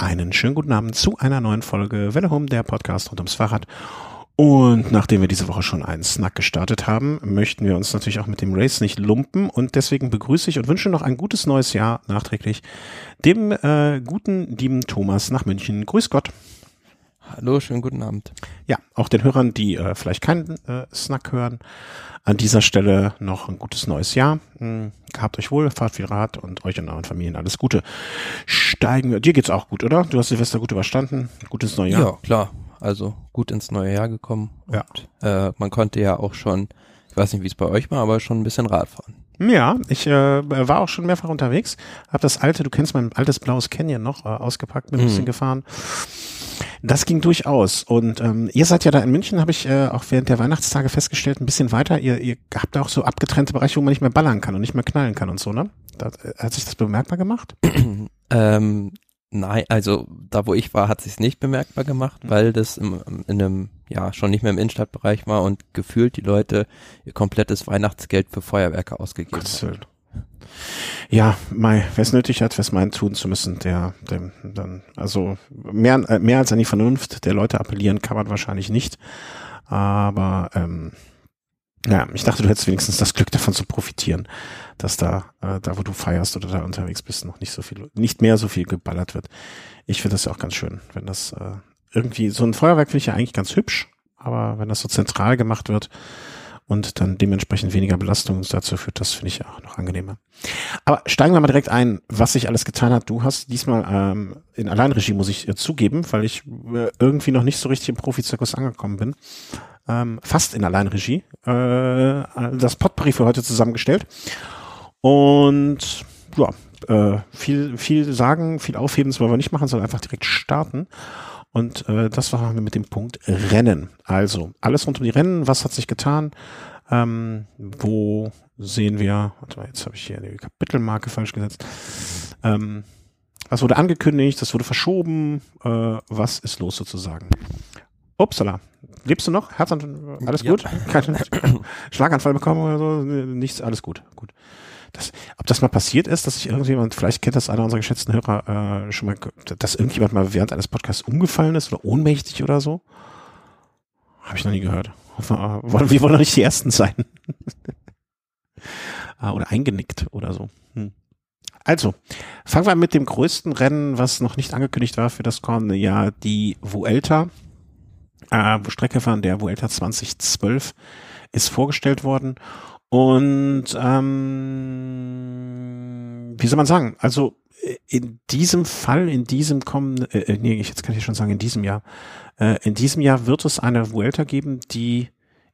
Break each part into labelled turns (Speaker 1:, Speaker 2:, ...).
Speaker 1: einen schönen guten Abend zu einer neuen Folge Welle Home, der Podcast rund ums Fahrrad. Und nachdem wir diese Woche schon einen Snack gestartet haben, möchten wir uns natürlich auch mit dem Race nicht lumpen und deswegen begrüße ich und wünsche noch ein gutes neues Jahr nachträglich dem äh, guten lieben Thomas nach München. Grüß Gott.
Speaker 2: Hallo, schönen guten Abend.
Speaker 1: Ja, auch den Hörern, die äh, vielleicht keinen äh, Snack hören, an dieser Stelle noch ein gutes neues Jahr. Hm, gehabt euch wohl, fahrt viel Rad und euch und euren Familien alles Gute. Steigen wir. Dir geht's auch gut, oder? Du hast Silvester gut überstanden. Gutes neues Jahr.
Speaker 2: Ja, klar. Also gut ins neue Jahr gekommen.
Speaker 1: Ja.
Speaker 2: Und, äh, man konnte ja auch schon, ich weiß nicht, wie es bei euch war, aber schon ein bisschen Rad fahren.
Speaker 1: Ja, ich äh, war auch schon mehrfach unterwegs, habe das alte, du kennst mein altes blaues Canyon noch, äh, ausgepackt, bin ein
Speaker 2: Mhm.
Speaker 1: bisschen gefahren. Das ging durchaus. Und ähm, ihr seid ja da in München, habe ich äh, auch während der Weihnachtstage festgestellt, ein bisschen weiter. Ihr, ihr habt auch so abgetrennte Bereiche, wo man nicht mehr ballern kann und nicht mehr knallen kann und so, ne? Da, äh, hat sich das bemerkbar gemacht?
Speaker 2: Ähm, nein, also da wo ich war, hat sich nicht bemerkbar gemacht,
Speaker 1: Mhm.
Speaker 2: weil das im, in einem, ja, schon nicht mehr im Innenstadtbereich war und gefühlt die Leute ihr komplettes Weihnachtsgeld für Feuerwerke ausgegeben haben.
Speaker 1: Ja, mei, wer es nötig hat, wer es meint, tun zu müssen, der, dem, dann, also mehr, äh, mehr als an die Vernunft der Leute appellieren kann man wahrscheinlich nicht. Aber ähm, ja, ich dachte, du hättest wenigstens das Glück davon zu profitieren, dass da, äh, da wo du feierst oder da unterwegs bist, noch nicht so viel, nicht mehr so viel geballert wird. Ich finde das ja auch ganz schön, wenn das äh, irgendwie, so ein Feuerwerk finde ich ja eigentlich ganz hübsch, aber wenn das so zentral gemacht wird, und dann dementsprechend weniger Belastung uns dazu führt, das finde ich auch noch angenehmer. Aber steigen wir mal direkt ein, was sich alles getan hat. Du hast diesmal ähm, in Alleinregie, muss ich äh, zugeben, weil ich äh, irgendwie noch nicht so richtig im Profizirkus angekommen bin. Ähm, fast in Alleinregie. Äh, das Potpourri für heute zusammengestellt. Und ja, äh, viel, viel sagen, viel aufheben, das wollen wir nicht machen, sondern einfach direkt starten. Und äh, das waren wir mit dem Punkt Rennen. Also alles rund um die Rennen, was hat sich getan? Ähm, wo sehen wir, warte mal, jetzt habe ich hier die Kapitelmarke falsch gesetzt. Ähm, was wurde angekündigt, das wurde verschoben, äh, was ist los sozusagen? Upsala. Lebst du noch? Herzanfall, alles
Speaker 2: Ja.
Speaker 1: gut? Kein Schlaganfall bekommen oder so? Nichts, alles gut. Gut. Das, ob das mal passiert ist, dass sich irgendjemand, vielleicht kennt das einer unserer geschätzten Hörer äh, schon mal, dass irgendjemand mal während eines Podcasts umgefallen ist oder ohnmächtig oder so? Habe ich noch nie gehört. Äh, wollen- wir wollen doch nicht die Ersten sein. Ah, oder eingenickt oder so. Hm. Also, fangen wir mit dem größten Rennen, was noch nicht angekündigt war für das kommende Jahr, die Vuelta. Äh, Strecke von der Vuelta 2012 ist vorgestellt worden. Und ähm, wie soll man sagen? Also äh, in diesem Fall, in diesem kommenden, äh, äh, nee, jetzt kann ich schon sagen, in diesem Jahr, äh, in diesem Jahr wird es eine Vuelta geben, die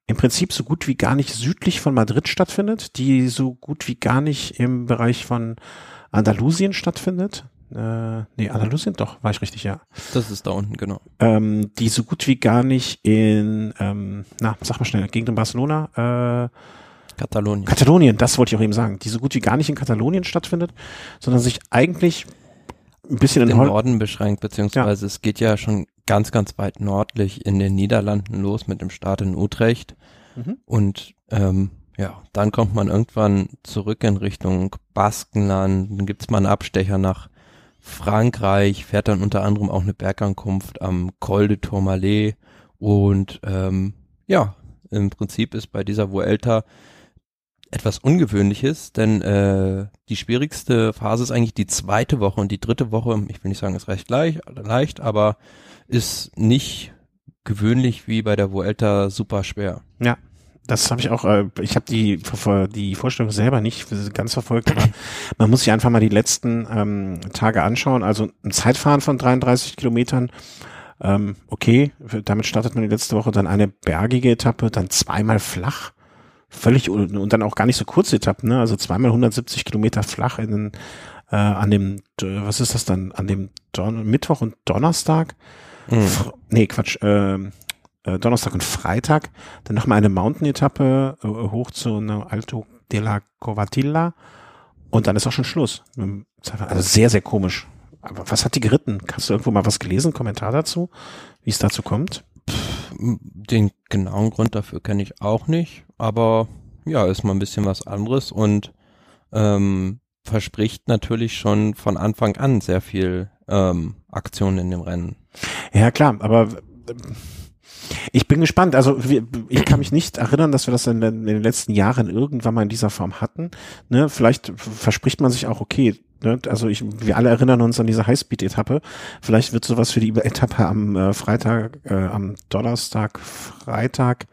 Speaker 1: im Prinzip so gut wie gar nicht südlich von Madrid stattfindet, die so gut wie gar nicht im Bereich von Andalusien stattfindet. Äh, nee, Andalusien, doch, war ich richtig, ja.
Speaker 2: Das ist da unten, genau.
Speaker 1: Ähm, die so gut wie gar nicht in, ähm, na, sag mal schnell, Gegend um Barcelona, äh,
Speaker 2: Katalonien.
Speaker 1: Katalonien, das wollte ich auch eben sagen, die so gut wie gar nicht in Katalonien stattfindet, sondern sich eigentlich ein bisschen in
Speaker 2: den. Norden beschränkt, beziehungsweise es geht ja schon ganz, ganz weit nördlich in den Niederlanden los mit dem Start in Utrecht.
Speaker 1: Mhm.
Speaker 2: Und ähm, ja, dann kommt man irgendwann zurück in Richtung Baskenland, dann gibt's mal einen Abstecher nach Frankreich, fährt dann unter anderem auch eine Bergankunft am Col de Tourmalet und ähm, ja, im Prinzip ist bei dieser Vuelta etwas Ungewöhnliches, denn äh, die schwierigste Phase ist eigentlich die zweite Woche und die dritte Woche, ich will nicht sagen, ist recht leicht, leicht aber ist nicht gewöhnlich wie bei der Vuelta super schwer.
Speaker 1: Ja, das habe ich auch, äh, ich habe die, die Vorstellung selber nicht ganz verfolgt, aber man muss sich einfach mal die letzten ähm, Tage anschauen. Also ein Zeitfahren von 33 Kilometern, ähm, okay, damit startet man die letzte Woche, dann eine bergige Etappe, dann zweimal flach, völlig un- und dann auch gar nicht so kurze Etappen, ne? also zweimal 170 Kilometer flach in den, äh, an dem, äh, was ist das dann, an dem Don Mittwoch und Donnerstag?
Speaker 2: Mhm.
Speaker 1: Nee, Quatsch, ähm, äh, Donnerstag und Freitag, dann nochmal eine Mountain-Etappe äh, hoch zu einer Alto de la Covatilla und dann ist auch schon Schluss. Also sehr, sehr komisch. Aber was hat die geritten? Hast du irgendwo mal was gelesen, Kommentar dazu, wie es dazu kommt?
Speaker 2: Den genauen Grund dafür kenne ich auch nicht, aber ja, ist mal ein bisschen was anderes und ähm, verspricht natürlich schon von Anfang an sehr viel ähm, Aktionen in dem Rennen.
Speaker 1: Ja, klar, aber ich bin gespannt. Also ich kann mich nicht erinnern, dass wir das in den, in den letzten Jahren irgendwann mal in dieser Form hatten. Ne? Vielleicht verspricht man sich auch, okay, ne? also ich, wir alle erinnern uns an diese Highspeed-Etappe. Vielleicht wird sowas für die Etappe am äh, Freitag, äh, am Donnerstag, Freitag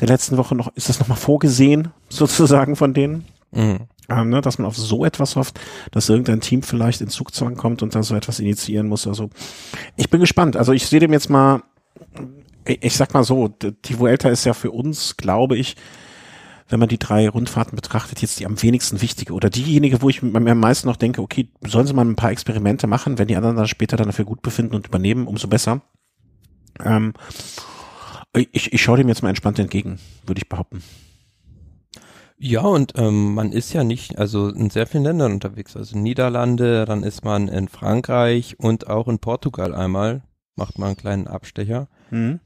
Speaker 1: der letzten Woche noch, ist das nochmal vorgesehen, sozusagen von denen? Mhm. Ähm, ne, dass man auf so etwas hofft, dass irgendein Team vielleicht in Zugzwang kommt und da so etwas initiieren muss. Also ich bin gespannt. Also ich sehe dem jetzt mal ich sag mal so, die Vuelta ist ja für uns, glaube ich, wenn man die drei Rundfahrten betrachtet, jetzt die am wenigsten wichtige oder diejenige, wo ich mir am meisten noch denke, okay, sollen sie mal ein paar Experimente machen, wenn die anderen dann später dann dafür gut befinden und übernehmen, umso besser. Ähm, ich, ich schaue dem jetzt mal entspannt entgegen, würde ich behaupten.
Speaker 2: Ja, und ähm, man ist ja nicht, also in sehr vielen Ländern unterwegs, also Niederlande, dann ist man in Frankreich und auch in Portugal einmal, macht man einen kleinen Abstecher. Mhm.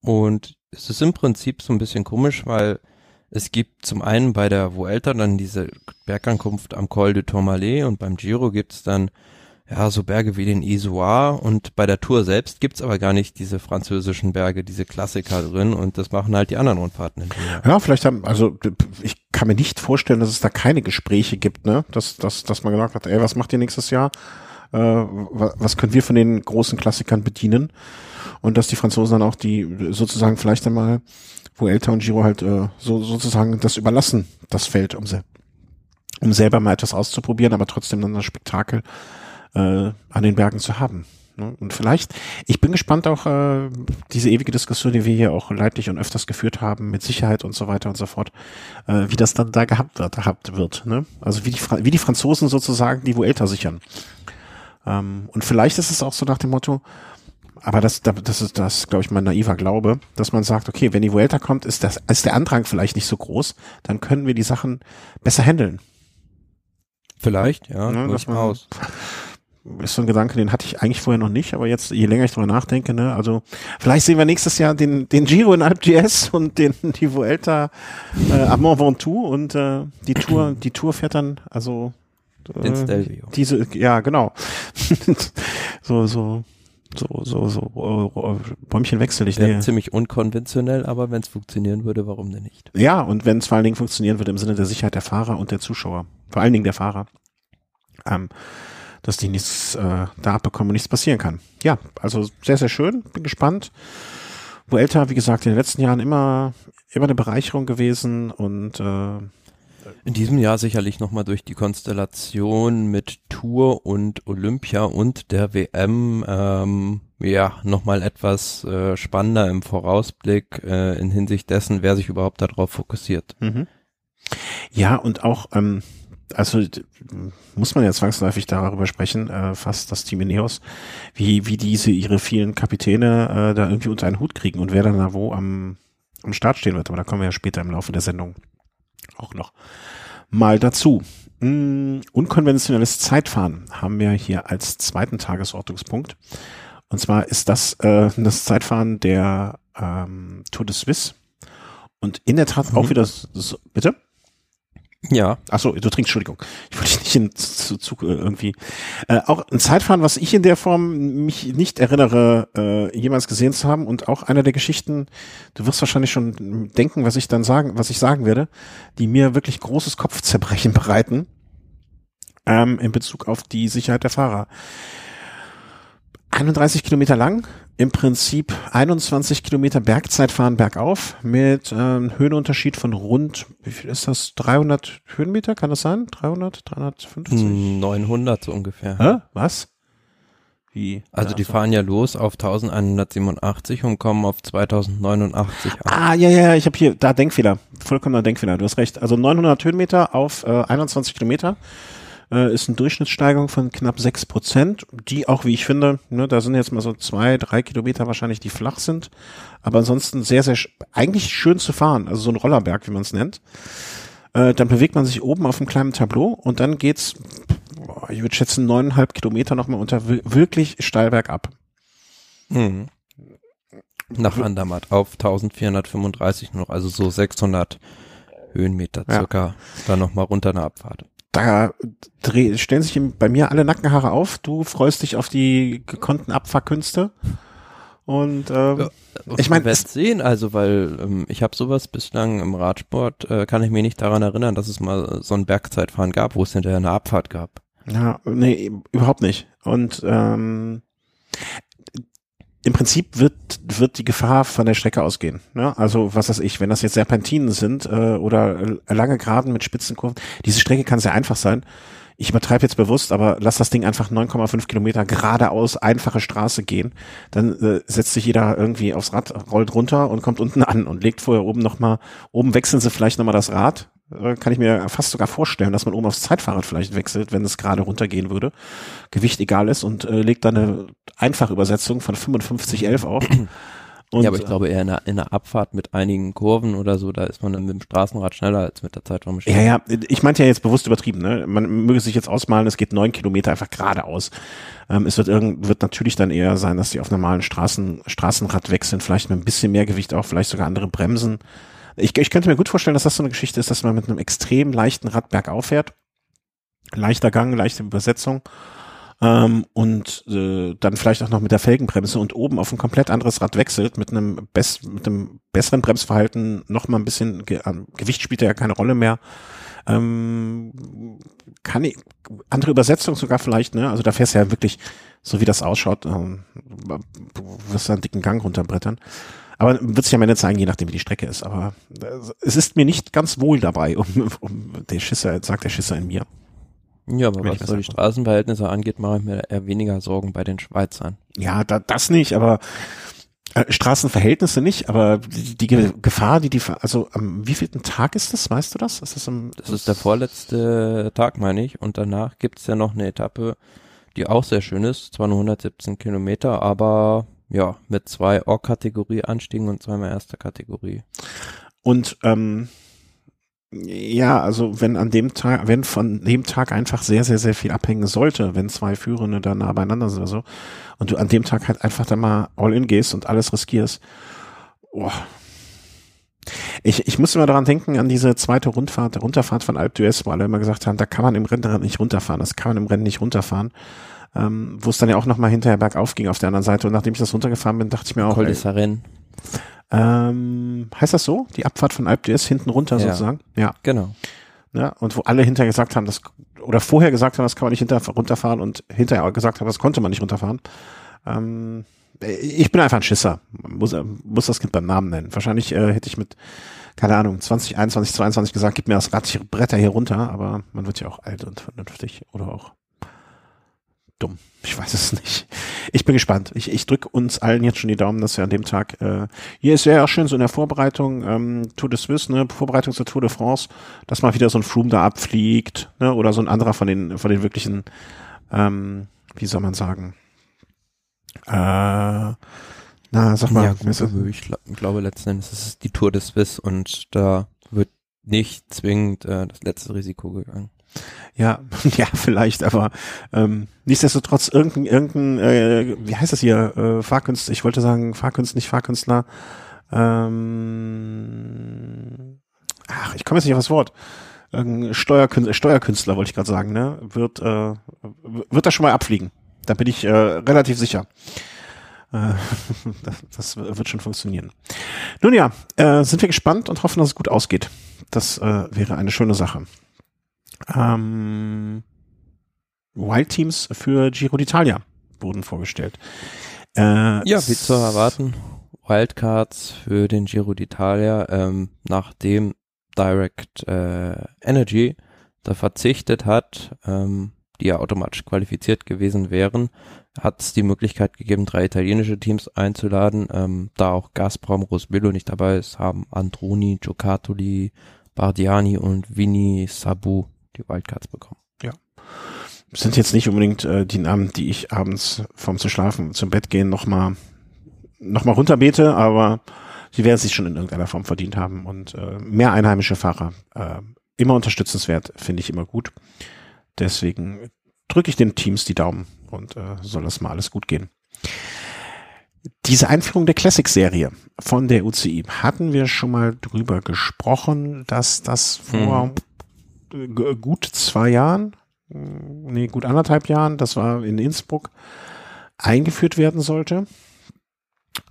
Speaker 2: Und es ist im Prinzip so ein bisschen komisch, weil es gibt zum einen bei der Vuelta dann diese Bergankunft am Col de Tourmalet und beim Giro gibt's dann ja so Berge wie den Isoire und bei der Tour selbst gibt's aber gar nicht diese französischen Berge, diese Klassiker drin und das machen halt die anderen Rundfahrten. In
Speaker 1: ja, vielleicht haben, also ich kann mir nicht vorstellen, dass es da keine Gespräche gibt, ne, dass, dass, dass man gesagt hat, ey, was macht ihr nächstes Jahr? Äh, was können wir von den großen Klassikern bedienen? und dass die Franzosen dann auch die sozusagen vielleicht einmal Vuelta und Giro halt äh, so sozusagen das überlassen, das Feld, um, se um selber mal etwas auszuprobieren, aber trotzdem dann das Spektakel äh, an den Bergen zu haben. Ne? Und vielleicht, ich bin gespannt auch äh, diese ewige Diskussion, die wir hier auch leidlich und öfters geführt haben, mit Sicherheit und so weiter und so fort, äh, wie das dann da gehabt wird, gehabt wird. Ne? Also wie die, wie die Franzosen sozusagen die Vuelta sichern. Ähm, und vielleicht ist es auch so nach dem Motto, aber das, das ist, das glaube ich, mein naiver Glaube, dass man sagt, okay, wenn die Vuelta kommt, ist das, ist der Andrang vielleicht nicht so groß, dann können wir die Sachen besser handeln.
Speaker 2: Vielleicht, ja, ja das aus.
Speaker 1: Ist so ein Gedanke, den hatte ich eigentlich vorher noch nicht, aber jetzt, je länger ich drüber nachdenke, ne, also vielleicht sehen wir nächstes Jahr den, den Giro in Alp GS und den, die Vuelta äh, am Mont Ventoux und äh, die Tour, die Tour fährt dann, also
Speaker 2: äh.
Speaker 1: Diese, ja, genau. so, so, so, so, so äh, Bäumchen wechsel ich.
Speaker 2: Nee. Ziemlich unkonventionell, aber wenn es funktionieren würde, warum denn nicht?
Speaker 1: Ja, und wenn es vor allen Dingen funktionieren würde im Sinne der Sicherheit der Fahrer und der Zuschauer, vor allen Dingen der Fahrer, ähm, dass die nichts äh, da abbekommen und nichts passieren kann. Ja, also sehr, sehr schön, bin gespannt. Vuelta, wie gesagt, in den letzten Jahren immer, immer eine Bereicherung gewesen und äh,
Speaker 2: in diesem Jahr sicherlich nochmal durch die Konstellation mit Tour und Olympia und der WM ähm, ja nochmal etwas äh, spannender im Vorausblick äh, in Hinsicht dessen, wer sich überhaupt darauf fokussiert. Mhm.
Speaker 1: Ja, und auch, ähm, also muss man ja zwangsläufig darüber sprechen, äh, fast das Team Ineos, wie, wie diese ihre vielen Kapitäne äh, da irgendwie unter einen Hut kriegen und wer dann da wo am, am Start stehen wird. Aber da kommen wir ja später im Laufe der Sendung auch noch mal dazu. Mm, unkonventionelles Zeitfahren haben wir hier als zweiten Tagesordnungspunkt. Und zwar ist das äh, das Zeitfahren der ähm, Tour de Suisse. Und in der Tat mhm. auch wieder so, bitte?
Speaker 2: Ja.
Speaker 1: Achso, du trinkst, Entschuldigung. Ich wollte dich nicht in zu, zu, äh, irgendwie. Äh, auch ein Zeitfahren, was ich in der Form mich nicht erinnere, äh, jemals gesehen zu haben und auch einer der Geschichten, du wirst wahrscheinlich schon denken, was ich dann sagen, was ich sagen werde, die mir wirklich großes Kopfzerbrechen bereiten, ähm, in Bezug auf die Sicherheit der Fahrer. 31 Kilometer lang, im Prinzip 21 Kilometer Bergzeitfahren bergauf mit ähm, Höhenunterschied von rund, wie viel ist das? 300 Höhenmeter, kann das sein? 300, 350?
Speaker 2: 900 so ungefähr.
Speaker 1: Hä? Was?
Speaker 2: Wie? Also die fahren ja los auf 1187 und kommen auf 2089
Speaker 1: an. Ah, ja, ja, ich habe hier, da Denkfehler, vollkommener Denkfehler, du hast recht. Also 900 Höhenmeter auf äh, 21 Kilometer äh, ist eine Durchschnittssteigerung von knapp sechs Prozent, die auch, wie ich finde, ne, da sind jetzt mal so zwei, drei Kilometer wahrscheinlich, die flach sind, aber ansonsten sehr, sehr, eigentlich schön zu fahren, also so ein Rollerberg, wie man es nennt. Äh, dann bewegt man sich oben auf einem kleinen Tableau und dann geht's, boah, ich würde schätzen, neuneinhalb Kilometer nochmal unter wirklich steil bergab.
Speaker 2: Mhm. Nach Andermatt auf 1435 noch, also so 600 Höhenmeter circa, ja. dann nochmal runter eine Abfahrt.
Speaker 1: Da dreh, stellen sich bei mir alle Nackenhaare auf. Du freust dich auf die gekonnten Abfahrkünste. Und ähm, ja,
Speaker 2: ich meine, wir sehen also, weil ähm, ich habe sowas bislang im Radsport, äh, kann ich mich nicht daran erinnern, dass es mal so ein Bergzeitfahren gab, wo es hinterher eine Abfahrt gab.
Speaker 1: Ja, nee, überhaupt nicht. Und ähm, im Prinzip wird, wird die Gefahr von der Strecke ausgehen. Ne? Also was weiß ich, wenn das jetzt Serpentinen sind äh, oder lange Geraden mit Spitzenkurven, diese Strecke kann sehr einfach sein. Ich übertreibe jetzt bewusst, aber lass das Ding einfach 9,5 Kilometer geradeaus, einfache Straße gehen. Dann äh, setzt sich jeder irgendwie aufs Rad, rollt runter und kommt unten an und legt vorher oben nochmal, oben wechseln sie vielleicht nochmal das Rad, äh, kann ich mir fast sogar vorstellen, dass man oben aufs Zeitfahrrad vielleicht wechselt, wenn es gerade runtergehen würde, Gewicht egal ist und äh, legt dann eine Einfachübersetzung von 5511 auf.
Speaker 2: Und, ja, aber ich glaube eher in einer, in einer Abfahrt mit einigen Kurven oder so, da ist man dann mit dem Straßenrad schneller als mit der Zeitraummaschine.
Speaker 1: Ja, ja, ich meinte ja jetzt bewusst übertrieben, ne? Man möge sich jetzt ausmalen, es geht neun Kilometer einfach geradeaus. Ähm, es wird irgend, wird natürlich dann eher sein, dass die auf normalen Straßen, Straßenrad wechseln, vielleicht mit ein bisschen mehr Gewicht auch, vielleicht sogar andere Bremsen. Ich, ich könnte mir gut vorstellen, dass das so eine Geschichte ist, dass man mit einem extrem leichten Rad bergauf fährt. Leichter Gang, leichte Übersetzung. Ähm, und äh, dann vielleicht auch noch mit der Felgenbremse und oben auf ein komplett anderes Rad wechselt mit einem, bess mit einem besseren Bremsverhalten noch mal ein bisschen Ge äh, Gewicht spielt ja keine Rolle mehr ähm, kann ich andere Übersetzung sogar vielleicht ne also da fährst du ja wirklich so wie das ausschaut ähm, wirst du einen dicken Gang runterbrettern aber wird sich am Ende zeigen, je nachdem wie die Strecke ist. Aber es ist mir nicht ganz wohl dabei, um, um der Schisser, sagt der Schisser in mir.
Speaker 2: Ja, aber was so die Straßenverhältnisse angeht, mache ich mir eher weniger Sorgen bei den Schweizern.
Speaker 1: Ja, da, das nicht, aber äh, Straßenverhältnisse nicht, aber die, die Gefahr, die die, also am wievielten Tag ist das, weißt du das?
Speaker 2: Ist das, am, das ist der vorletzte Tag, meine ich, und danach gibt's ja noch eine Etappe, die auch sehr schön ist, zwar nur 117 Kilometer, aber ja, mit zwei Or-Kategorie-Anstiegen und zweimal erster Kategorie.
Speaker 1: Und ähm, ja, also wenn an dem Tag, wenn von dem Tag einfach sehr, sehr, sehr viel abhängen sollte, wenn zwei Führende da nah beieinander sind oder so, und du an dem Tag halt einfach dann mal all in gehst und alles riskierst, boah. Ich, ich muss immer daran denken, an diese zweite Rundfahrt, Runterfahrt von Alp d'Huez, wo alle immer gesagt haben, da kann man im Rennen nicht runterfahren, das kann man im Rennen nicht runterfahren ähm, wo es dann ja auch nochmal hinterher bergauf ging auf der anderen Seite. Und nachdem ich das runtergefahren bin, dachte ich mir auch.
Speaker 2: Col de
Speaker 1: ähm, heißt das so? Die Abfahrt von Alp d'Huez hinten runter ja. sozusagen?
Speaker 2: Ja. Genau.
Speaker 1: Ja, und wo alle hinterher gesagt haben, das, oder vorher gesagt haben, das kann man nicht hinter, runterfahren und hinterher gesagt haben, das konnte man nicht runterfahren. Ähm, ich bin einfach ein Schisser. Muss, muss das Kind beim Namen nennen. Wahrscheinlich äh, hätte ich mit, keine Ahnung, 20, 21, 22 gesagt, gib mir das Rad, Bretter hier runter, aber man wird ja auch alt und vernünftig oder auch dumm. Ich weiß es nicht. Ich bin gespannt. Ich, ich drücke uns allen jetzt schon die Daumen, dass wir an dem Tag, äh, hier ist ja auch schön so in der Vorbereitung, ähm, Tour de Suisse, ne, Vorbereitung zur Tour de France, dass mal wieder so ein Froome da abfliegt, ne, oder so ein anderer von den, von den wirklichen, ähm, wie soll man sagen, äh, na, sag mal. Ja,
Speaker 2: gut, ich glaub, glaube letzten Endes ist es die Tour de Suisse und da wird nicht zwingend äh, das letzte Risiko gegangen.
Speaker 1: Ja, ja, vielleicht, aber ähm, nichtsdestotrotz irgendein, irgendein äh, wie heißt das hier, äh, Fahrkünstler, ich wollte sagen Fahrkünstler, nicht Fahrkünstler, ähm, ach, ich komme jetzt nicht auf das Wort. Steuerkünstler, Steuerkünstler wollte ich gerade sagen, ne, wird, äh, wird da schon mal abfliegen. Da bin ich äh, relativ sicher. Äh, das, das wird schon funktionieren. Nun ja, äh, sind wir gespannt und hoffen, dass es gut ausgeht. Das äh, wäre eine schöne Sache ähm, Wild Teams für Giro d'Italia wurden vorgestellt.
Speaker 2: Äh, ja, wie zu erwarten. Wildcards für den Giro d'Italia, ähm, nachdem Direct äh, Energy da verzichtet hat, ähm, die ja automatisch qualifiziert gewesen wären, hat es die Möglichkeit gegeben, drei italienische Teams einzuladen. Ähm, da auch Gazprom, Rosbillo nicht dabei ist, haben Androni, Giocattoli, Bardiani und Vini Sabu die Wildcards bekommen.
Speaker 1: Ja. Sind jetzt nicht unbedingt äh, die Namen, die ich abends vorm zu schlafen, zum Bett gehen nochmal noch mal runterbete, aber die werden sich schon in irgendeiner Form verdient haben und äh, mehr einheimische Fahrer äh, immer unterstützenswert, finde ich immer gut. Deswegen drücke ich den Teams die Daumen und äh, soll das mal alles gut gehen. Diese Einführung der Classic-Serie von der UCI hatten wir schon mal drüber gesprochen, dass das vor hm gut zwei Jahren, nee, gut anderthalb Jahren, das war in Innsbruck, eingeführt werden sollte.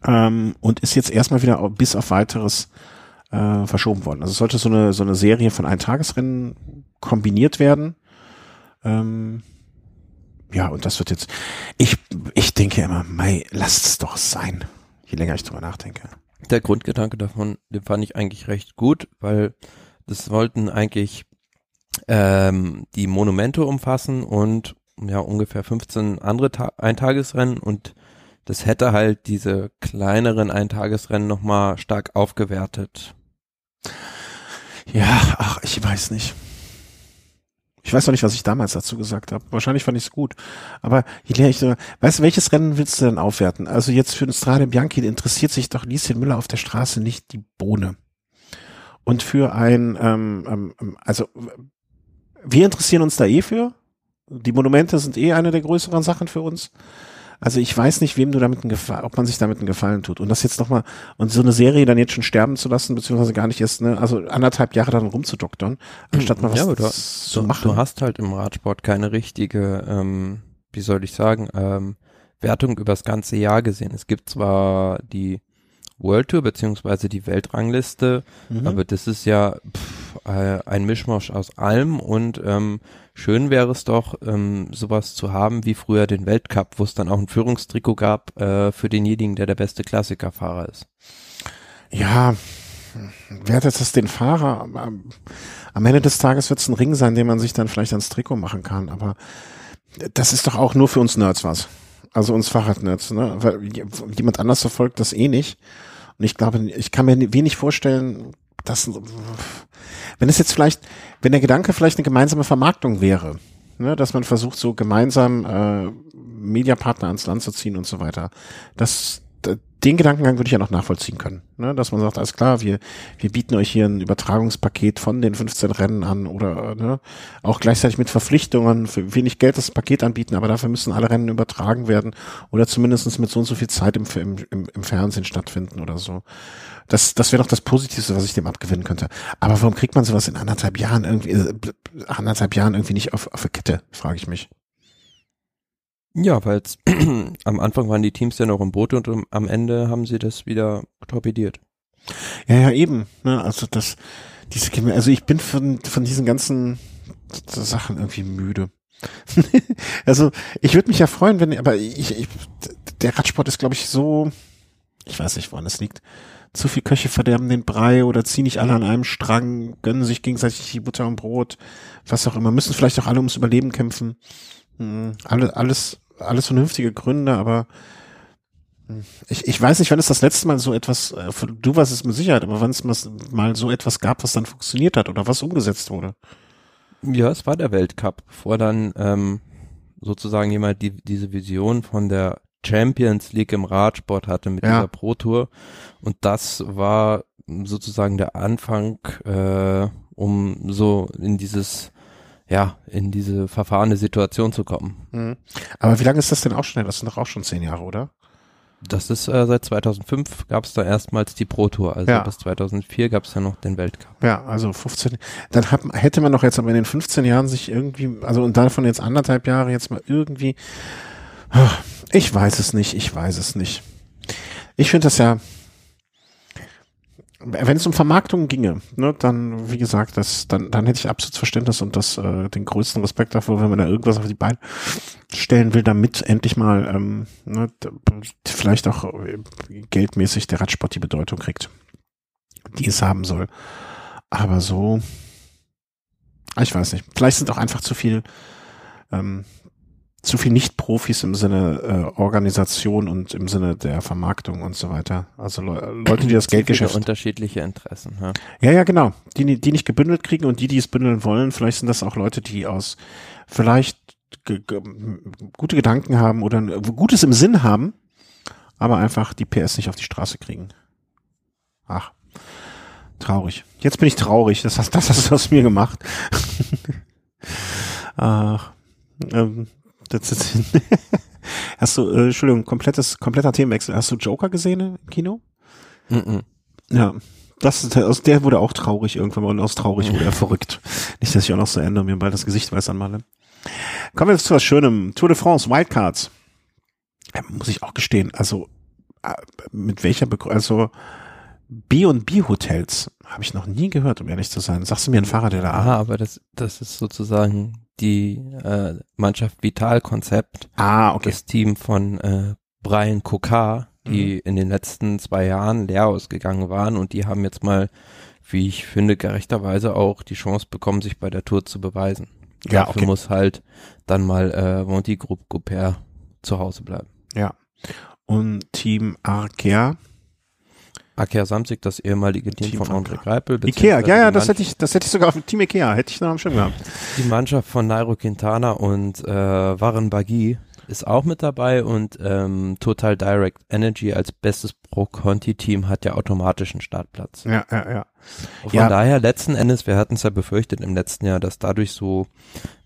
Speaker 1: Ähm, und ist jetzt erstmal wieder bis auf weiteres äh, verschoben worden. Also sollte so eine, so eine Serie von Eintagesrennen kombiniert werden. Ähm, ja, und das wird jetzt, ich, ich denke immer, Mai, lasst es doch sein, je länger ich drüber nachdenke.
Speaker 2: Der Grundgedanke davon, den fand ich eigentlich recht gut, weil das wollten eigentlich ähm, die Monumente umfassen und ja ungefähr 15 andere Ta Eintagesrennen und das hätte halt diese kleineren Eintagesrennen nochmal stark aufgewertet.
Speaker 1: Ja, ach, ich weiß nicht. Ich weiß noch nicht, was ich damals dazu gesagt habe. Wahrscheinlich fand ich es gut. Aber je ich weißt du, welches Rennen willst du denn aufwerten? Also jetzt für den Strade Bianchi interessiert sich doch Lieschen Müller auf der Straße nicht die Bohne. Und für ein, ähm, ähm, ähm, also wir interessieren uns da eh für. Die Monumente sind eh eine der größeren Sachen für uns. Also ich weiß nicht, wem du damit einen Gefallen, ob man sich damit einen Gefallen tut. Und das jetzt nochmal, und so eine Serie dann jetzt schon sterben zu lassen, beziehungsweise gar nicht erst, ne, also anderthalb Jahre dann rumzudoktern, anstatt mal was
Speaker 2: ja, du,
Speaker 1: zu
Speaker 2: du,
Speaker 1: machen.
Speaker 2: Du hast halt im Radsport keine richtige, ähm, wie soll ich sagen, ähm, Wertung übers ganze Jahr gesehen. Es gibt zwar die World Tour beziehungsweise die Weltrangliste, mhm. aber das ist ja pff, äh, ein Mischmasch aus allem und ähm, schön wäre es doch, ähm, sowas zu haben wie früher den Weltcup, wo es dann auch ein Führungstrikot gab äh, für denjenigen, der der beste Klassikerfahrer ist.
Speaker 1: Ja, wertet es den Fahrer? Am, am Ende des Tages wird es ein Ring sein, den man sich dann vielleicht ans Trikot machen kann, aber das ist doch auch nur für uns Nerds was. Also uns Fahrradnerds, ne? Weil jemand anders verfolgt das eh nicht. Und ich glaube, ich kann mir wenig vorstellen, dass, wenn es jetzt vielleicht, wenn der Gedanke vielleicht eine gemeinsame Vermarktung wäre, ne, dass man versucht, so gemeinsam äh, Mediapartner ans Land zu ziehen und so weiter, das, den Gedankengang würde ich ja noch nachvollziehen können, ne? dass man sagt, alles klar, wir, wir bieten euch hier ein Übertragungspaket von den 15 Rennen an oder ne? auch gleichzeitig mit Verpflichtungen, für wenig Geld das Paket anbieten, aber dafür müssen alle Rennen übertragen werden oder zumindestens mit so und so viel Zeit im, im, im Fernsehen stattfinden oder so. Das, das wäre doch das Positivste, was ich dem abgewinnen könnte. Aber warum kriegt man sowas in anderthalb Jahren irgendwie, äh, anderthalb Jahren irgendwie nicht auf, auf der Kette, frage ich mich.
Speaker 2: Ja, weil am Anfang waren die Teams ja noch im Boot und am Ende haben sie das wieder torpediert.
Speaker 1: Ja, ja, eben. Ne? Also das, diese, also ich bin von, von diesen ganzen Sachen irgendwie müde. also ich würde mich ja freuen, wenn, aber ich, ich der Radsport ist, glaube ich, so, ich weiß nicht, woran es liegt. Zu viel Köche verderben den Brei oder ziehen nicht alle an einem Strang, gönnen sich gegenseitig die Butter und Brot, was auch immer, müssen vielleicht auch alle ums Überleben kämpfen. Hm, alle, alles, alles vernünftige Gründe, aber ich, ich weiß nicht, wann es das letzte Mal so etwas, äh, du weißt es mit Sicherheit, aber wann es mal so etwas gab, was dann funktioniert hat oder was umgesetzt wurde.
Speaker 2: Ja, es war der Weltcup, bevor dann ähm, sozusagen jemand die, diese Vision von der Champions League im Radsport hatte mit ja. dieser Pro Tour. Und das war sozusagen der Anfang, äh, um so in dieses ja, in diese verfahrene Situation zu kommen.
Speaker 1: Mhm. Aber wie lange ist das denn auch schon? Das sind doch auch schon zehn Jahre, oder?
Speaker 2: Das ist äh, seit 2005 gab es da erstmals die Pro Tour, also ja. bis 2004 gab es ja noch den Weltcup.
Speaker 1: Ja, also 15. Dann hat, hätte man doch jetzt aber in den 15 Jahren sich irgendwie, also und davon jetzt anderthalb Jahre jetzt mal irgendwie, ich weiß es nicht, ich weiß es nicht. Ich finde das ja, wenn es um Vermarktung ginge, ne, dann, wie gesagt, das, dann, dann hätte ich absolut Verständnis und das, äh, den größten Respekt davor, wenn man da irgendwas auf die Beine stellen will, damit endlich mal, ähm, ne, vielleicht auch äh, geldmäßig der Radsport die Bedeutung kriegt, die es haben soll. Aber so, ich weiß nicht, vielleicht sind auch einfach zu viel, ähm, zu viel Nicht-Profis im Sinne äh, Organisation und im Sinne der Vermarktung und so weiter. Also Le Leute, die das Geldgeschäft.
Speaker 2: unterschiedliche Interessen. Ja.
Speaker 1: ja, ja, genau. Die, die nicht gebündelt kriegen und die, die es bündeln wollen, vielleicht sind das auch Leute, die aus vielleicht gute Gedanken haben oder Gutes im Sinn haben, aber einfach die PS nicht auf die Straße kriegen. Ach, traurig. Jetzt bin ich traurig. Das hast, das hast du aus mir gemacht. Ach, ähm, das ist Hast du, äh, Entschuldigung, komplettes, kompletter Themenwechsel. Hast du Joker gesehen im Kino? Mm, -mm. Ja, das, aus der wurde auch traurig irgendwann mal und aus traurig wurde er verrückt. Nicht, dass ich auch noch so ändere und mir bald das Gesicht weiß anmale. Kommen wir jetzt zu was Schönem. Tour de France, Wildcards. Ja, muss ich auch gestehen, also äh, mit welcher Begründung, also B&B Hotels habe ich noch nie gehört, um ehrlich zu sein. Sagst du mir ein Fahrer, der da
Speaker 2: Ah, aber das, das ist sozusagen die äh, Mannschaft Vital Konzept.
Speaker 1: Ah, okay.
Speaker 2: Das Team von äh, Brian Kokar, die mhm. in den letzten zwei Jahren leer ausgegangen waren und die haben jetzt mal, wie ich finde, gerechterweise auch die Chance bekommen, sich bei der Tour zu beweisen. Ja, Dafür okay. muss halt dann mal äh, Monty Group Goupert zu Hause bleiben.
Speaker 1: Ja. Und Team Arkea
Speaker 2: Akea Samzig, das ehemalige Team, Team von André Greipel.
Speaker 1: Ikea, ja, ja, das hätte ich, das hätte ich sogar auf dem Team Ikea, hätte ich noch am Schirm gehabt.
Speaker 2: Die Mannschaft von Nairo Quintana und äh, Warren Bagui ist auch mit dabei und ähm, Total Direct Energy als bestes Pro-Conti-Team hat ja automatisch einen Startplatz.
Speaker 1: Ja, ja, ja.
Speaker 2: von ja. daher letzten Endes, wir hatten es ja befürchtet im letzten Jahr, dass dadurch so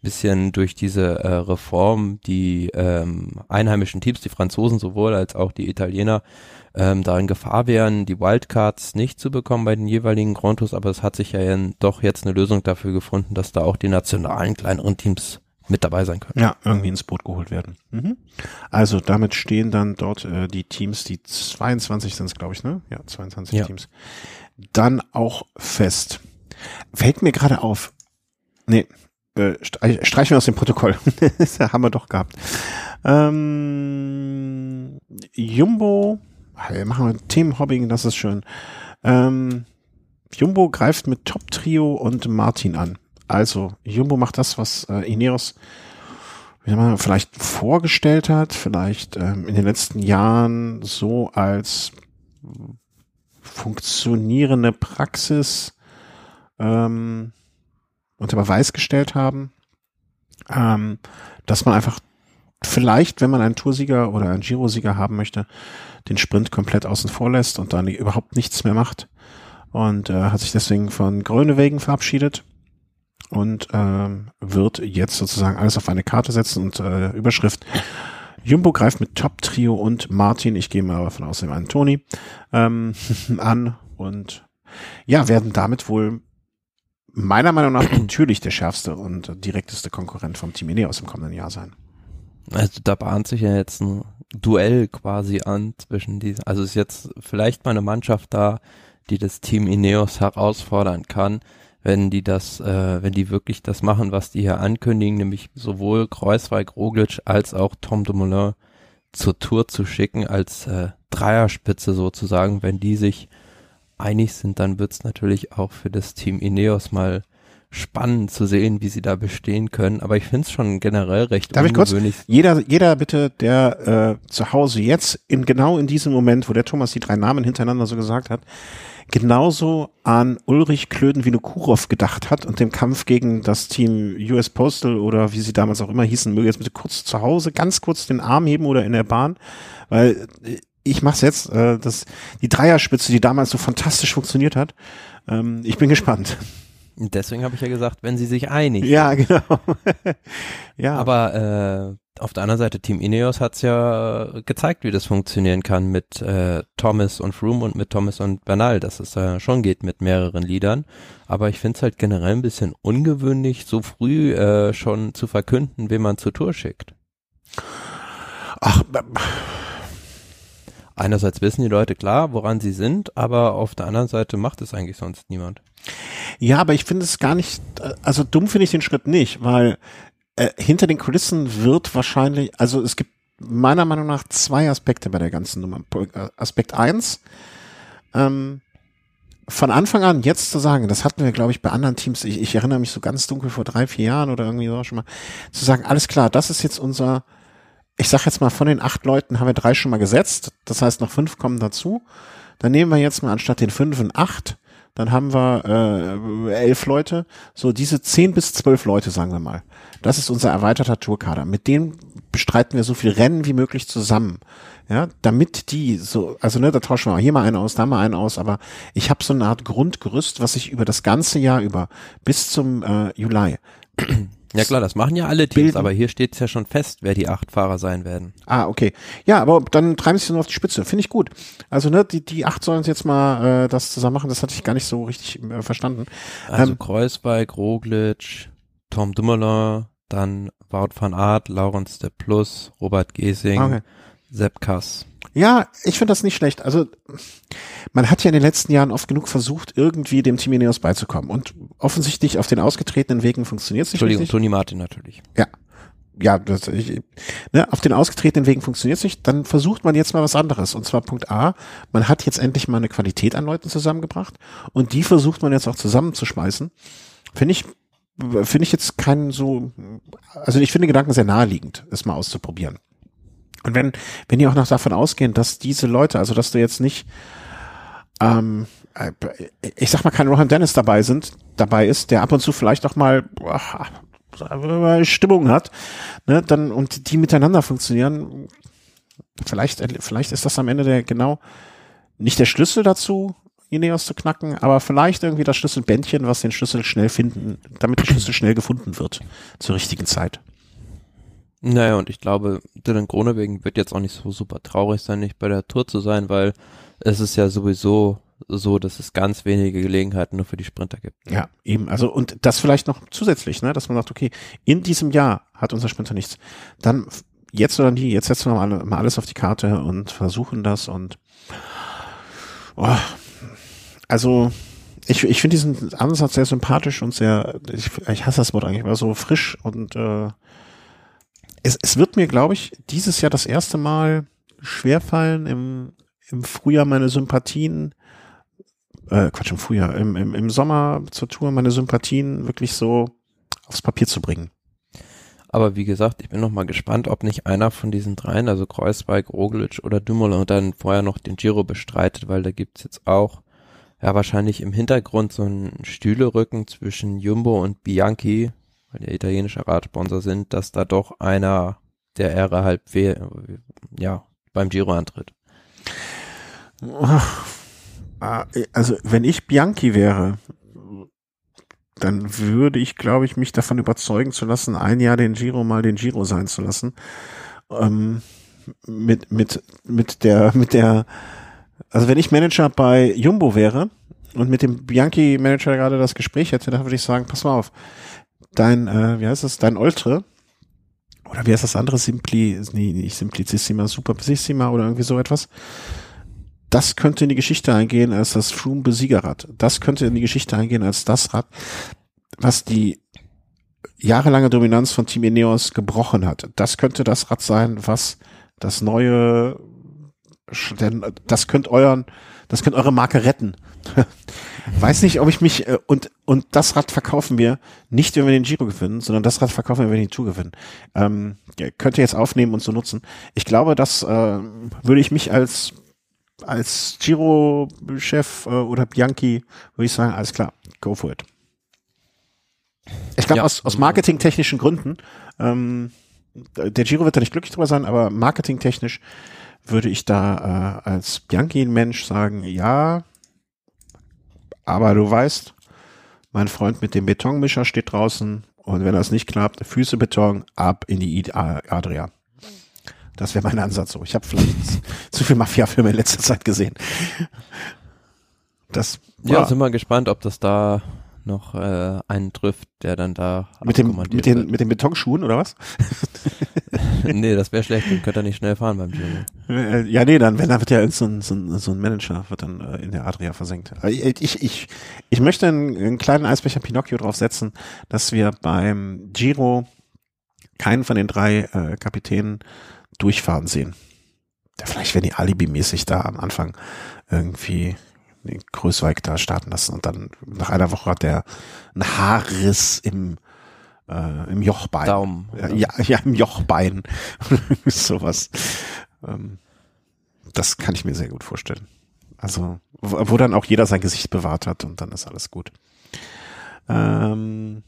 Speaker 2: bisschen durch diese äh, Reform die ähm, einheimischen Teams, die Franzosen sowohl als auch die Italiener, ähm, da in Gefahr wären, die Wildcards nicht zu bekommen bei den jeweiligen Grand Tours, aber es hat sich ja doch jetzt eine Lösung dafür gefunden, dass da auch die nationalen kleineren Teams mit dabei sein können.
Speaker 1: Ja, irgendwie ins Boot geholt werden. Mhm. Also damit stehen dann dort äh, die Teams, die 22 sind es, glaube ich, ne? Ja, 22 ja. Teams. Dann auch fest. Fällt mir gerade auf. Nee, äh, streichen wir aus dem Protokoll. das haben wir doch gehabt. Ähm, Jumbo machen wir Themenhobbing, das ist schön. Ähm, Jumbo greift mit Top Trio und Martin an. Also, Jumbo macht das, was äh, Ineos wie man vielleicht vorgestellt hat, vielleicht ähm, in den letzten Jahren so als funktionierende Praxis ähm, unter Beweis gestellt haben, ähm, dass man einfach vielleicht, wenn man einen Toursieger oder einen Giro-Sieger haben möchte, den Sprint komplett außen vor lässt und dann überhaupt nichts mehr macht. Und äh, hat sich deswegen von Grönewegen verabschiedet und ähm, wird jetzt sozusagen alles auf eine Karte setzen und äh, Überschrift Jumbo greift mit Top-Trio und Martin, ich gehe mal davon aus, dem einen Toni, ähm, an und ja, werden damit wohl meiner Meinung nach natürlich der schärfste und direkteste Konkurrent vom Team Ineos im kommenden Jahr sein.
Speaker 2: Also da bahnt sich ja jetzt ein Duell quasi an zwischen diesen. Also ist jetzt vielleicht mal eine Mannschaft da, die das Team Ineos herausfordern kann, wenn die das, äh, wenn die wirklich das machen, was die hier ankündigen, nämlich sowohl Kreuzweig, Roglic als auch Tom Dumoulin zur Tour zu schicken als äh, Dreierspitze sozusagen. Wenn die sich einig sind, dann wird's natürlich auch für das Team Ineos mal spannend zu sehen, wie sie da bestehen können. Aber ich finde es schon generell recht
Speaker 1: Darf ungewöhnlich. Ich kurz? Jeder, jeder bitte, der äh, zu Hause jetzt in genau in diesem Moment, wo der Thomas die drei Namen hintereinander so gesagt hat, genauso an Ulrich Klöden Vinokurov gedacht hat und dem Kampf gegen das Team US Postal oder wie sie damals auch immer hießen, möge jetzt bitte kurz zu Hause, ganz kurz den Arm heben oder in der Bahn, weil äh, ich mach's jetzt, äh, das, die Dreierspitze, die damals so fantastisch funktioniert hat. Ähm, ich bin gespannt.
Speaker 2: Deswegen habe ich ja gesagt, wenn sie sich einig
Speaker 1: Ja, genau.
Speaker 2: ja. Aber äh, auf der anderen Seite, Team Ineos hat's ja gezeigt, wie das funktionieren kann mit äh, Thomas und Froome und mit Thomas und Bernal, dass es äh, schon geht mit mehreren Liedern. Aber ich finde es halt generell ein bisschen ungewöhnlich, so früh äh, schon zu verkünden, wen man zur Tour schickt.
Speaker 1: Ach,
Speaker 2: einerseits wissen die Leute klar, woran sie sind, aber auf der anderen Seite macht es eigentlich sonst niemand.
Speaker 1: Ja, aber ich finde es gar nicht, also dumm finde ich den Schritt nicht, weil äh, hinter den Kulissen wird wahrscheinlich, also es gibt meiner Meinung nach zwei Aspekte bei der ganzen Nummer. Aspekt eins, ähm, von Anfang an jetzt zu sagen, das hatten wir, glaube ich, bei anderen Teams, ich, ich erinnere mich so ganz dunkel vor drei, vier Jahren oder irgendwie so schon mal, zu sagen, alles klar, das ist jetzt unser, ich sag jetzt mal, von den acht Leuten haben wir drei schon mal gesetzt, das heißt noch fünf kommen dazu. Dann nehmen wir jetzt mal anstatt den fünf und acht dann haben wir äh, elf Leute, so diese zehn bis zwölf Leute, sagen wir mal. Das ist unser erweiterter Tourkader. Mit denen bestreiten wir so viel Rennen wie möglich zusammen. Ja, damit die so, also ne, da tauschen wir hier mal einen aus, da mal einen aus, aber ich habe so eine Art Grundgerüst, was ich über das ganze Jahr über bis zum äh, Juli
Speaker 2: Ja klar, das machen ja alle Teams,
Speaker 1: bilden.
Speaker 2: aber hier steht es ja schon fest, wer die acht Fahrer sein werden.
Speaker 1: Ah, okay. Ja, aber dann treiben sie es nur auf die Spitze. Finde ich gut. Also, ne, die, die acht sollen jetzt mal äh, das zusammen machen. Das hatte ich gar nicht so richtig äh, verstanden.
Speaker 2: Also
Speaker 1: Ähm,
Speaker 2: Kreuzberg, Roglic, Tom Dumoulin, dann Wout van Aert, Laurens de Plus, Robert Gesing,
Speaker 1: Okay.
Speaker 2: Sepp Kass.
Speaker 1: Ja, ich finde das nicht schlecht. Also man hat ja in den letzten Jahren oft genug versucht, irgendwie dem Team Ineos beizukommen. Und offensichtlich auf den ausgetretenen Wegen funktioniert es nicht
Speaker 2: Entschuldigung,
Speaker 1: richtig.
Speaker 2: Toni Martin natürlich.
Speaker 1: Ja. Ja, das, ich, ne, auf den ausgetretenen Wegen funktioniert es nicht. Dann versucht man jetzt mal was anderes. Und zwar Punkt A, man hat jetzt endlich mal eine Qualität an Leuten zusammengebracht. Und die versucht man jetzt auch zusammenzuschmeißen. Finde ich, finde ich jetzt keinen so, also ich finde den Gedanken sehr naheliegend, es mal auszuprobieren. Und wenn, wenn die auch noch davon ausgehen, dass diese Leute, also dass du jetzt nicht, ähm, äh, ich sag mal, kein Rohan Dennis dabei sind, dabei ist, der ab und zu vielleicht auch mal boah, Stimmung hat, ne, dann und die miteinander funktionieren, vielleicht, vielleicht ist das am Ende der genau nicht der Schlüssel dazu, Ineos zu knacken, aber vielleicht irgendwie das Schlüsselbändchen, was den Schlüssel schnell finden, damit der Schlüssel schnell gefunden wird zur richtigen Zeit.
Speaker 2: Naja, und ich glaube, Dylan Gronewegen wird jetzt auch nicht so super traurig sein, nicht bei der Tour zu sein, weil es ist ja sowieso so, dass es ganz wenige Gelegenheiten nur für die Sprinter gibt.
Speaker 1: Ja, eben. Also und das vielleicht noch zusätzlich, ne, dass man sagt, okay, in diesem Jahr hat unser Sprinter nichts. Dann jetzt oder nie, jetzt setzen wir mal, mal alles auf die Karte und versuchen das und oh, also ich, ich finde diesen Ansatz sehr sympathisch und sehr, ich, ich hasse das Wort eigentlich, aber so frisch und äh, es, es wird mir, glaube ich, dieses Jahr das erste Mal schwerfallen, im, im Frühjahr meine Sympathien äh, Quatsch, im Frühjahr, im, im, im Sommer zur Tour meine Sympathien wirklich so aufs Papier zu bringen.
Speaker 2: Aber wie gesagt, ich bin noch mal gespannt, ob nicht einer von diesen dreien, also Kreuzberg, Roglic oder Dumoulin, dann vorher noch den Giro bestreitet, weil da gibt's jetzt auch ja wahrscheinlich im Hintergrund so einen Stühlerücken zwischen Jumbo und Bianchi, weil die italienischer Radsponsor sind, dass da doch einer der Ära halb ja beim Giro antritt.
Speaker 1: Also wenn ich Bianchi wäre, dann würde ich, glaube ich, mich davon überzeugen zu lassen, ein Jahr den Giro mal den Giro sein zu lassen. Ähm, mit, mit, mit der, mit der, also wenn ich Manager bei Jumbo wäre und mit dem Bianchi-Manager gerade das Gespräch hätte, dann würde ich sagen, pass mal auf, dein, äh, wie heißt es, dein Oltre, oder wie heißt das andere, Simpli, nee, nicht Simplicissima, Superissima oder irgendwie so etwas, das könnte in die Geschichte eingehen als das Froome Besiegerrad. Das könnte in die Geschichte eingehen als das Rad, was die jahrelange Dominanz von Team Ineos gebrochen hat. Das könnte das Rad sein, was das neue, das könnte euren, das könnte eure Marke retten. Weiß nicht, ob ich mich äh, und und das Rad verkaufen wir nicht, wenn wir den Giro gewinnen, sondern das Rad verkaufen wir, wenn wir die Tour gewinnen. Ähm, könnt ihr jetzt aufnehmen und so nutzen. Ich glaube, das äh, würde ich mich als als Giro-Chef äh, oder Bianchi würde ich sagen, alles klar, go for it. Ich glaube,
Speaker 2: Ja,
Speaker 1: aus, aus marketingtechnischen Gründen, ähm, der Giro wird da nicht glücklich drüber sein, aber marketingtechnisch würde ich da äh, als Bianchi-Mensch sagen, ja, aber du weißt, mein Freund mit dem Betonmischer steht draußen und wenn das nicht klappt, Füße Beton, ab in die Adria. Das wäre mein Ansatz so. Ich habe vielleicht zu viel Mafia-Filme in letzter Zeit gesehen. Das
Speaker 2: Ja, sind wir gespannt, ob das da noch äh, einen trifft, der dann da
Speaker 1: mit dem mit den
Speaker 2: wird.
Speaker 1: mit den Betonschuhen oder was?
Speaker 2: nee, das wäre schlecht, dann könnte er nicht schnell fahren beim Giro.
Speaker 1: Äh, Ja, nee, dann wenn da wird ja so ein, so ein, so ein Manager wird dann äh, in der Adria versenkt. Ich ich ich, möchte einen, einen kleinen Eisbecher Pinocchio draufsetzen, dass wir beim Giro keinen von den drei äh, Kapitänen durchfahren sehen. Ja, vielleicht werden die alibimäßig da am Anfang irgendwie Größweig da starten lassen und dann nach einer Woche hat der einen Haarriss im äh, im Jochbein.
Speaker 2: Daumen.
Speaker 1: Ja,
Speaker 2: oder?
Speaker 1: ja, ja, im Jochbein. Sowas. Ähm, das kann ich mir sehr gut vorstellen. Also, wo, wo dann auch jeder sein Gesicht bewahrt hat und dann ist alles gut. Ähm,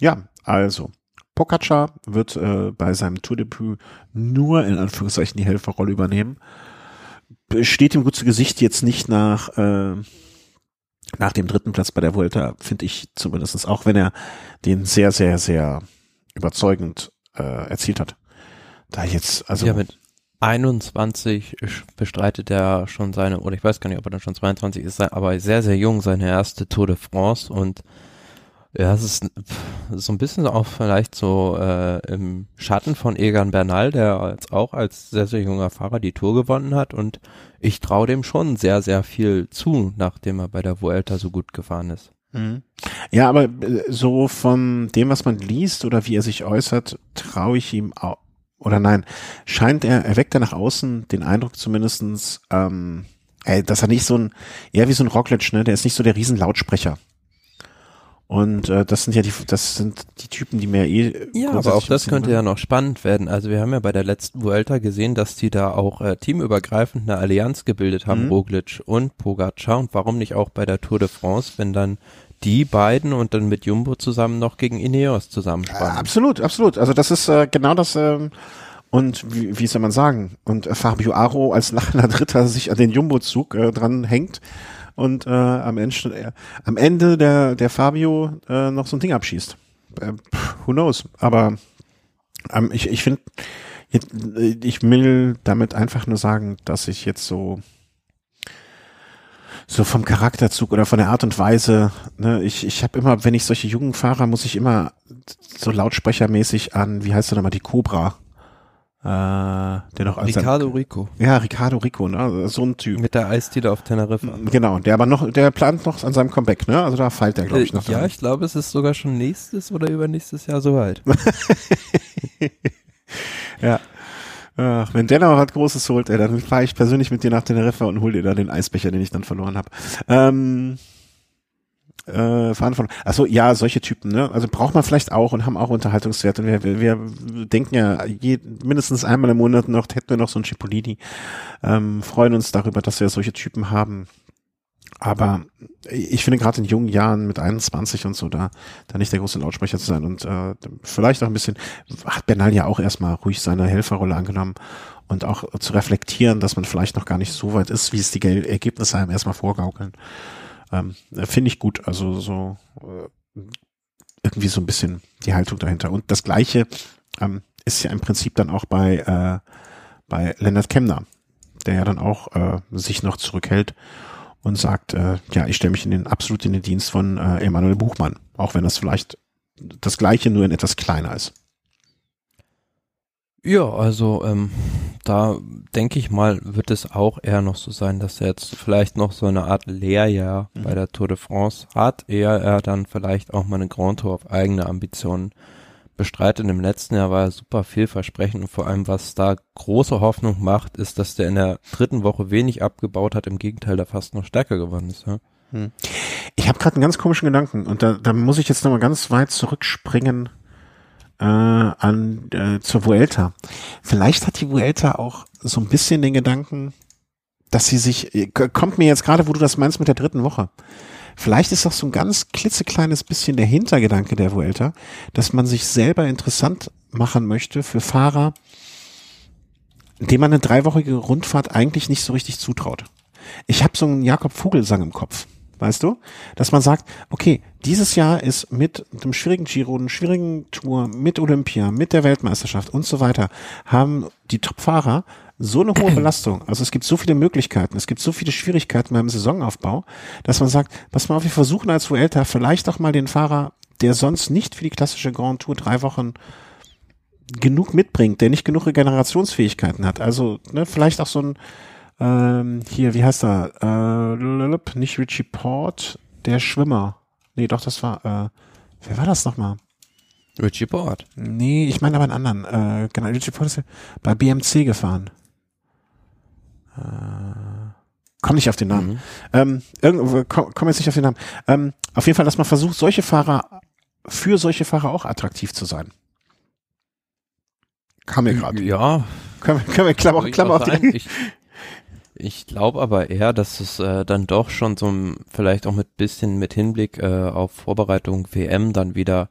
Speaker 1: ja, also. Pogacar wird äh, bei seinem Tourdebüt nur in Anführungszeichen die Helferrolle übernehmen. Steht ihm gut zu Gesicht jetzt nicht nach äh, nach dem dritten Platz bei der Vuelta, finde ich zumindestens auch wenn er den sehr, sehr, sehr überzeugend äh, erzielt hat. Da jetzt, also.
Speaker 2: Ja, mit 21 bestreitet er schon seine, oder ich weiß gar nicht, ob er dann schon 22 ist, aber sehr, sehr jung, seine erste Tour de France und ja, es ist so ein bisschen auch vielleicht so äh, im Schatten von Egan Bernal, der jetzt auch als sehr, sehr junger Fahrer die Tour gewonnen hat und ich traue dem schon sehr, sehr viel zu, nachdem er bei der Vuelta so gut gefahren ist.
Speaker 1: Mhm. Ja, aber äh, so von dem, was man liest oder wie er sich äußert, traue ich ihm auch, oder nein, scheint er, er weckt er nach außen den Eindruck zumindestens, ähm, dass er nicht so ein, eher wie so ein Rockledge, ne, der ist nicht so der Riesenlautsprecher. Und äh, das sind ja die, das sind die Typen, die mehr eh.
Speaker 2: Ja, aber auch das könnte ja noch spannend werden. Also wir haben ja bei der letzten Vuelta gesehen, dass die da auch äh, teamübergreifend eine Allianz gebildet haben, mhm. Roglic und Pogacar. Und warum nicht auch bei der Tour de France, wenn dann die beiden und dann mit Jumbo zusammen noch gegen Ineos zusammenspannen.
Speaker 1: Äh, absolut, absolut. Also das ist äh, genau das. Ähm, und wie, wie soll man sagen? Und äh, Fabio Aro als lachender Dritter sich an den Jumbo-Zug äh, dran hängt und äh, am Ende, äh, am Ende der, der Fabio äh, noch so ein Ding abschießt. Äh, who knows? Aber ähm, ich, ich finde, ich will damit einfach nur sagen, dass ich jetzt so so vom Charakterzug oder von der Art und Weise, ne, ich, ich habe immer, wenn ich solche jungen Fahrer, muss ich immer so lautsprechermäßig an, wie heißt der nochmal, die Cobra äh, der noch
Speaker 2: Ricardo Rico.
Speaker 1: Ja, Ricardo Rico, ne? So ein Typ.
Speaker 2: Mit der Eisdiele auf Teneriffa.
Speaker 1: Genau, der aber noch, der plant noch an seinem Comeback, ne? Also da feilt der, glaube ich, noch.
Speaker 2: Äh, ja, dran. ich glaube, es ist sogar schon nächstes oder übernächstes Jahr soweit.
Speaker 1: ja. Ach, wenn der noch was Großes holt, ey, dann fahre ich persönlich mit dir nach Teneriffa und hol dir da den Eisbecher, den ich dann verloren habe. Ähm, äh, Verantwortung. Also ja, solche Typen, ne? Also braucht man vielleicht auch und haben auch Unterhaltungswert. Und wir, wir, wir denken ja je, mindestens einmal im Monat noch, hätten wir noch so ein Cipollini. Ähm, freuen uns darüber, dass wir solche Typen haben. Aber ich finde gerade in jungen Jahren mit 21 und so da, da nicht der große Lautsprecher zu sein und äh, vielleicht auch ein bisschen, hat Bernal ja auch erstmal ruhig seine Helferrolle angenommen und auch zu reflektieren, dass man vielleicht noch gar nicht so weit ist, wie es die Ergebnisse einem erstmal vorgaukeln. Ähm, Finde ich gut. Also so äh, irgendwie so ein bisschen die Haltung dahinter. Und das Gleiche ähm, ist ja im Prinzip dann auch bei, äh, bei Leonard Kemner, der ja dann auch äh, sich noch zurückhält und sagt, äh, ja, ich stelle mich in den absolut in den Dienst von äh, Emanuel Buchmann, auch wenn das vielleicht das Gleiche nur in etwas kleiner ist.
Speaker 2: Ja, also ähm, da denke ich mal, wird es auch eher noch so sein, dass er jetzt vielleicht noch so eine Art Lehrjahr mhm. bei der Tour de France hat, eher er dann vielleicht auch mal eine Grand Tour auf eigene Ambitionen bestreitet. Im letzten Jahr war er super vielversprechend und vor allem, was da große Hoffnung macht, ist, dass der in der dritten Woche wenig abgebaut hat, im Gegenteil, der fast noch stärker geworden ist. Ja? Hm.
Speaker 1: Ich habe gerade einen ganz komischen Gedanken und da, da muss ich jetzt nochmal ganz weit zurückspringen äh, an äh, zur Vuelta. Vielleicht hat die Vuelta auch so ein bisschen den Gedanken, dass sie sich, äh, kommt mir jetzt gerade, wo du das meinst mit der dritten Woche. Vielleicht ist auch so ein ganz klitzekleines bisschen der Hintergedanke der Vuelta, dass man sich selber interessant machen möchte für Fahrer, dem man eine dreiwöchige Rundfahrt eigentlich nicht so richtig zutraut. Ich habe so einen Jakob Vogelsang im Kopf weißt du? Dass man sagt, okay, dieses Jahr ist mit dem schwierigen Giro, einem schwierigen Tour, mit Olympia, mit der Weltmeisterschaft und so weiter, haben die Top-Fahrer so eine hohe Belastung. Also es gibt so viele Möglichkeiten, es gibt so viele Schwierigkeiten beim Saisonaufbau, dass man sagt, pass mal auf, wir versuchen als Vuelta vielleicht auch mal den Fahrer, der sonst nicht für die klassische Grand Tour drei Wochen genug mitbringt, der nicht genug Regenerationsfähigkeiten hat. Also ne, vielleicht auch so ein ähm, hier, wie heißt er? Äh, nicht Richie Port, der Schwimmer. Nee, doch, das war, äh, wer war das nochmal?
Speaker 2: Richie Port.
Speaker 1: Nee, ich meine aber einen anderen. Äh, genau, Richie Port ist bei BMC gefahren. Äh, komm nicht auf den Namen. Mhm. Ähm, irgendwo, komm, komm jetzt nicht auf den Namen. Ähm, auf jeden Fall, dass man versucht, solche Fahrer, für solche Fahrer auch attraktiv zu sein. Kam mir gerade.
Speaker 2: Ja.
Speaker 1: Können wir, können wir Klammer, Klammer auf die,
Speaker 2: ich, ich glaube aber eher, dass es äh, dann doch schon so vielleicht auch mit bisschen mit Hinblick äh, auf Vorbereitung WM dann wieder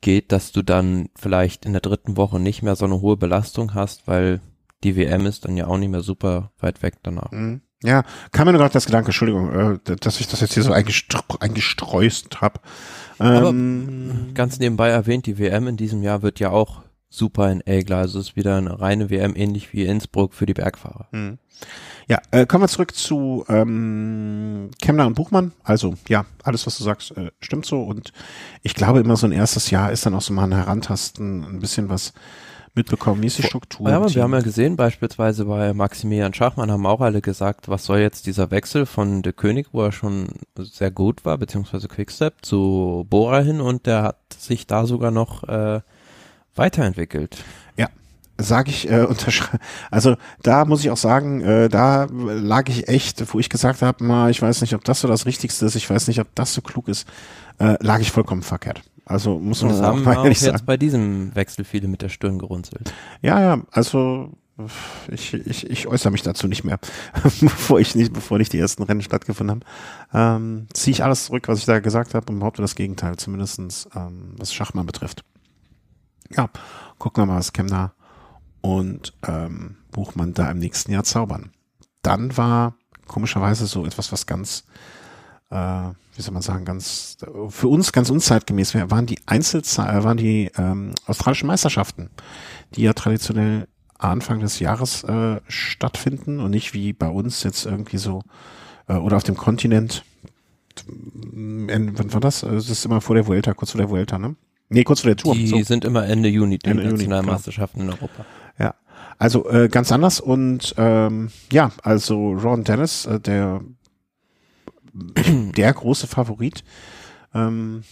Speaker 2: geht, dass du dann vielleicht in der dritten Woche nicht mehr so eine hohe Belastung hast, weil die WM ist dann ja auch nicht mehr super weit weg danach. Mhm.
Speaker 1: Ja, kam mir nur gerade das Gedanke, Entschuldigung, äh, dass ich das jetzt hier so eingestreust habe.
Speaker 2: Ähm, ganz nebenbei erwähnt, die WM in diesem Jahr wird ja auch super in Egler. Also es ist wieder eine reine WM, ähnlich wie Innsbruck für die Bergfahrer.
Speaker 1: Hm. Ja, äh, kommen wir zurück zu ähm, Kemner und Buchmann. Also ja, alles, was du sagst, äh, stimmt so. Und ich glaube immer so ein erstes Jahr ist dann auch so mal ein Herantasten, ein bisschen was mitbekommen. Wie ist die Struktur?
Speaker 2: Ja, aber wir haben ja gesehen, beispielsweise bei Maximilian Schachmann haben auch alle gesagt, was soll jetzt dieser Wechsel von De König, wo er schon sehr gut war, beziehungsweise Quickstep zu Bora hin und der hat sich da sogar noch äh, weiterentwickelt.
Speaker 1: Sage ich äh, unterschreibe. Also da muss ich auch sagen, äh, da lag ich echt, wo ich gesagt habe, mal, ich weiß nicht, ob das so das Richtigste ist, ich weiß nicht, ob das so klug ist, äh, lag ich vollkommen verkehrt. Also muss man
Speaker 2: das
Speaker 1: auch mal ehrlich
Speaker 2: jetzt
Speaker 1: sagen.
Speaker 2: bei diesem Wechsel viele mit der Stirn gerunzelt.
Speaker 1: Ja, ja, also ich, ich, ich äußere mich dazu nicht mehr, bevor ich nicht, bevor nicht die ersten Rennen stattgefunden haben. Ähm, ziehe ich alles zurück, was ich da gesagt habe und behaupte das Gegenteil, zumindestens ähm, was Schachmann betrifft. Ja, gucken wir mal, was Kemner und ähm, Buchmann da im nächsten Jahr zaubern. Dann war komischerweise so etwas, was ganz, äh, wie soll man sagen, ganz für uns ganz unzeitgemäß wäre, waren die Einzelzahl, waren die ähm, australischen Meisterschaften, die ja traditionell Anfang des Jahres äh, stattfinden und nicht wie bei uns jetzt irgendwie so äh, oder auf dem Kontinent. Äh, wann war das? Das ist immer vor der Vuelta, kurz vor der Vuelta, ne? Nee, kurz vor der Tour.
Speaker 2: Die
Speaker 1: so.
Speaker 2: sind immer Ende Juni, die
Speaker 1: Ende Juni,
Speaker 2: Nationalmeisterschaften in Europa.
Speaker 1: Ja, also äh, ganz anders und ähm, ja, also Ron Dennis, äh, der der große Favorit. Ähm,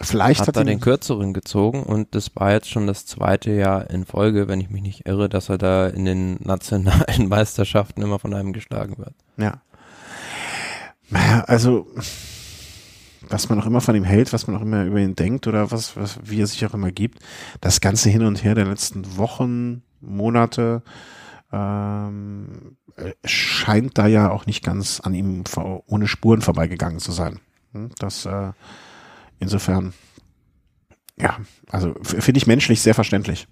Speaker 1: vielleicht
Speaker 2: Hat,
Speaker 1: hat,
Speaker 2: er den kürzeren gezogen und das war jetzt schon das zweite Jahr in Folge, wenn ich mich nicht irre, dass er da in den nationalen Meisterschaften immer von einem geschlagen wird.
Speaker 1: ja. Also was man auch immer von ihm hält, was man auch immer über ihn denkt oder was, was wie er sich auch immer gibt, das ganze Hin und Her der letzten Wochen, Monate ähm, äh, scheint da ja auch nicht ganz an ihm vor, ohne Spuren vorbeigegangen zu sein. Hm, Das äh, insofern, ja, also finde ich menschlich sehr verständlich,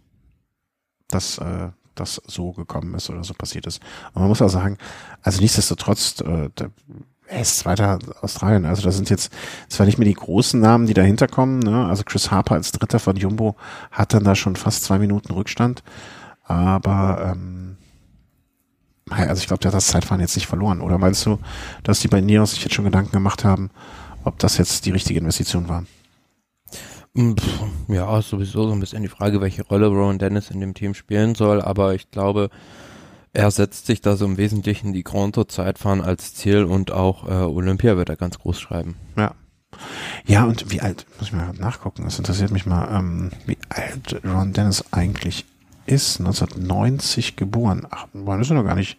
Speaker 1: dass äh, das so gekommen ist oder so passiert ist. Und man muss auch sagen, also nichtsdestotrotz, äh, der, er ist zweiter Australien. Also da sind jetzt zwar nicht mehr die großen Namen, die dahinter kommen. Ne? Also Chris Harper als Dritter von Jumbo hat dann da schon fast zwei Minuten Rückstand. Aber ähm, also ich glaube, der hat das Zeitfahren jetzt nicht verloren. Oder meinst du, dass die bei Nios sich jetzt schon Gedanken gemacht haben, ob das jetzt die richtige Investition war?
Speaker 2: Pff, Ja, sowieso so ein bisschen die Frage, welche Rolle Rowan Dennis in dem Team spielen soll, aber ich glaube, er setzt sich da so im Wesentlichen die Grand Tour Zeitfahren als Ziel und auch äh, Olympia wird er ganz groß schreiben.
Speaker 1: Ja. Ja, und wie alt, muss ich mal nachgucken, das interessiert mich mal, ähm, wie alt Ron Dennis eigentlich ist. 1990 geboren. Ach, wann ist er noch gar nicht?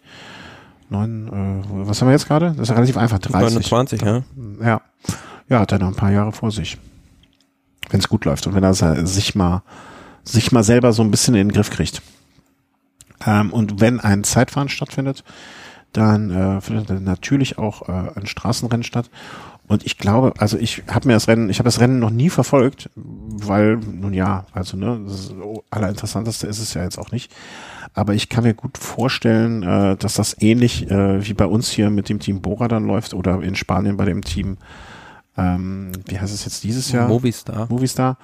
Speaker 1: Neun, äh, was haben wir jetzt gerade? Das ist ja relativ einfach. 30.
Speaker 2: 29, ja.
Speaker 1: Ja. Ja, hat er noch ein paar Jahre vor sich. Wenn es gut läuft und wenn er sich mal, sich mal selber so ein bisschen in den Griff kriegt. Ähm, und wenn ein Zeitfahren stattfindet, dann äh, findet natürlich auch äh, ein Straßenrennen statt. Und ich glaube, also ich habe mir das Rennen, ich habe das Rennen noch nie verfolgt, weil, nun ja, also ne, das ist, oh, allerinteressanteste ist es ja jetzt auch nicht. Aber ich kann mir gut vorstellen, äh, dass das ähnlich äh, wie bei uns hier mit dem Team Bora dann läuft oder in Spanien bei dem Team, ähm, wie heißt es jetzt dieses Jahr?
Speaker 2: Movistar.
Speaker 1: Movistar.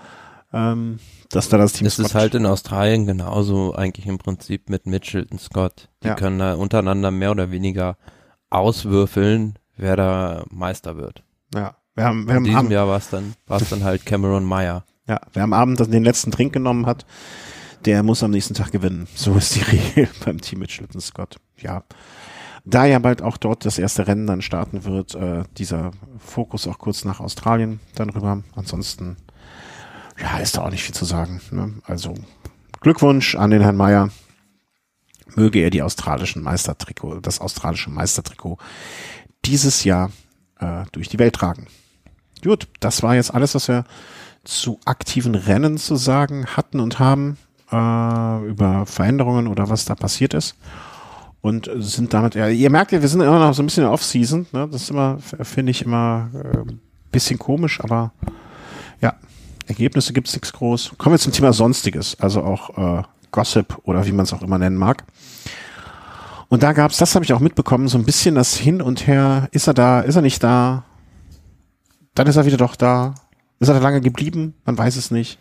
Speaker 1: Ähm, dass da das Team
Speaker 2: Es ist halt in Australien genauso eigentlich im Prinzip mit Mitchell und Scott. Die
Speaker 1: Ja.
Speaker 2: können da untereinander mehr oder weniger auswürfeln, wer da Meister wird.
Speaker 1: Ja. Wir haben, wir
Speaker 2: In
Speaker 1: haben
Speaker 2: diesem
Speaker 1: Abend,
Speaker 2: Jahr war es dann, dann halt Cameron Meyer.
Speaker 1: ja, wer am Abend den letzten Trink genommen hat, der muss am nächsten Tag gewinnen. So ist die Regel beim Team mit Schlitten Scott. Ja. Da ja bald auch dort das erste Rennen dann starten wird, äh, dieser Fokus auch kurz nach Australien dann rüber. Ansonsten, ja, ist da auch nicht viel zu sagen. Ne? Also Glückwunsch an den Herrn Meier. Möge er die australischen Meistertrikot, das australische Meistertrikot dieses Jahr äh, durch die Welt tragen. Gut, das war jetzt alles, was wir zu aktiven Rennen zu sagen hatten und haben äh, über Veränderungen oder was da passiert ist. Und sind damit, ja, ihr merkt ja, wir sind immer noch so ein bisschen Off-Season. Ne? Das ist immer, finde ich immer äh, bisschen komisch, aber ja, Ergebnisse gibt's nichts groß. Kommen wir zum Thema Sonstiges, also auch äh, Gossip oder wie man es auch immer nennen mag. Und da gab's, das habe ich auch mitbekommen, so ein bisschen das Hin und Her. Ist er da? Ist er nicht da? Dann ist er wieder doch da. Ist er da lange geblieben? Man weiß es nicht.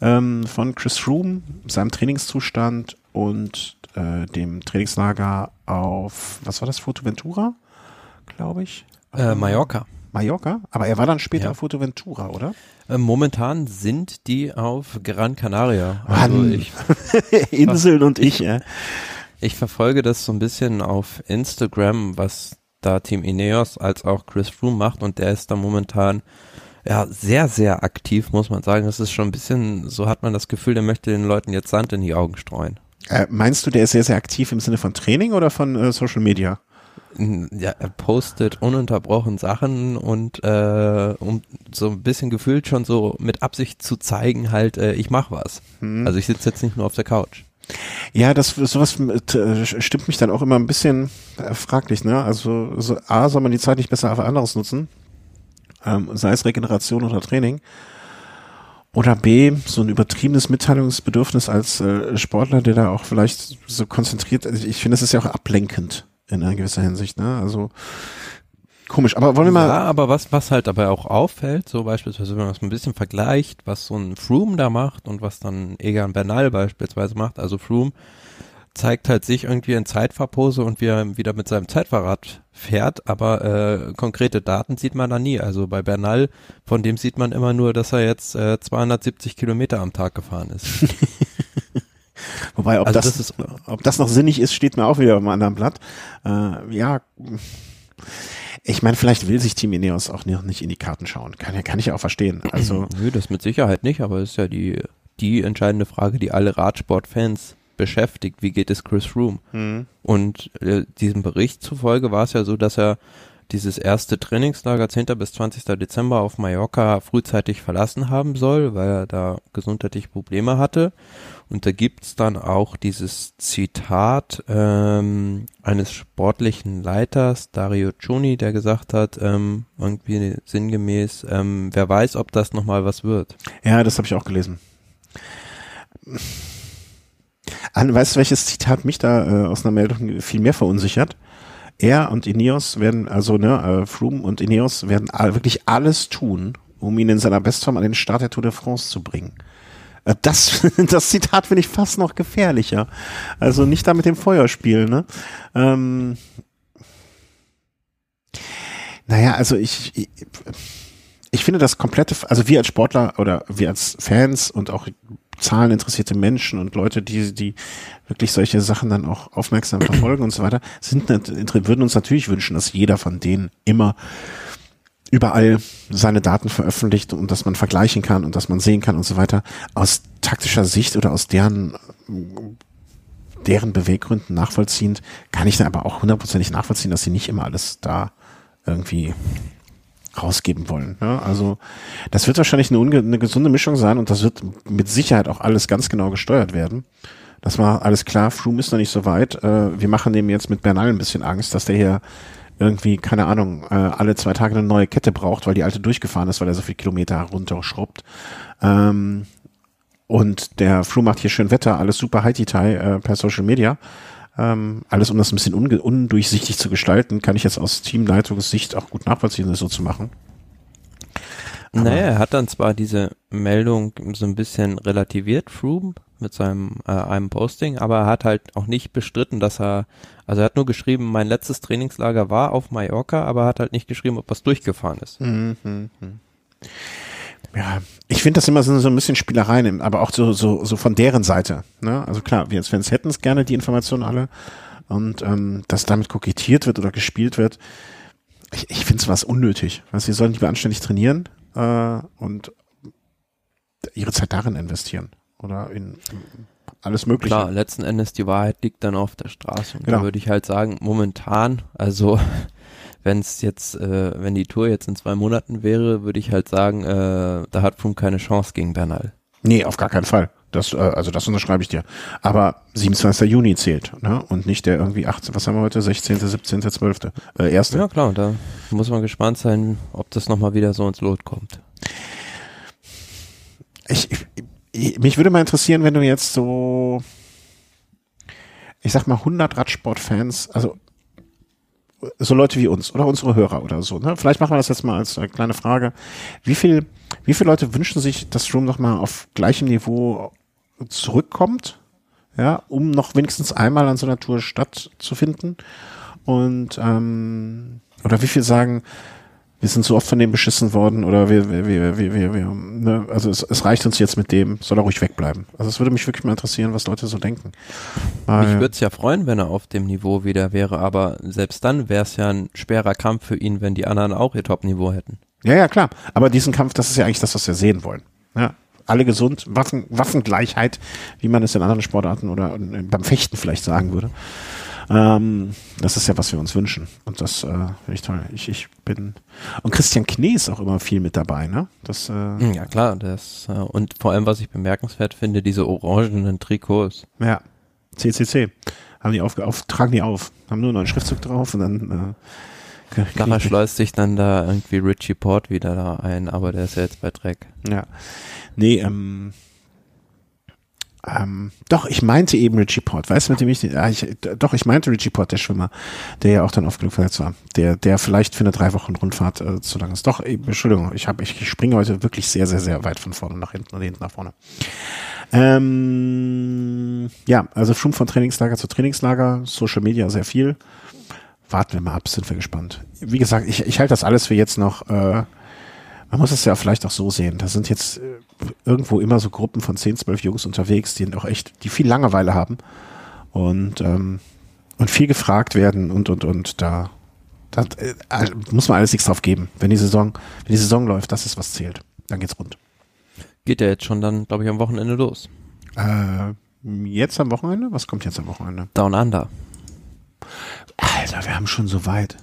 Speaker 1: Ähm, von Chris Froome, seinem Trainingszustand und äh, dem Trainingslager auf, was war das, Fuerteventura, glaube ich?
Speaker 2: Äh, Mallorca.
Speaker 1: Mallorca? Aber er war dann später
Speaker 2: Ja.
Speaker 1: auf Fuerteventura, oder?
Speaker 2: Äh, momentan sind die auf Gran Canaria. Also
Speaker 1: Mann.
Speaker 2: ich,
Speaker 1: Inseln und ich, ja.
Speaker 2: Ich verfolge das so ein bisschen auf Instagram, was da Team Ineos als auch Chris Froome macht und der ist da momentan ja sehr, sehr aktiv, muss man sagen. Das ist schon ein bisschen, so hat man das Gefühl, der möchte den Leuten jetzt Sand in die Augen streuen.
Speaker 1: Äh, meinst du, der ist sehr, sehr aktiv im Sinne von Training oder von äh, Social Media?
Speaker 2: Ja, er postet ununterbrochen Sachen und äh, um so ein bisschen gefühlt schon so mit Absicht zu zeigen, halt, äh, ich mach was. Also ich sitze jetzt nicht nur auf der Couch.
Speaker 1: Ja, das sowas äh, stimmt mich dann auch immer ein bisschen äh, fraglich, ne? Also so, A, soll man die Zeit nicht besser auf anderes nutzen, ähm, sei es Regeneration oder Training. Oder B, so ein übertriebenes Mitteilungsbedürfnis als äh, Sportler, der da auch vielleicht so konzentriert, also ich finde, das ist ja auch ablenkend in einer gewisser Hinsicht, ne? Also komisch. Aber wollen wir mal.
Speaker 2: Ja, aber was, was halt dabei auch auffällt, so beispielsweise, wenn man das ein bisschen vergleicht, was so ein Froome da macht und was dann Egan Bernal beispielsweise macht, also Froome zeigt halt sich irgendwie in Zeitfahrpose und wie er wieder mit seinem Zeitfahrrad fährt, aber äh, konkrete Daten sieht man da nie. Also bei Bernal, von dem sieht man immer nur, dass er jetzt äh, 270 Kilometer am Tag gefahren ist.
Speaker 1: Wobei, ob,
Speaker 2: Also
Speaker 1: das,
Speaker 2: das ist-
Speaker 1: ob das noch sinnig ist, steht mir auch wieder am anderen Blatt. Äh, ja, ich meine, vielleicht will sich Team Ineos auch nicht nicht in die Karten schauen. Kann, ja- kann ich auch verstehen. Also,
Speaker 2: Nö, das mit Sicherheit nicht, aber es ist ja die, die entscheidende Frage, die alle Radsportfans beschäftigt. Wie geht es Chris Froome? Und äh, diesem Bericht zufolge war es ja so, dass er dieses erste Trainingslager 10. bis 20. Dezember auf Mallorca frühzeitig verlassen haben soll, weil er da gesundheitliche Probleme hatte. Und da gibt's dann auch dieses Zitat ähm, eines sportlichen Leiters, Dario Cioni, der gesagt hat, ähm, irgendwie sinngemäß, ähm, wer weiß, ob das nochmal was wird.
Speaker 1: ja, das habe ich auch gelesen. An, weißt du, welches Zitat mich da äh, aus einer Meldung viel mehr verunsichert? Er und Ineos werden, also ne, äh, Froome und Ineos werden wirklich alles tun, um ihn in seiner Bestform an den Start der Tour de France zu bringen. Das, das Zitat finde ich fast noch gefährlicher. Also nicht da mit dem Feuer spielen, ne? Ähm, naja, also ich, ich, ich finde das komplette, also wir als Sportler oder wir als Fans und auch zahleninteressierte Menschen und Leute, die, die wirklich solche Sachen dann auch aufmerksam verfolgen und so weiter, sind, würden uns natürlich wünschen, dass jeder von denen immer überall seine Daten veröffentlicht und dass man vergleichen kann und dass man sehen kann und so weiter. Aus taktischer Sicht oder aus deren, deren Beweggründen nachvollziehend, kann ich dann aber auch hundertprozentig nachvollziehen, dass sie nicht immer alles da irgendwie rausgeben wollen. Ja, also das wird wahrscheinlich eine, eine gesunde Mischung sein und das wird mit Sicherheit auch alles ganz genau gesteuert werden. Das war alles klar, Froome ist noch nicht so weit. Äh, wir machen dem jetzt mit Bernal ein bisschen Angst, dass der hier irgendwie, keine Ahnung, äh, alle zwei Tage eine neue Kette braucht, weil die alte durchgefahren ist, weil er so viel Kilometer runterschrubbt. Ähm, und der Froome macht hier schön Wetter, alles super High-Detail äh, per Social Media. Ähm, alles, um das ein bisschen undurchsichtig zu gestalten, kann ich jetzt aus Teamleitungssicht auch gut nachvollziehen, das so zu machen.
Speaker 2: Naja, er hat dann zwar diese Meldung so ein bisschen relativiert, Froome, mit seinem äh, einem Posting, aber er hat halt auch nicht bestritten, dass er, also er hat nur geschrieben, mein letztes Trainingslager war auf Mallorca, aber er hat halt nicht geschrieben, ob was durchgefahren ist.
Speaker 1: Ja, ich finde das immer so, so ein bisschen Spielereien, aber auch so, so, so von deren Seite. Ne? Also klar, wir als Fans hätten es gerne, die Informationen alle. Und ähm, dass damit kokettiert wird oder gespielt wird, ich, ich finde es was unnötig. Weil sie sollen lieber anständig trainieren äh, und ihre Zeit darin investieren. Oder in, in alles Mögliche.
Speaker 2: Klar, letzten Endes die Wahrheit liegt dann auf der Straße. Und
Speaker 1: Genau.
Speaker 2: da würde ich halt sagen, momentan, also wenn es jetzt, äh, wenn die Tour jetzt in zwei Monaten wäre, würde ich halt sagen, äh, da hat Froome keine Chance gegen Bernal.
Speaker 1: Nee, auf gar keinen Fall. Das, äh, also das unterschreibe ich dir. Aber 27. Juni zählt, ne? Und nicht der irgendwie 18, was haben wir heute? 16., 17., 12. Äh, erste.
Speaker 2: Ja klar, da muss man gespannt sein, ob das nochmal wieder so ins Lot kommt.
Speaker 1: Ich, ich, ich, mich würde mal interessieren, wenn du jetzt so, ich sag mal 100 Radsportfans, also so Leute wie uns oder unsere Hörer oder so. Ne? Vielleicht machen wir das jetzt mal als äh, kleine Frage. Wie viel, wie viele Leute wünschen sich, dass Room noch mal auf gleichem Niveau zurückkommt, ja, um noch wenigstens einmal an so einer Tour stattzufinden? Und ähm, oder wie viel sagen, wir sind so oft von dem beschissen worden oder wir, wir, wir, wir, wir, wir ne? also es, es reicht uns jetzt mit dem, soll er ruhig wegbleiben. Also es würde mich wirklich mal interessieren, was Leute so denken.
Speaker 2: Weil, mich würde es ja freuen, wenn er auf dem Niveau wieder wäre, aber selbst dann wäre es ja ein schwerer Kampf für ihn, wenn die anderen auch ihr Top-Niveau hätten.
Speaker 1: Ja, ja, klar. Aber diesen Kampf, das ist ja eigentlich das, was wir sehen wollen. Ja, alle gesund, Waffen, Waffengleichheit, wie man es in anderen Sportarten oder beim Fechten vielleicht sagen würde. Ähm, das ist ja, was wir uns wünschen. Und das äh, finde ich toll. Ich, ich bin. Und Christian Knee ist auch immer viel mit dabei, ne? Das,
Speaker 2: äh, ja, klar. Das, äh, und vor allem, was ich bemerkenswert finde, diese orangenen Trikots.
Speaker 1: Ja. CCC. Haben die auf, auf, tragen die auf. Haben nur noch einen Schriftzug drauf und dann.
Speaker 2: Äh, Nachher schleust sich dann da irgendwie Richie Port wieder da ein, aber der ist ja jetzt bei Dreck.
Speaker 1: Ja. Nee, ähm, ähm, doch, ich meinte eben Richie Port, weißt du, mit dem ich, ah, ich, doch, ich meinte Richie Port, der Schwimmer, der ja auch dann oft genug verletzt war, der, der vielleicht für eine drei Wochen Rundfahrt äh, zu lang ist. Doch, äh, Entschuldigung, ich habe, ich, ich springe heute wirklich sehr, sehr, sehr weit von vorne nach hinten und hinten nach vorne. Ähm, ja, also Schwimmen von Trainingslager zu Trainingslager, Social Media sehr viel. Warten wir mal ab, sind wir gespannt. Wie gesagt, ich, ich halte das alles für jetzt noch äh, man muss es ja vielleicht auch so sehen. Da sind jetzt äh, irgendwo immer so Gruppen von 10, 12 Jungs unterwegs, die auch echt, die viel Langeweile haben und, ähm, und viel gefragt werden und, und, und da, da äh, muss man alles nichts drauf geben. Wenn die Saison, wenn die Saison läuft, das ist was zählt. Dann geht's rund.
Speaker 2: Geht ja jetzt schon dann, glaube ich, am Wochenende los.
Speaker 1: Äh, jetzt am Wochenende? Was kommt jetzt am Wochenende?
Speaker 2: Down Under.
Speaker 1: Alter, wir haben schon so weit.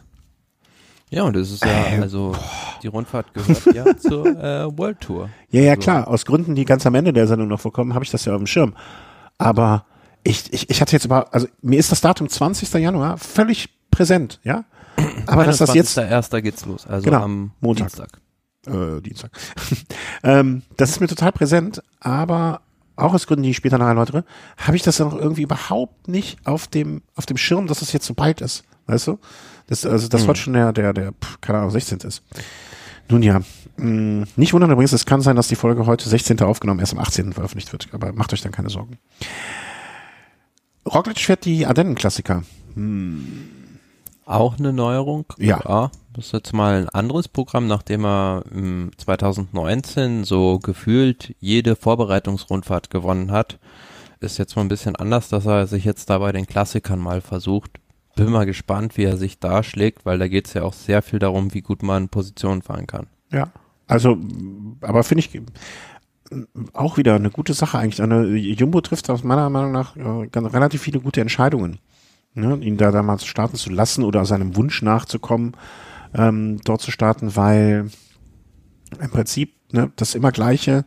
Speaker 2: Ja, und es ist ja, äh, also boah. die Rundfahrt gehört ja zur äh, World Tour.
Speaker 1: Ja, ja, also. klar. Aus Gründen, die ganz am Ende der Sendung noch vorkommen, habe ich das ja auf dem Schirm. Aber ich, ich, ich hatte jetzt aber, also mir ist das Datum 20. Januar völlig präsent, ja.
Speaker 2: Aber dass das jetzt. erster geht's los, also
Speaker 1: genau,
Speaker 2: am
Speaker 1: Montag. Dienstag. Äh, Dienstag. ähm, das ist mir total präsent, aber auch aus Gründen, die ich später noch erläutere, habe ich das dann auch irgendwie überhaupt nicht auf dem, auf dem Schirm, dass es jetzt so bald ist. Weißt du? Das, also das hm. heute schon der, der, der, keine Ahnung, 16. ist. Nun ja, mh, hm, nicht wundern übrigens, es kann sein, dass die Folge heute 16. aufgenommen, erst am 18. veröffentlicht wird, aber macht euch dann keine Sorgen. Roglic fährt die Ardennen-Klassiker. Hm.
Speaker 2: Auch eine Neuerung?
Speaker 1: Ja.
Speaker 2: ja. Das ist jetzt mal ein anderes Programm, nachdem er 2019 so gefühlt jede Vorbereitungsrundfahrt gewonnen hat. Ist jetzt mal ein bisschen anders, dass er sich jetzt dabei den Klassikern mal versucht bin mal gespannt, wie er sich darschlägt, weil da geht es ja auch sehr viel darum, wie gut man Positionen fahren kann.
Speaker 1: Ja, also, aber finde ich auch wieder eine gute Sache eigentlich. Eine Jumbo trifft aus meiner Meinung nach äh, relativ viele gute Entscheidungen. Ne? Ihn da damals starten zu lassen oder seinem Wunsch nachzukommen, ähm, dort zu starten, weil im Prinzip ne, das immer gleiche,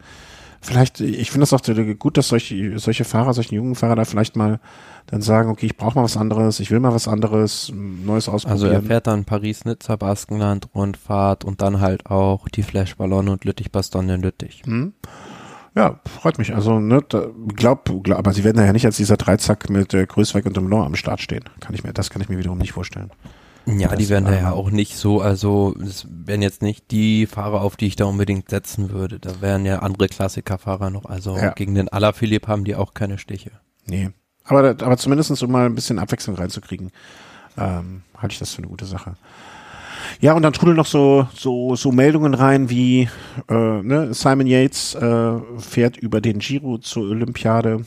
Speaker 1: vielleicht, ich finde das auch gut, dass solche, solche Fahrer, solche jungen Fahrer da vielleicht mal dann sagen, okay, ich brauche mal was anderes, ich will mal was anderes, Neues ausprobieren.
Speaker 2: Also er fährt dann Paris-Nizza, Baskenland, Rundfahrt und dann halt auch die Flashballon und Lüttich-Bastogne Lüttich.
Speaker 1: Hm. Ja, freut mich. Also, ne, glaub, glaub, aber sie werden ja nicht als dieser Dreizack mit äh, Größweig und Demlon am Start stehen. Kann ich mir, das kann ich mir wiederum nicht vorstellen.
Speaker 2: Ja, das, die werden da ja auch nicht so, also es wären jetzt nicht die Fahrer, auf die ich da unbedingt setzen würde. Da wären ja andere Klassikerfahrer noch. Also ja. gegen den Alaphilippe haben die auch keine Stiche.
Speaker 1: Nee, aber, aber zumindest um mal ein bisschen Abwechslung reinzukriegen, ähm, halte ich das für eine gute Sache. Ja, und dann trudeln noch so, so, so Meldungen rein wie äh, ne, Simon Yates äh, fährt über den Giro zur Olympiade.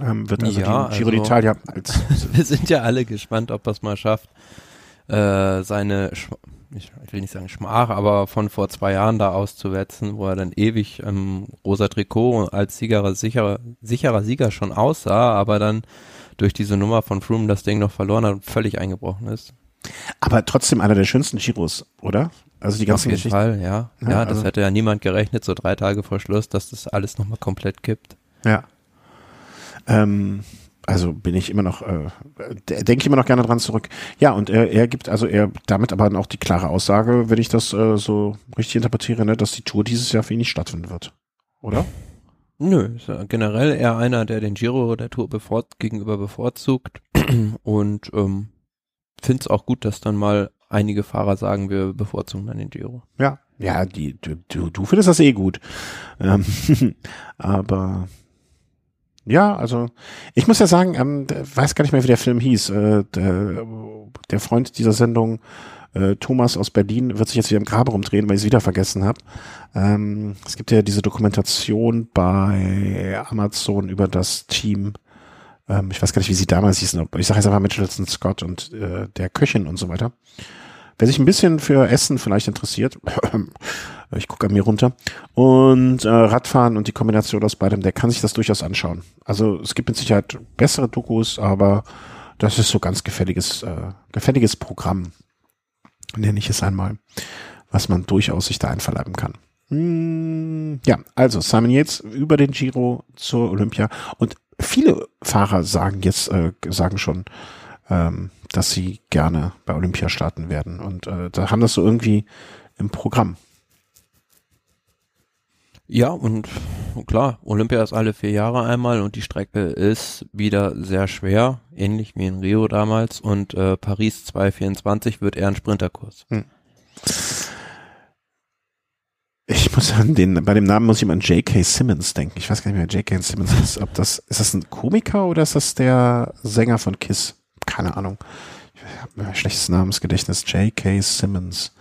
Speaker 1: Ähm, wird also
Speaker 2: ja,
Speaker 1: Giro also, d'Italia als.
Speaker 2: Wir sind ja alle gespannt, ob er es mal schafft, äh, seine ich, ich will nicht sagen Schmach, aber von vor zwei Jahren da auszuwetzen, wo er dann ewig im rosa Trikot als Sieger, sicherer, sicherer Sieger schon aussah, aber dann durch diese Nummer von Froome das Ding noch verloren hat und völlig eingebrochen ist.
Speaker 1: Aber trotzdem einer der schönsten Giros, oder? Also die ganzen
Speaker 2: Auf jeden Fall, ja. Ja, ja das also hätte ja niemand gerechnet, so drei Tage vor Schluss, dass das alles nochmal komplett kippt.
Speaker 1: Ja. Ähm, also bin ich immer noch, äh, denke ich immer noch gerne dran zurück. Ja, und er, er gibt also er damit aber auch die klare Aussage, wenn ich das äh, so richtig interpretiere, ne, dass die Tour dieses Jahr für ihn nicht stattfinden wird. Oder?
Speaker 2: Nö, ist ja generell eher einer, der den Giro der Tour bevor gegenüber bevorzugt und ähm, finde es auch gut, dass dann mal einige Fahrer sagen, wir bevorzugen dann den Giro.
Speaker 1: Ja, ja, die, du, du, du findest das eh gut. Ähm, aber ja, also ich muss ja sagen, ähm, weiß gar nicht mehr, wie der Film hieß. Äh, der, der Freund dieser Sendung, äh, Thomas aus Berlin, wird sich jetzt wieder im Grabe rumdrehen, weil ich es wieder vergessen habe. Ähm, es gibt ja diese Dokumentation bei Amazon über das Team. Ähm, ich weiß gar nicht, wie sie damals hießen. Ich sage jetzt einfach Mitchelson Scott und äh, der Köchin und so weiter. Wer sich ein bisschen für Essen vielleicht interessiert, ich gucke an mir runter, und äh, Radfahren und die Kombination aus beidem, der kann sich das durchaus anschauen. Also es gibt mit Sicherheit bessere Dokus, aber das ist so ganz gefälliges, äh, gefälliges Programm, nenne ich es einmal, was man durchaus sich da einverleiben kann. Hm, ja, also Simon Yates über den Giro zur Olympia und viele Fahrer sagen jetzt, äh, sagen schon, ähm, dass sie gerne bei Olympia starten werden. Und äh, da haben das so irgendwie im Programm.
Speaker 2: Ja, und klar, Olympia ist alle vier Jahre einmal und die Strecke ist wieder sehr schwer, ähnlich wie in Rio damals. Und äh, Paris 224 wird eher ein Sprinterkurs. Hm.
Speaker 1: Ich muss an den, bei dem Namen muss ich immer an J.K. Simmons denken. Ich weiß gar nicht mehr, J.K. Simmons ist, ob das, ist das ein Komiker oder ist das der Sänger von Kiss? Keine Ahnung. Ich habe ein schlechtes Namensgedächtnis. J.K. Simmons.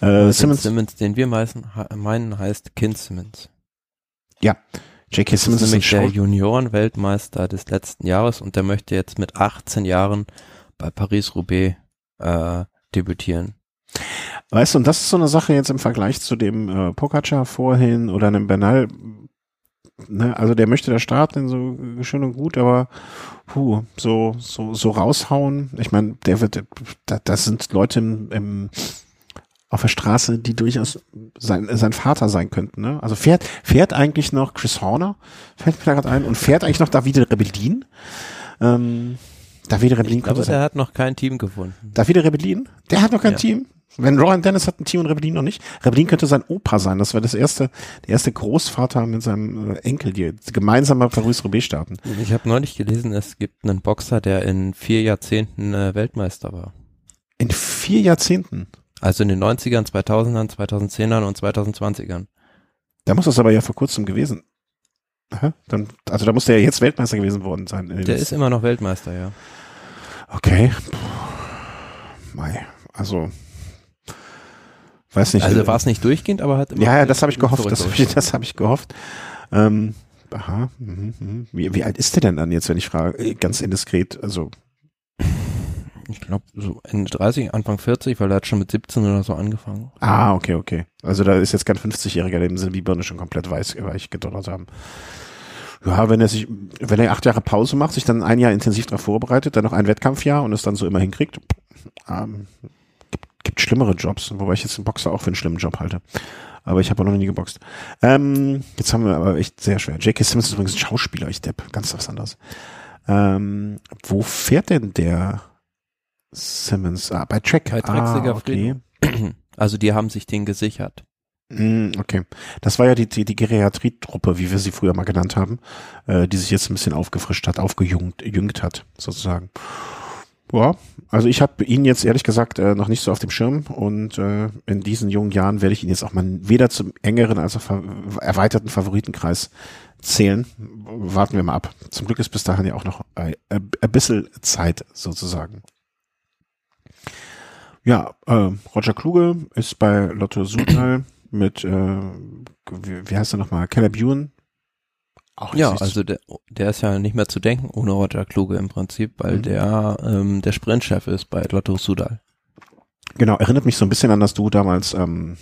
Speaker 2: Äh, Simmons. Simmons, den wir meisten, meinen, heißt Kin Simmons.
Speaker 1: Ja. J.K. Simmons
Speaker 2: ist, nämlich der Juniorenweltmeister des letzten Jahres und der möchte jetzt mit 18 Jahren bei Paris-Roubaix äh, debütieren.
Speaker 1: Weißt du, und das ist so eine Sache jetzt im Vergleich zu dem äh, Pogacar vorhin oder einem Bernal. Ne, also der möchte da starten, so schön und gut, aber puh, so, so, so raushauen. Ich meine, der wird, da, das sind Leute im, im, auf der Straße, die durchaus sein, sein Vater sein könnten. Ne? Also fährt, fährt eigentlich noch Chris Horner, fällt mir da gerade ein, und fährt eigentlich noch Davide Rebellin. Ähm, Davide Rebellin
Speaker 2: ich glaube, der hat noch kein Team gefunden.
Speaker 1: Davide Rebellin? Der hat noch kein ja. Team? Wenn Ryan Dennis hat ein Team und Rebellin noch nicht. Rebellin könnte sein Opa sein. Das wäre das erste, der erste Großvater mit seinem äh, Enkel, die gemeinsam bei Paris-Roubaix starten.
Speaker 2: Ich habe neulich gelesen, es gibt einen Boxer, der in vier Jahrzehnten äh, Weltmeister war.
Speaker 1: In vier Jahrzehnten?
Speaker 2: Also in den 90ern, 2000ern, 2010ern und 2020ern.
Speaker 1: Da muss das aber ja vor kurzem gewesen. Aha, dann, also da muss der ja jetzt Weltmeister gewesen worden sein.
Speaker 2: Der ist immer noch Weltmeister, ja.
Speaker 1: Okay. Puh. Mei. Also Weiß nicht.
Speaker 2: Also war es nicht durchgehend, aber hat
Speaker 1: immer. Ja, ja, das habe ich gehofft. Das habe ich, das hab ich gehofft. Ähm, aha. Mh, mh. Wie, wie alt ist der denn dann jetzt, wenn ich frage? Äh, ganz indiskret. Also.
Speaker 2: Ich glaube, so Ende 30, Anfang 40, weil er hat schon mit 17 oder so angefangen.
Speaker 1: Ah, okay, okay. Also da ist jetzt kein 50-Jähriger, dem sind die Birne schon komplett weiß, weich gedonnert haben. Ja, wenn er sich, wenn er acht Jahre Pause macht, sich dann ein Jahr intensiv darauf vorbereitet, dann noch ein Wettkampfjahr und es dann so immer hinkriegt, ähm, gibt schlimmere Jobs, wobei ich jetzt den Boxer auch für einen schlimmen Job halte. Aber ich habe auch noch nie geboxt. Ähm, jetzt haben wir aber echt sehr schwer. J.K. Simmons ist übrigens ein Schauspieler, ich depp, ganz was anderes. Ähm, wo fährt denn der Simmons? Ah, bei Track.
Speaker 2: Bei Track ah, okay. Also die haben sich den gesichert.
Speaker 1: Mm, okay. Das war ja die, die, die Geriatrie-Truppe, wie wir sie früher mal genannt haben, äh, die sich jetzt ein bisschen aufgefrischt hat, aufgejüngt hat, sozusagen. Ja, also ich habe ihn jetzt ehrlich gesagt äh, noch nicht so auf dem Schirm und äh, in diesen jungen Jahren werde ich ihn jetzt auch mal weder zum engeren als auch erweiterten Favoritenkreis zählen. Warten wir mal ab. Zum Glück ist bis dahin ja auch noch ein, ein bisschen Zeit sozusagen. Ja, äh, Roger Kluge ist bei Lotto Sudal mit, äh, wie, wie heißt er nochmal, Keller Bune
Speaker 2: auch ja, also der, der ist ja nicht mehr zu denken ohne Roger Kluge im Prinzip, weil mhm. der ähm, der Sprintchef ist bei Lotto Sudal.
Speaker 1: Genau, erinnert mich so ein bisschen an das Du damals, ähm,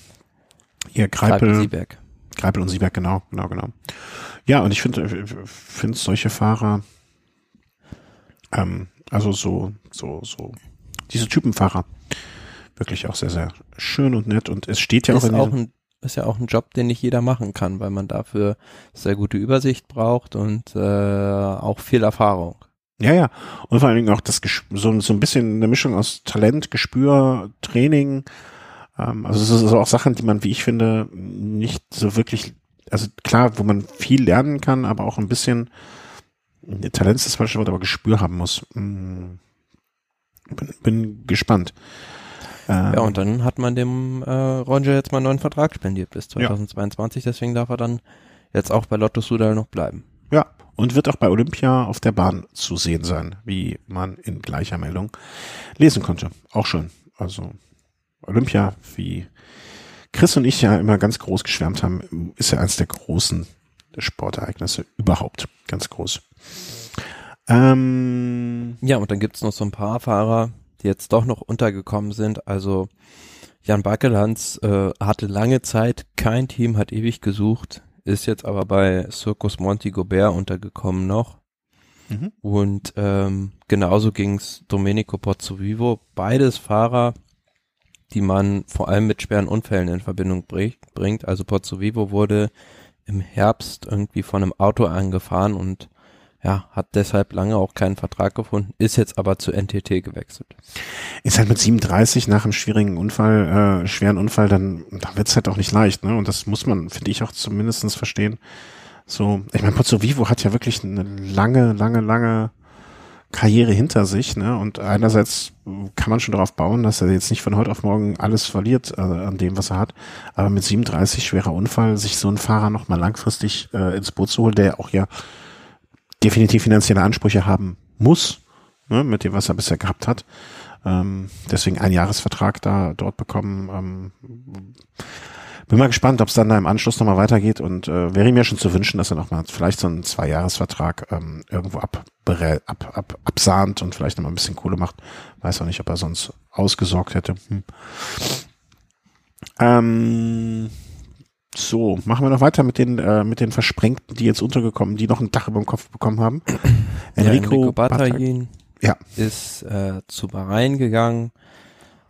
Speaker 1: ihr Greipel. Greipel Sieberg. Greipel und Sieberg, genau, genau, genau. Ja, und ich finde, äh, finde solche Fahrer, ähm, also so, so, so, diese Typenfahrer, wirklich auch sehr, sehr schön und nett und es steht ja
Speaker 2: ist
Speaker 1: auch in
Speaker 2: auch ein ist ja auch ein Job, den nicht jeder machen kann, weil man dafür sehr gute Übersicht braucht und äh, auch viel Erfahrung.
Speaker 1: Ja, ja. Und vor allen Dingen auch das so, so ein bisschen eine Mischung aus Talent, Gespür, Training. Ähm, also es sind auch Sachen, die man, wie ich finde, nicht so wirklich also klar, wo man viel lernen kann, aber auch ein bisschen Talent ist das falsche Wort, aber Gespür haben muss. Hm. Bin, bin gespannt.
Speaker 2: Ja, und dann hat man dem äh, Roger jetzt mal einen neuen Vertrag spendiert bis 2022, ja. deswegen darf er dann jetzt auch bei Lotto Sudal noch bleiben.
Speaker 1: Ja, und wird auch bei Olympia auf der Bahn zu sehen sein, wie man in gleicher Meldung lesen konnte. Auch schön. Also Olympia, wie Chris und ich ja immer ganz groß geschwärmt haben, ist ja eines der großen Sportereignisse überhaupt. Ganz groß.
Speaker 2: Ähm, ja, und dann gibt's noch so ein paar Fahrer, die jetzt doch noch untergekommen sind. Also Jan Backelands äh, hatte lange Zeit kein Team, hat ewig gesucht, ist jetzt aber bei Circus Monti Gobert untergekommen noch. Mhm. Und ähm, genauso ging's Domenico Pozzovivo. Beides Fahrer, die man vor allem mit schweren Unfällen in Verbindung bringt. Also Pozzovivo wurde im Herbst irgendwie von einem Auto angefahren und ja, hat deshalb lange auch keinen Vertrag gefunden, ist jetzt aber zu NTT gewechselt.
Speaker 1: Ist halt mit 37 nach einem schwierigen Unfall, äh, schweren Unfall, dann, dann wird's halt auch nicht leicht, ne? Und das muss man, finde ich, auch zumindestens verstehen. So, ich meine, Pozzo Vivo hat ja wirklich eine lange, lange, lange Karriere hinter sich, ne? Und einerseits kann man schon darauf bauen, dass er jetzt nicht von heute auf morgen alles verliert äh, an dem, was er hat. Aber mit 37 schwerer Unfall, sich so einen Fahrer nochmal langfristig äh, ins Boot zu holen, der auch ja definitiv finanzielle Ansprüche haben muss, ne, mit dem, was er bisher gehabt hat. Ähm, deswegen ein Jahresvertrag da dort bekommen. Ähm, bin mal gespannt, ob es dann da im Anschluss nochmal weitergeht und äh, wäre mir schon zu wünschen, dass er nochmal vielleicht so einen Zwei-Jahres-Vertrag ähm, irgendwo ab, ab, ab, absahnt und vielleicht nochmal ein bisschen Kohle macht. Weiß auch nicht, ob er sonst ausgesorgt hätte. Hm. Ähm, so, machen wir noch weiter mit den äh, mit den Versprengten, die jetzt untergekommen, die noch ein Dach über dem Kopf bekommen haben.
Speaker 2: Enrico, Enrico Bataillon ja. ist äh, zu Bahrain gegangen,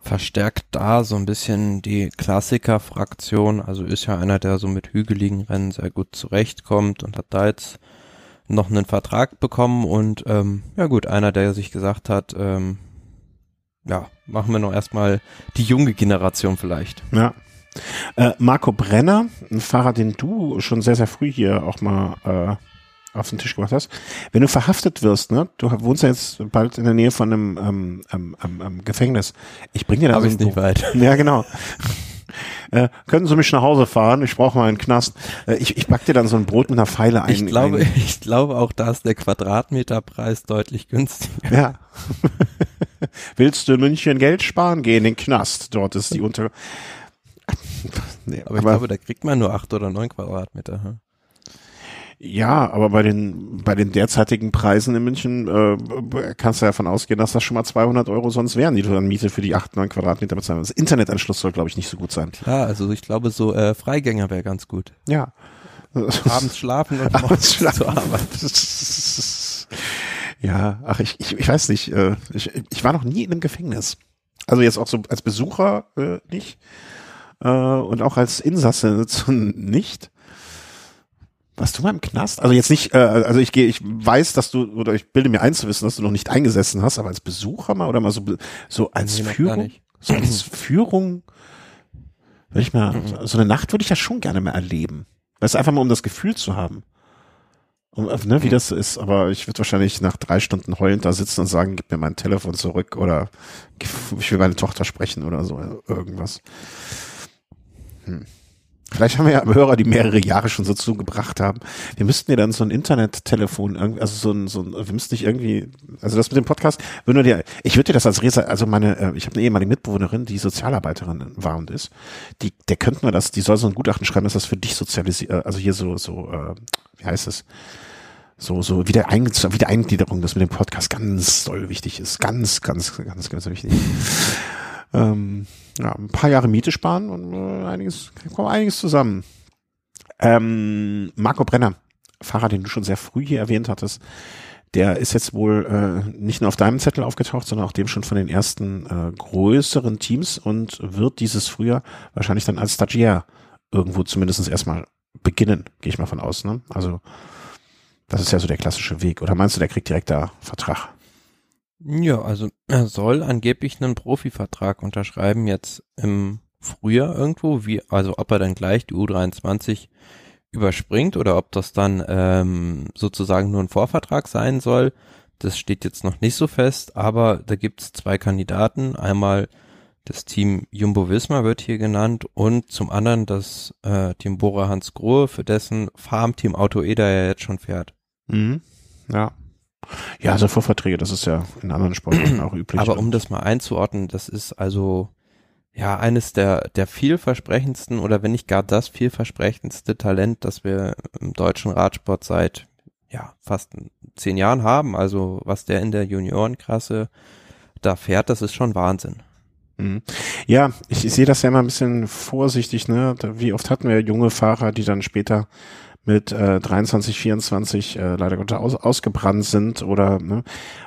Speaker 2: verstärkt da so ein bisschen die Klassiker-Fraktion, also ist ja einer, der so mit hügeligen Rennen sehr gut zurechtkommt und hat da jetzt noch einen Vertrag bekommen und ähm, ja gut, einer, der sich gesagt hat, ähm, ja, machen wir noch erstmal die junge Generation vielleicht.
Speaker 1: Ja, äh, Marco Brenner, ein Fahrer, den du schon sehr, sehr früh hier auch mal äh, auf den Tisch gemacht hast. Wenn du verhaftet wirst, ne, du wohnst ja jetzt bald in der Nähe von einem ähm, ähm, ähm, ähm Gefängnis. Ich bring dir da
Speaker 2: so ein nicht weit.
Speaker 1: Ja, genau. Äh, können Sie mich nach Hause fahren? Ich brauche mal einen Knast. Äh, ich, ich back dir dann so ein Brot mit einer Pfeile ein.
Speaker 2: Ich glaube, ein, ich glaube auch, da ist der Quadratmeterpreis deutlich günstiger.
Speaker 1: Ja. Willst du in München Geld sparen? Geh in den Knast. Dort ist die Unter
Speaker 2: nee, aber, aber, ich glaube, da kriegt man nur acht oder neun Quadratmeter. Hm?
Speaker 1: Ja, aber bei den bei den derzeitigen Preisen in München äh, kannst du ja davon ausgehen, dass das schon mal 200 Euro sonst wären, die du dann Miete für die acht, neun Quadratmeter bezahlen. Das Internetanschluss soll, glaube ich, nicht so gut sein.
Speaker 2: Klar, also ich glaube, so äh, Freigänger wäre ganz gut.
Speaker 1: Ja.
Speaker 2: Abends schlafen und morgens schlafen. zur Arbeit.
Speaker 1: ja, ach, ich, ich, ich weiß nicht. Äh, ich, ich war noch nie in einem Gefängnis. Also jetzt auch so als Besucher äh, nicht äh, und auch als Insasse nicht. Warst du mal im Knast? Also jetzt nicht, äh, also ich gehe, ich weiß, dass du, oder ich bilde mir ein zu wissen, dass du noch nicht eingesessen hast, aber als Besucher mal oder mal so, so als nee, Führung, so als Führung, würde ich mal, mhm. so eine Nacht würde ich ja schon gerne mal erleben. Das ist einfach mal, um das Gefühl zu haben. Um, äh, ne, wie mhm. das ist, aber ich würde wahrscheinlich nach drei Stunden heulend da sitzen und sagen, gib mir mein Telefon zurück oder ich will meine Tochter sprechen oder so, irgendwas. Hm. Vielleicht haben wir ja Hörer, die mehrere Jahre schon so zugebracht haben. Wir müssten ja dann so ein Internettelefon, also so ein, so ein, wir müssten nicht irgendwie, also das mit dem Podcast, würden wir dir, ich würde dir das als Resa, also meine, äh, ich habe eine ehemalige Mitbewohnerin, die Sozialarbeiterin war und ist, die, der könnten wir das, die soll so ein Gutachten schreiben, dass das für dich sozialisiert, äh, also hier so, so, äh, wie heißt es? So, so wieder Eingliederung, das mit dem Podcast ganz doll wichtig ist. Ganz, ganz, ganz, ganz wichtig ähm, ja, ein paar Jahre Miete sparen und äh, einiges, kommt einiges zusammen. Ähm, Marco Brenner, Fahrer, den du schon sehr früh hier erwähnt hattest, der ist jetzt wohl äh, nicht nur auf deinem Zettel aufgetaucht, sondern auch dem schon von den ersten äh, größeren Teams und wird dieses Frühjahr wahrscheinlich dann als Stagiaire irgendwo zumindest erstmal beginnen, gehe ich mal von aus. Ne? Also das ist ja so der klassische Weg. Oder meinst du, der kriegt direkt da Vertrag?
Speaker 2: Ja, also er soll angeblich einen Profivertrag unterschreiben jetzt im Frühjahr irgendwo, wie, also ob er dann gleich die U23 überspringt oder ob das dann ähm, sozusagen nur ein Vorvertrag sein soll, das steht jetzt noch nicht so fest, aber da gibt es zwei Kandidaten. Einmal das Team Jumbo Wismar wird hier genannt und zum anderen das äh, Team Bora Hans Grohe, für dessen Farmteam Auto Eder ja jetzt schon fährt.
Speaker 1: Mhm. Ja. Ja, also Vorverträge, das ist ja in anderen Sportarten auch üblich.
Speaker 2: Aber um das mal einzuordnen, das ist also ja eines der der vielversprechendsten oder wenn nicht gar das vielversprechendste Talent, das wir im deutschen Radsport seit ja fast zehn Jahren haben. Also was der in der Juniorenklasse da fährt, das ist schon Wahnsinn.
Speaker 1: Mhm. Ja, ich, ich sehe das ja immer ein bisschen vorsichtig, ne? Wie oft hatten wir junge Fahrer, die dann später mit äh, 23, 24 äh, leider Gottes aus, ausgebrannt sind oder ne,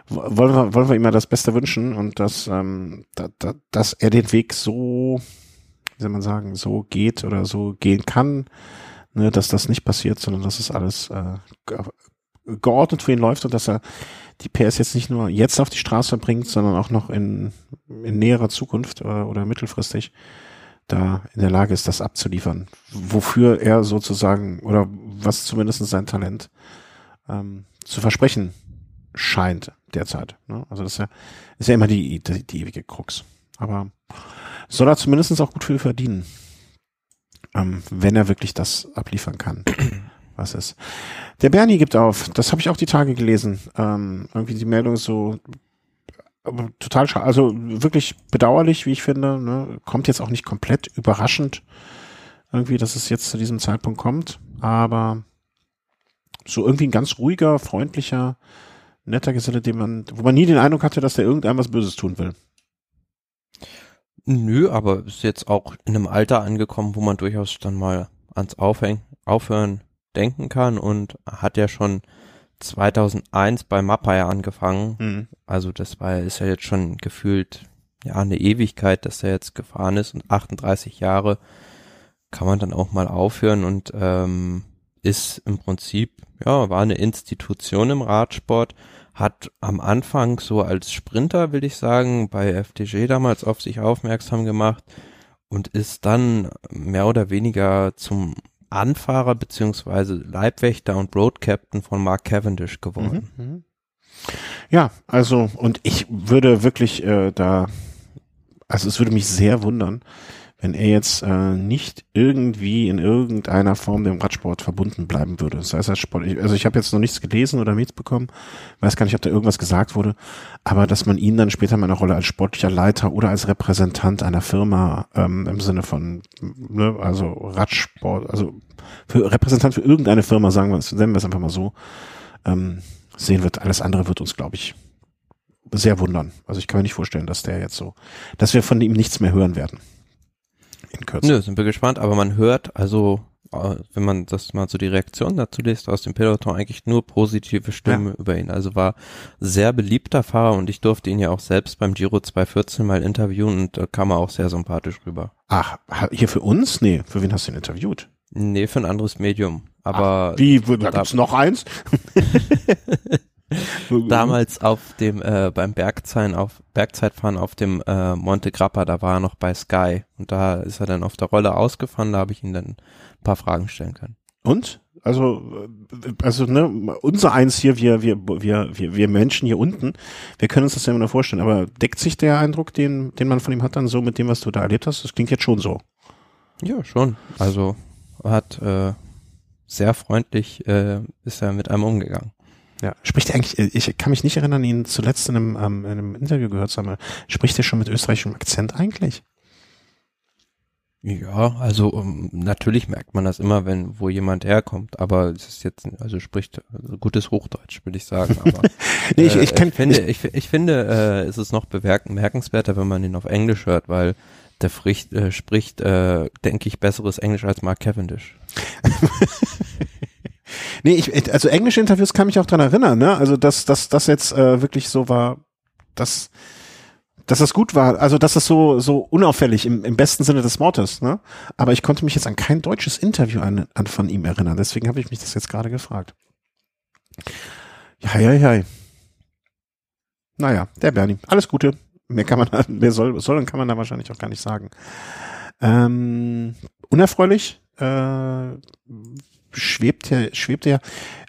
Speaker 1: wollen wir wollen wir immer das Beste wünschen und dass ähm, da, da, dass er den Weg so wie soll man sagen so geht oder so gehen kann, ne, dass das nicht passiert, sondern dass es alles äh, geordnet für ihn läuft und dass er die PS jetzt nicht nur jetzt auf die Straße bringt, sondern auch noch in, in näherer Zukunft äh, oder mittelfristig da in der Lage ist, das abzuliefern. Wofür er sozusagen oder was zumindest sein Talent ähm, zu versprechen scheint derzeit. Ne? Also das ist ja, ist ja immer die, die, die ewige Krux. Aber soll er zumindest auch gut viel verdienen, ähm, wenn er wirklich das abliefern kann, was ist. Der Bernie gibt auf. Das habe ich auch die Tage gelesen. Ähm, irgendwie die Meldung so total schade. Also wirklich bedauerlich, wie ich finde. Ne? Kommt jetzt auch nicht komplett überraschend irgendwie, dass es jetzt zu diesem Zeitpunkt kommt. Aber so irgendwie ein ganz ruhiger, freundlicher, netter Geselle, den man, wo man nie den Eindruck hatte, dass der irgendeinem was Böses tun will.
Speaker 2: Nö, aber ist jetzt auch in einem Alter angekommen, wo man durchaus dann mal ans Aufhängen, Aufhören denken kann und hat ja schon 2001 bei Mappai angefangen. Mhm. Also das war ist ja jetzt schon gefühlt ja eine Ewigkeit, dass er jetzt gefahren ist und 38 Jahre kann man dann auch mal aufhören und ähm, ist im Prinzip ja war eine Institution im Radsport, hat am Anfang so als Sprinter will ich sagen bei FDG damals auf sich aufmerksam gemacht und ist dann mehr oder weniger zum Anfahrer beziehungsweise Leibwächter und Road Captain von Mark Cavendish geworden. Mhm, mhm.
Speaker 1: Ja, also und ich würde wirklich äh, da, also es würde mich sehr wundern, wenn er jetzt äh, nicht irgendwie in irgendeiner Form dem Radsport verbunden bleiben würde. Das heißt, als Sport, also ich habe jetzt noch nichts gelesen oder mitbekommen, weiß gar nicht, ob da irgendwas gesagt wurde, aber dass man ihn dann später mal eine Rolle als sportlicher Leiter oder als Repräsentant einer Firma ähm, im Sinne von, ne, also Radsport, also für Repräsentant für irgendeine Firma, sagen wir es, nennen wir es einfach mal so, ähm, sehen wird. Alles andere wird uns, glaube ich, sehr wundern. Also ich kann mir nicht vorstellen, dass der jetzt so, dass wir von ihm nichts mehr hören werden
Speaker 2: in Kürze. Nö, sind wir gespannt, aber man hört, also äh, wenn man das mal so die Reaktion dazu liest aus dem Peloton, eigentlich nur positive Stimmen ja. über ihn. Also war sehr beliebter Fahrer und ich durfte ihn ja auch selbst beim Giro 214 mal interviewen und da kam er auch sehr sympathisch rüber.
Speaker 1: Ach, hier für uns? Nee, für wen hast du ihn interviewt?
Speaker 2: Nee, für ein anderes Medium. Aber
Speaker 1: Ach, wie, da gibt's noch eins?
Speaker 2: Damals auf dem äh, beim Bergzeiten auf Bergzeitfahren auf dem äh, Monte Grappa, da war er noch bei Sky und da ist er dann auf der Rolle ausgefahren, da habe ich ihn dann ein paar Fragen stellen können.
Speaker 1: Und? Also, also ne, unser eins hier, wir, wir, wir, wir, wir Menschen hier unten, wir können uns das ja immer noch vorstellen, aber deckt sich der Eindruck, den, den man von ihm hat, dann so mit dem, was du da erlebt hast? Das klingt jetzt schon so.
Speaker 2: Ja, schon. Also hat äh, sehr freundlich äh, ist er mit einem umgegangen.
Speaker 1: Ja, spricht er eigentlich, ich kann mich nicht erinnern, ihn zuletzt in einem, ähm, in einem Interview gehört zu haben. Spricht er schon mit österreichischem Akzent eigentlich?
Speaker 2: Ja, also um, natürlich merkt man das immer, wenn wo jemand herkommt, aber es ist jetzt, also spricht also gutes Hochdeutsch, würde ich sagen. Aber nee, ich, ich, kann, äh, ich finde, ich, ich finde, äh, es ist noch bemerkenswerter, wenn man ihn auf Englisch hört, weil der spricht, äh, spricht äh, denke ich, besseres Englisch als Mark Cavendish.
Speaker 1: Nee, ich, also englische Interviews kann mich auch dran erinnern, ne? Also dass dass das jetzt äh, wirklich so war, dass dass das gut war, also dass das so so unauffällig im, im besten Sinne des Wortes, ne? Aber ich konnte mich jetzt an kein deutsches Interview an, an von ihm erinnern, deswegen habe ich mich das jetzt gerade gefragt. Ja, ja, ja. Naja, der Bernie. Alles Gute. Mehr kann man, mehr soll, soll und kann man da wahrscheinlich auch gar nicht sagen. Ähm, unerfreulich äh, schwebt ja, schwebt ja,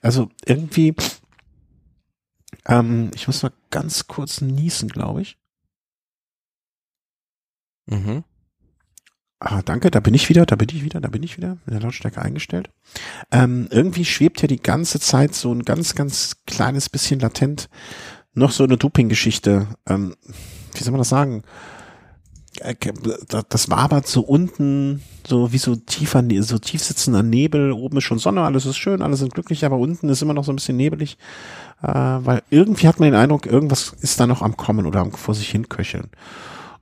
Speaker 1: also irgendwie, ähm, ich muss mal ganz kurz niesen, glaube ich.
Speaker 2: Mhm.
Speaker 1: Ah, danke, da bin ich wieder, da bin ich wieder, da bin ich wieder, in der Lautstärke eingestellt. Ähm, irgendwie schwebt ja die ganze Zeit so ein ganz, ganz kleines bisschen latent noch so eine Doping-Geschichte. Ähm, wie soll man das sagen? Äh, das wabert so unten, so wie so tiefer, so tief sitzender Nebel. Oben ist schon Sonne, alles ist schön, alle sind glücklich, aber unten ist immer noch so ein bisschen nebelig, äh, weil irgendwie hat man den Eindruck, irgendwas ist da noch am Kommen oder am vor sich hin köcheln.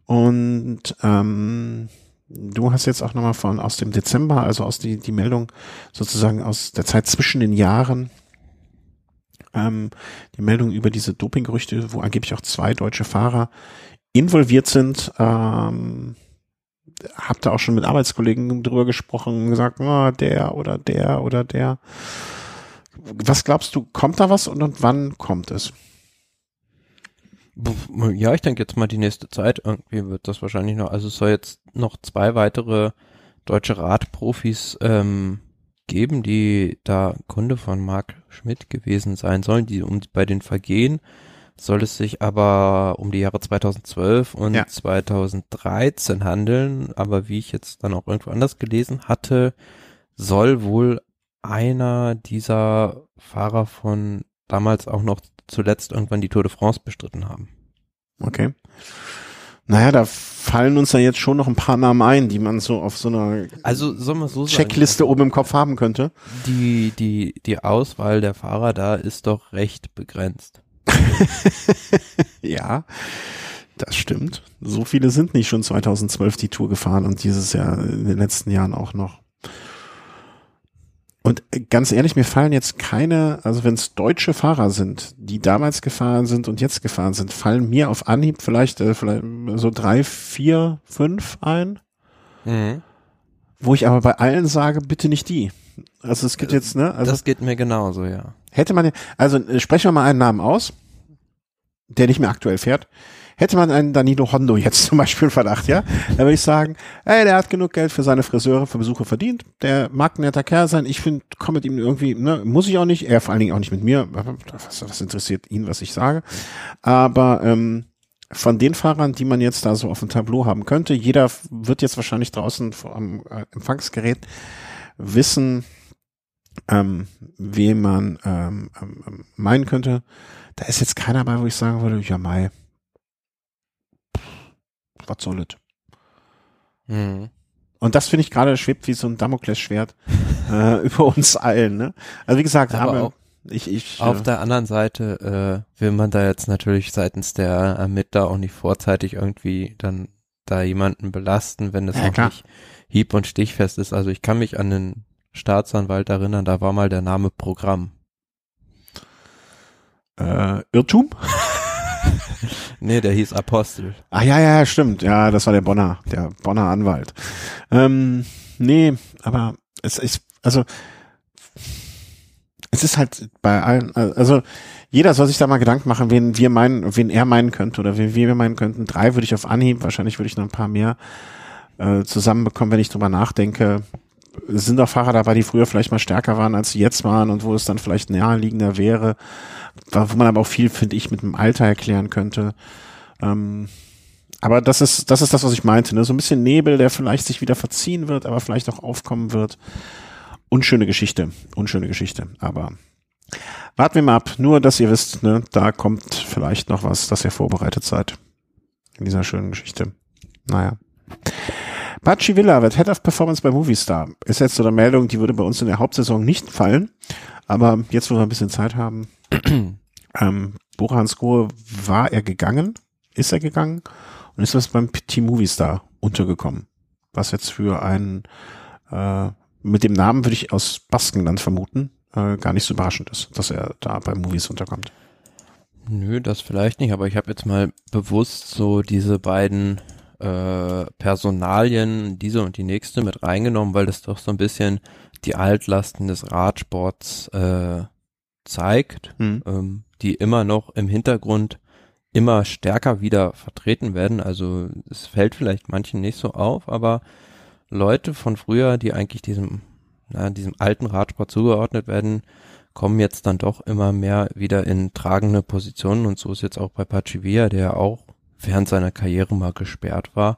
Speaker 1: Und ähm, du hast jetzt auch nochmal von aus dem Dezember, also aus die, die Meldung sozusagen aus der Zeit zwischen den Jahren, ähm, die Meldung über diese Dopinggerüchte, wo angeblich auch zwei deutsche Fahrer involviert sind. Ähm, hab da auch schon mit Arbeitskollegen drüber gesprochen und gesagt, oh, der oder der oder der. Was glaubst du, kommt da was und, und wann kommt es?
Speaker 2: Ja, ich denke jetzt mal die nächste Zeit. Irgendwie wird das wahrscheinlich noch, also es soll jetzt noch zwei weitere deutsche Radprofis ähm, geben, die da Kunde von Marc Schmidt gewesen sein sollen, die um bei den Vergehen soll es sich aber um die Jahre 2012 und ja. 2013 handeln, aber wie ich jetzt dann auch irgendwo anders gelesen hatte, soll wohl einer dieser Fahrer von damals auch noch zuletzt irgendwann die Tour de France bestritten haben.
Speaker 1: Okay. Naja, da fallen uns ja jetzt schon noch ein paar Namen ein, die man so auf so einer
Speaker 2: also, so
Speaker 1: Checkliste sagen, oben im Kopf haben könnte.
Speaker 2: Die, die, die Auswahl der Fahrer da ist doch recht begrenzt.
Speaker 1: ja, das stimmt. So viele sind nicht schon 2012 die Tour gefahren und dieses Jahr in den letzten Jahren auch noch. Und ganz ehrlich, mir fallen jetzt keine, also wenn es deutsche Fahrer sind, die damals gefahren sind und jetzt gefahren sind, fallen mir auf Anhieb vielleicht, äh, vielleicht so drei, vier, fünf ein. Mhm. Wo ich aber bei allen sage, bitte nicht die. Also es gibt äh, jetzt, ne? Also
Speaker 2: das geht mir genauso, ja.
Speaker 1: Hätte man, also äh, sprechen wir mal einen Namen aus, der nicht mehr aktuell fährt. Hätte man einen Danilo Hondo jetzt zum Beispiel Verdacht, ja, dann würde ich sagen, ey, der hat genug Geld für seine Friseure, für Besucher verdient, der mag ein netter Kerl sein, ich finde, komm mit ihm irgendwie, ne, muss ich auch nicht, er vor allen Dingen auch nicht mit mir, was, was interessiert ihn, was ich sage, aber ähm, von den Fahrern, die man jetzt da so auf dem Tableau haben könnte, jeder wird jetzt wahrscheinlich draußen am äh, Empfangsgerät wissen, ähm, wen man ähm, ähm, meinen könnte. Da ist jetzt keiner bei, wo ich sagen würde, ja, Mai, was soll es? Mhm. Und das finde ich gerade schwebt wie so ein Damoklesschwert äh, über uns allen. Ne? Also wie gesagt,
Speaker 2: Aber haben wir, ich, ich, auf äh, der anderen Seite äh, will man da jetzt natürlich seitens der Ermittler auch nicht vorzeitig irgendwie dann da jemanden belasten, wenn es ja, noch klar. nicht hieb- und stichfest ist. Also ich kann mich an den Staatsanwalt erinnern, da war mal der Name Programm.
Speaker 1: Äh, Irrtum?
Speaker 2: nee, der hieß Apostel.
Speaker 1: Ah ja, ja, stimmt. Ja, das war der Bonner, der Bonner Anwalt. Ähm, nee, aber es ist, also es ist halt bei allen, also jeder soll sich da mal Gedanken machen, wen wir meinen, wen er meinen könnte oder wen wir meinen könnten. Drei würde ich auf Anhieb, wahrscheinlich würde ich noch ein paar mehr äh, zusammenbekommen, wenn ich drüber nachdenke. Sind auch Fahrer dabei, die früher vielleicht mal stärker waren, als sie jetzt waren und wo es dann vielleicht naheliegender wäre wo man aber auch viel, finde ich, mit dem Alter erklären könnte. Ähm, aber das ist, das ist das, was ich meinte, ne? So ein bisschen Nebel, der vielleicht sich wieder verziehen wird, aber vielleicht auch aufkommen wird. Unschöne Geschichte, unschöne Geschichte, aber warten wir mal ab. Nur, dass ihr wisst, ne, da kommt vielleicht noch was, dass ihr vorbereitet seid. In dieser schönen Geschichte. Naja. Pachi Villa wird Head of Performance bei Movistar. Ist jetzt so eine Meldung, die würde bei uns in der Hauptsaison nicht fallen. Aber jetzt, wo wir ein bisschen Zeit haben, ähm, Boransko war er gegangen, ist er gegangen und ist was beim Team Movistar untergekommen. Was jetzt für einen, äh, mit dem Namen würde ich aus Baskenland vermuten, äh, gar nicht so überraschend ist, dass er da bei Movies unterkommt.
Speaker 2: Nö, das vielleicht nicht, aber ich habe jetzt mal bewusst so diese beiden äh, Personalien, diese und die nächste mit reingenommen, weil das doch so ein bisschen die Altlasten des Radsports äh, zeigt, mhm. ähm, die immer noch im Hintergrund immer stärker wieder vertreten werden. Also es fällt vielleicht manchen nicht so auf, aber Leute von früher, die eigentlich diesem na, diesem alten Radsport zugeordnet werden, kommen jetzt dann doch immer mehr wieder in tragende Positionen und so ist jetzt auch bei Pachivia, der auch während seiner Karriere mal gesperrt war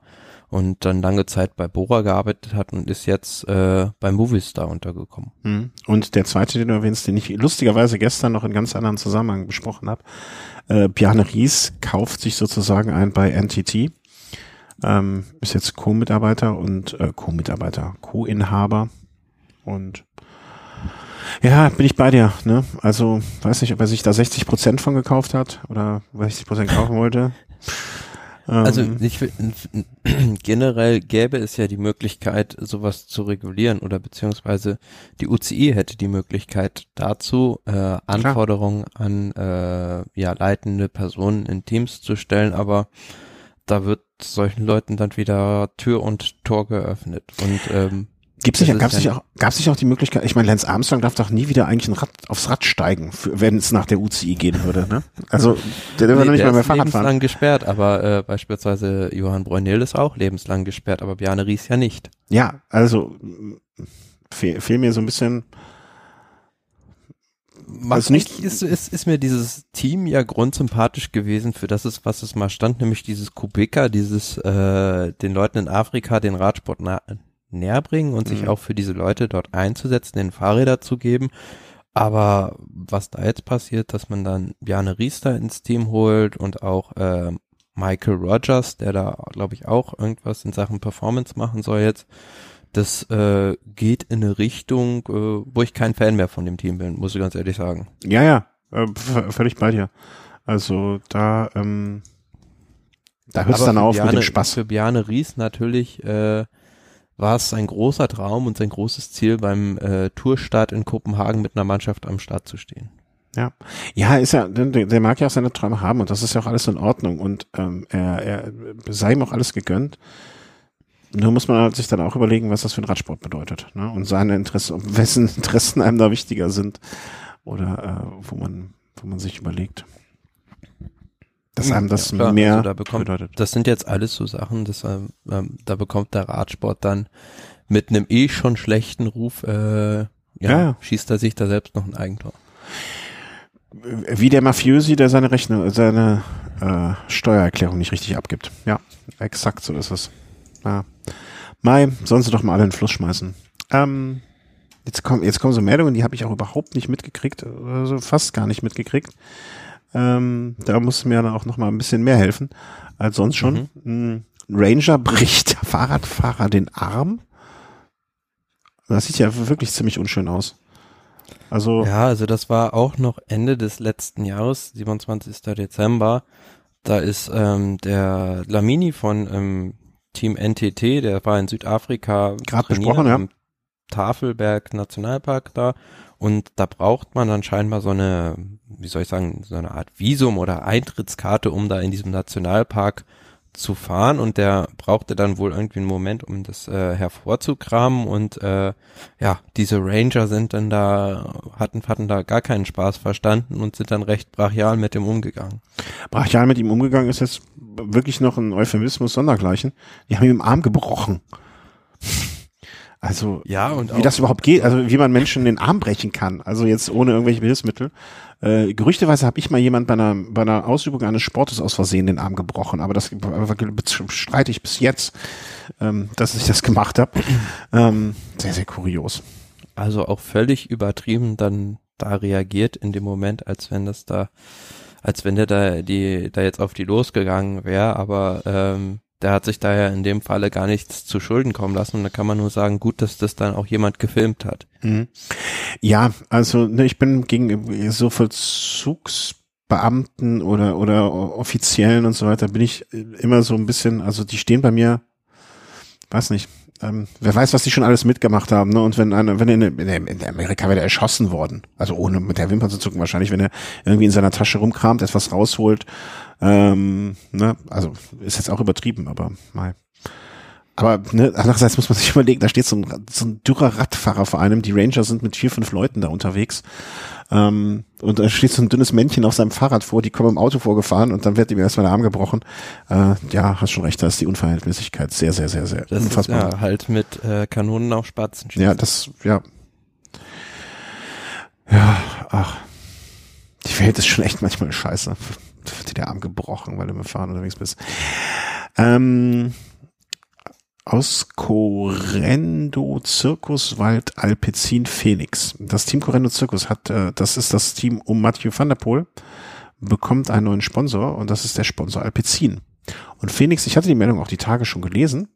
Speaker 2: und dann lange Zeit bei Bora gearbeitet hat und ist jetzt äh, bei Movistar untergekommen.
Speaker 1: Hm. Und der zweite, den du erwähnst, den ich lustigerweise gestern noch in ganz anderen Zusammenhang besprochen habe, äh, Bjarne Ries kauft sich sozusagen ein bei NTT, ähm, ist jetzt Co-Mitarbeiter und äh, Co-Mitarbeiter, Co-Inhaber und ja, bin ich bei dir. Ne? Also weiß nicht, ob er sich da 60 Prozent von gekauft hat oder 60 Prozent kaufen wollte.
Speaker 2: Also ähm. ich, generell gäbe es ja die Möglichkeit, sowas zu regulieren oder beziehungsweise die UCI hätte die Möglichkeit dazu, äh, Anforderungen an äh, ja leitende Personen in Teams zu stellen, aber da wird solchen Leuten dann wieder Tür und Tor geöffnet und ähm,
Speaker 1: Gibt's nicht, gab's nicht auch, gab's nicht auch die Möglichkeit, ich meine, Lance Armstrong darf doch nie wieder eigentlich ein Rad, aufs Rad steigen, wenn es nach der UCI gehen würde, ne? Also, der darf nee, nicht
Speaker 2: mal
Speaker 1: mehr Fahrrad
Speaker 2: fahren. lebenslang gesperrt, aber äh, beispielsweise Johann Bräunel ist auch lebenslang gesperrt, aber Bjarne Ries ja nicht.
Speaker 1: Ja, also fehl, fehl mir so ein bisschen
Speaker 2: also nicht ist, ist, ist mir dieses Team ja grundsympathisch gewesen, für das es, was es mal stand, nämlich dieses Kubika, dieses äh, den Leuten in Afrika den Radsport na, näher bringen und mhm. sich auch für diese Leute dort einzusetzen, den Fahrräder zu geben. Aber was da jetzt passiert, dass man dann Bjarne Riester ins Team holt und auch äh, Michael Rogers, der da, glaube ich, auch irgendwas in Sachen Performance machen soll jetzt, das äh, geht in eine Richtung, äh, wo ich kein Fan mehr von dem Team bin, muss ich ganz ehrlich sagen.
Speaker 1: Ja, ja, äh, völlig bei dir. Also da, ähm, da hört es dann auf Bjarne, mit dem Spaß.
Speaker 2: Für Bjarne Ries natürlich äh, war es sein großer Traum und sein großes Ziel, beim äh, Tourstart in Kopenhagen mit einer Mannschaft am Start zu stehen.
Speaker 1: Ja, ja, ist ja, der, der mag ja auch seine Träume haben und das ist ja auch alles in Ordnung und ähm, er, er sei ihm auch alles gegönnt. Nur muss man halt sich dann auch überlegen, was das für ein Radsport bedeutet ne? und seine Interessen, wessen Interessen einem da wichtiger sind oder äh, wo man, wo man sich überlegt dass einem das ja, mehr also
Speaker 2: da bekommt, bedeutet. Das sind jetzt alles so Sachen, dass, ähm, ähm, da bekommt der Radsport dann mit einem eh schon schlechten Ruf, äh, ja, ja, schießt er sich da selbst noch ein Eigentor.
Speaker 1: Wie der Mafiosi, der seine Rechnung, seine äh, Steuererklärung nicht richtig abgibt. Ja, exakt so ist es. Ja. Mai, sollen sie doch mal alle in den Fluss schmeißen. Ähm, jetzt kommen, jetzt kommen so Meldungen, die habe ich auch überhaupt nicht mitgekriegt, also fast gar nicht mitgekriegt. Ähm, da muss mir dann auch noch mal ein bisschen mehr helfen als sonst schon. Mhm. Ranger bricht Fahrradfahrer den Arm. Das sieht ja wirklich ziemlich unschön aus. Also
Speaker 2: ja, also das war auch noch Ende des letzten Jahres, 27. Dezember. Da ist ähm, der Lamini von ähm, Team NTT, der war in Südafrika
Speaker 1: gerade besprochen, ja.
Speaker 2: Tafelberg Nationalpark da und da braucht man dann scheinbar so eine, wie soll ich sagen, so eine Art Visum oder Eintrittskarte, um da in diesem Nationalpark zu fahren und der brauchte dann wohl irgendwie einen Moment, um das äh, hervorzukramen und äh, ja, diese Ranger sind dann da, hatten, hatten da gar keinen Spaß verstanden und sind dann recht brachial mit dem umgegangen.
Speaker 1: Brachial mit ihm umgegangen ist jetzt wirklich noch ein Euphemismus sondergleichen. Die haben ihm den Arm gebrochen. Also ja, und wie das überhaupt geht, also wie man Menschen den Arm brechen kann, also jetzt ohne irgendwelche Hilfsmittel. Äh, gerüchteweise habe ich mal jemand bei einer, bei einer Ausübung eines Sportes aus Versehen den Arm gebrochen, aber das streite ich bis jetzt, ähm, dass ich das gemacht habe. Ähm, sehr, sehr kurios.
Speaker 2: Also auch völlig übertrieben dann da reagiert in dem Moment, als wenn das da, als wenn der da die da jetzt auf die losgegangen wäre, aber ähm, der hat sich da ja in dem Falle gar nichts zu Schulden kommen lassen und da kann man nur sagen, gut, dass das dann auch jemand gefilmt hat. Mhm.
Speaker 1: Ja, also ne, ich bin gegen so Vollzugsbeamten oder oder Offiziellen und so weiter bin ich immer so ein bisschen, also die stehen bei mir, weiß nicht, ähm, wer weiß, was die schon alles mitgemacht haben, ne? Und wenn einer, wenn in, in, in Amerika wäre er erschossen worden, also ohne mit der Wimpern zu zucken wahrscheinlich, wenn er irgendwie in seiner Tasche rumkramt, etwas rausholt, ähm, ne? Also ist jetzt auch übertrieben, aber mal. Aber ne, andererseits muss man sich überlegen, da steht so ein, so ein dürrer Radfahrer vor einem, die Ranger sind mit vier, fünf Leuten da unterwegs. Ähm, und da steht so ein dünnes Männchen auf seinem Fahrrad vor, die kommen im Auto vorgefahren und dann wird ihm erstmal der Arm gebrochen. Äh, ja, hast schon recht, da ist die Unverhältnismäßigkeit sehr, sehr, sehr, sehr
Speaker 2: das unfassbar. Ist, ja, halt mit äh, Kanonen auf Spatzen
Speaker 1: schießen. Ja, das, ja, Ja, ach. Die Welt ist schon echt manchmal scheiße. Dir der Arm gebrochen, weil du mit Fahren unterwegs bist. Ähm, aus Correndo Zirkuswald Alpecin Phoenix. Das Team Correndo Zirkus hat, äh, das ist das Team um Mathieu van der Poel, bekommt einen neuen Sponsor und das ist der Sponsor Alpecin. Und Phoenix, ich hatte die Meldung auch die Tage schon gelesen,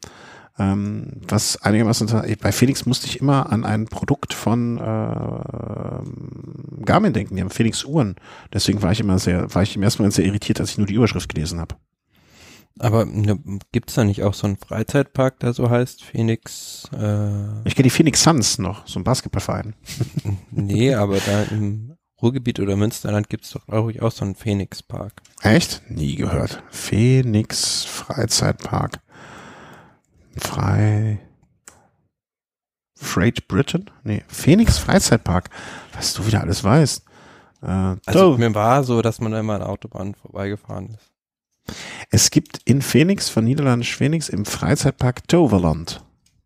Speaker 1: ähm, was einigermaßen, bei Phoenix musste ich immer an ein Produkt von äh, Garmin denken, die haben Phoenix Uhren. Deswegen war ich immer sehr, war ich im ersten Moment sehr irritiert, als ich nur die Überschrift gelesen habe.
Speaker 2: Aber ne, gibt's da nicht auch so einen Freizeitpark, der so heißt? Phoenix? Äh
Speaker 1: ich kenne die Phoenix Suns noch, so ein Basketballverein.
Speaker 2: nee, aber da im Ruhrgebiet oder Münsterland gibt's doch, glaube ich, auch so einen Phoenix-Park.
Speaker 1: Echt? Nie gehört. Phoenix Freizeitpark. Frei. Freight Britain? Nee, Phoenix Freizeitpark. Was du wieder alles weißt.
Speaker 2: Äh, also mir war so, dass man immer an Autobahnen vorbeigefahren ist.
Speaker 1: Es gibt in Phoenix, von Niederländisch Phoenix, im Freizeitpark Toverland.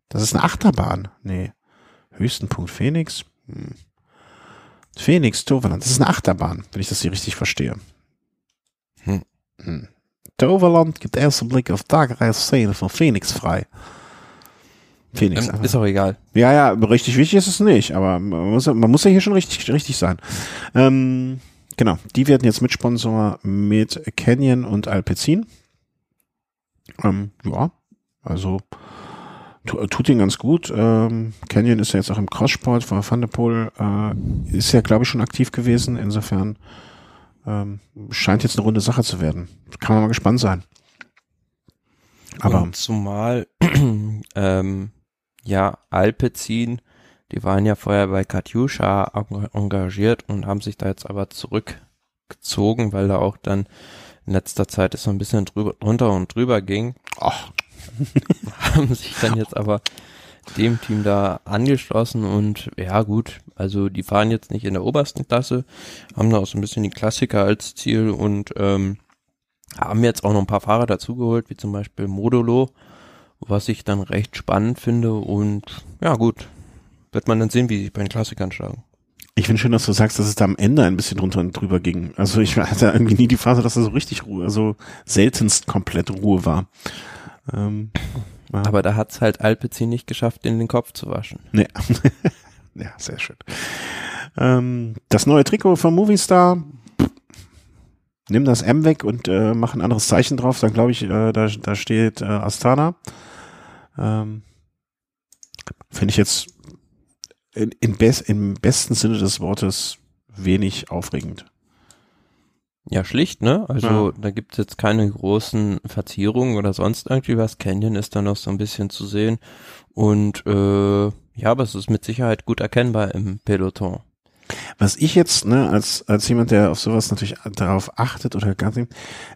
Speaker 1: Das ist eine Achterbahn. Nee. Höchsten Punkt Phoenix. Hm. Phoenix, Toverland. Das ist eine Achterbahn, wenn ich das hier richtig verstehe. Hm. Hm. Toverland gibt ersten Blick auf Tagereisszene von Phoenix frei.
Speaker 2: Phoenix. Ähm, ist auch egal.
Speaker 1: Ja, ja, richtig wichtig ist es nicht, aber man muss, man muss ja hier schon richtig, richtig sein. Ähm, Genau, die werden jetzt Mitsponsor mit Canyon und Alpecin. Ähm, ja, also tut ihn ganz gut. Ähm, Canyon ist ja jetzt auch im Crosssport, war Van der Poel äh, ist ja, glaube ich, schon aktiv gewesen. Insofern ähm, scheint jetzt eine runde Sache zu werden. Kann man mal gespannt sein.
Speaker 2: Aber und zumal ähm, ja Alpecin die waren ja vorher bei Katjuscha engagiert und haben sich da jetzt aber zurückgezogen, weil da auch dann in letzter Zeit es so ein bisschen drüber, drunter und drüber ging. Ach. haben sich dann jetzt aber dem Team da angeschlossen und ja gut, also die fahren jetzt nicht in der obersten Klasse, haben da auch so ein bisschen die Klassiker als Ziel und ähm, haben jetzt auch noch ein paar Fahrer dazugeholt, wie zum Beispiel Modulo, was ich dann recht spannend finde und ja gut, wird man dann sehen, wie sie bei den Klassikern schlagen.
Speaker 1: Ich finde schön, dass du sagst, dass es da am Ende ein bisschen drunter und drüber ging. Also ich hatte irgendwie nie die Phase, dass da so richtig Ruhe, also seltenst komplett Ruhe war.
Speaker 2: Ähm, ja. Aber da hat's halt Alpecin nicht geschafft, in den Kopf zu waschen.
Speaker 1: Nee. ja, sehr schön. Ähm, das neue Trikot von Movistar, nimm das M weg und äh, mach ein anderes Zeichen drauf, dann glaube ich, äh, da, da steht äh, Astana. Ähm, Finde ich jetzt in, in bes im besten Sinne des Wortes wenig aufregend.
Speaker 2: Ja, schlicht, ne? Also ja. da gibt es jetzt keine großen Verzierungen oder sonst irgendwie was. Canyon ist da noch so ein bisschen zu sehen. Und äh, ja, aber es ist mit Sicherheit gut erkennbar im Peloton.
Speaker 1: Was ich jetzt, ne, als, als jemand, der auf sowas natürlich darauf achtet oder gar nicht,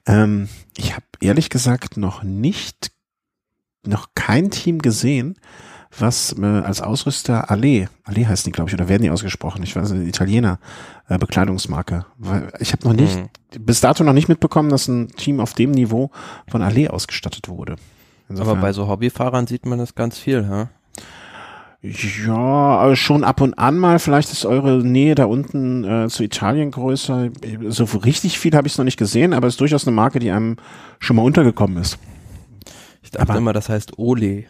Speaker 1: ähm, ich habe ehrlich gesagt noch nicht, noch kein Team gesehen, was äh, als Ausrüster Allee, Allee heißt die, glaube ich, oder werden die ausgesprochen? Ich weiß nicht, Italiener, äh, Bekleidungsmarke. Weil ich habe noch nicht, mhm. bis dato noch nicht mitbekommen, dass ein Team auf dem Niveau von Allee ausgestattet wurde.
Speaker 2: Insofern, Aber bei so Hobbyfahrern sieht man das ganz viel, hä?
Speaker 1: Ja, schon ab und an mal. Vielleicht ist eure Nähe da unten äh, zu Italien größer. So richtig viel habe ich es noch nicht gesehen, aber es ist durchaus eine Marke, die einem schon mal untergekommen ist.
Speaker 2: Ich dachte aber, immer, das heißt Ole.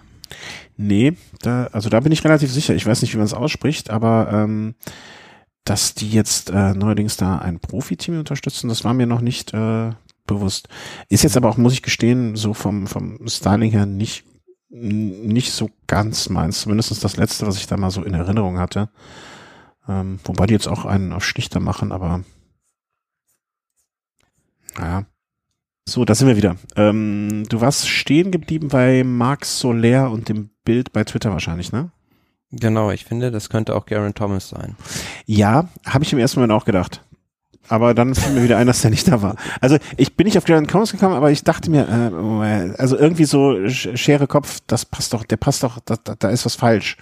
Speaker 1: Nee, da, also da bin ich relativ sicher. Ich weiß nicht, wie man es ausspricht, aber ähm, dass die jetzt äh, neuerdings da ein Profiteam unterstützen, das war mir noch nicht äh, bewusst. Ist jetzt aber auch, muss ich gestehen, so vom, vom Styling her nicht, nicht so ganz meins. Zumindest das letzte, was ich da mal so in Erinnerung hatte. Ähm, wobei die jetzt auch einen auf Schlichter machen, aber naja. So, da sind wir wieder. Ähm, du warst stehen geblieben bei Marc Soler und dem Bild bei Twitter wahrscheinlich, ne?
Speaker 2: Genau, ich finde, das könnte auch Garen Thomas sein.
Speaker 1: Ja, habe ich im ersten Moment auch gedacht. Aber dann fiel mir wieder ein, dass der nicht da war. Also ich bin nicht auf Garen Thomas gekommen, aber ich dachte mir, äh, also irgendwie so Schere Kopf, das passt doch, der passt doch, da, da ist was falsch.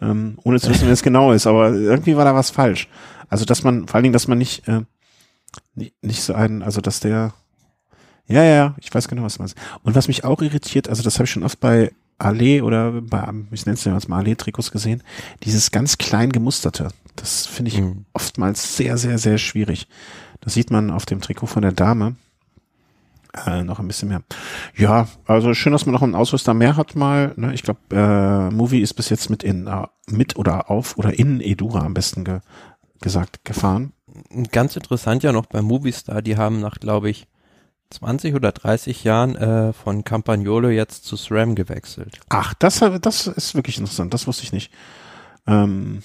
Speaker 1: Ähm, ohne zu wissen, wer es genau ist, aber irgendwie war da was falsch. Also dass man, vor allen Dingen, dass man nicht, äh, nicht, nicht so einen, also dass der ja, ja, ich weiß genau, was du meinst. Und was mich auch irritiert, also das habe ich schon oft bei Allee oder bei, ich nenne es ja jetzt mal Allee-Trikots gesehen, dieses ganz klein gemusterte. Das finde ich mhm. oftmals sehr, sehr, sehr schwierig. Das sieht man auf dem Trikot von der Dame. Äh, noch ein bisschen mehr. Ja, also schön, dass man noch einen Ausrüster mehr hat mal. Ne? Ich glaube, äh, Movie ist bis jetzt mit in äh, mit oder auf oder in Edura am besten ge gesagt gefahren.
Speaker 2: Ganz interessant ja noch bei Movistar, die haben nach, glaube ich, 20 oder 30 Jahren äh, von Campagnolo jetzt zu SRAM gewechselt.
Speaker 1: Ach, das, das ist wirklich interessant, das wusste ich nicht. Ähm,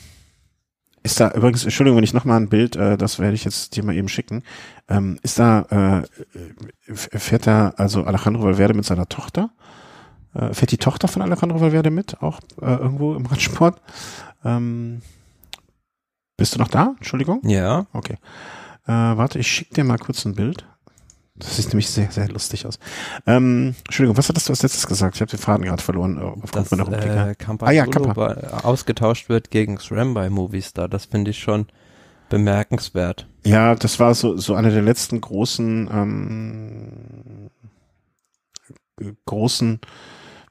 Speaker 1: ist da übrigens, Entschuldigung, wenn ich nochmal ein Bild, äh, das werde ich jetzt dir mal eben schicken. Ähm, ist da, äh, fährt da also Alejandro Valverde mit seiner Tochter? Äh, fährt die Tochter von Alejandro Valverde mit, auch äh, irgendwo im Radsport? Ähm, bist du noch da? Entschuldigung?
Speaker 2: Ja.
Speaker 1: Okay. Äh, warte, ich schicke dir mal kurz ein Bild. Das sieht nämlich sehr, sehr lustig aus. Ähm, Entschuldigung, was hattest du als letztes gesagt? Ich habe den Faden gerade verloren. Äh,
Speaker 2: aufgrund meiner Äh, ah ja, Kampa. ausgetauscht wird gegen SRAM bei Movistar. Das finde ich schon bemerkenswert.
Speaker 1: Ja, das war so, so eine der letzten großen, ähm, großen,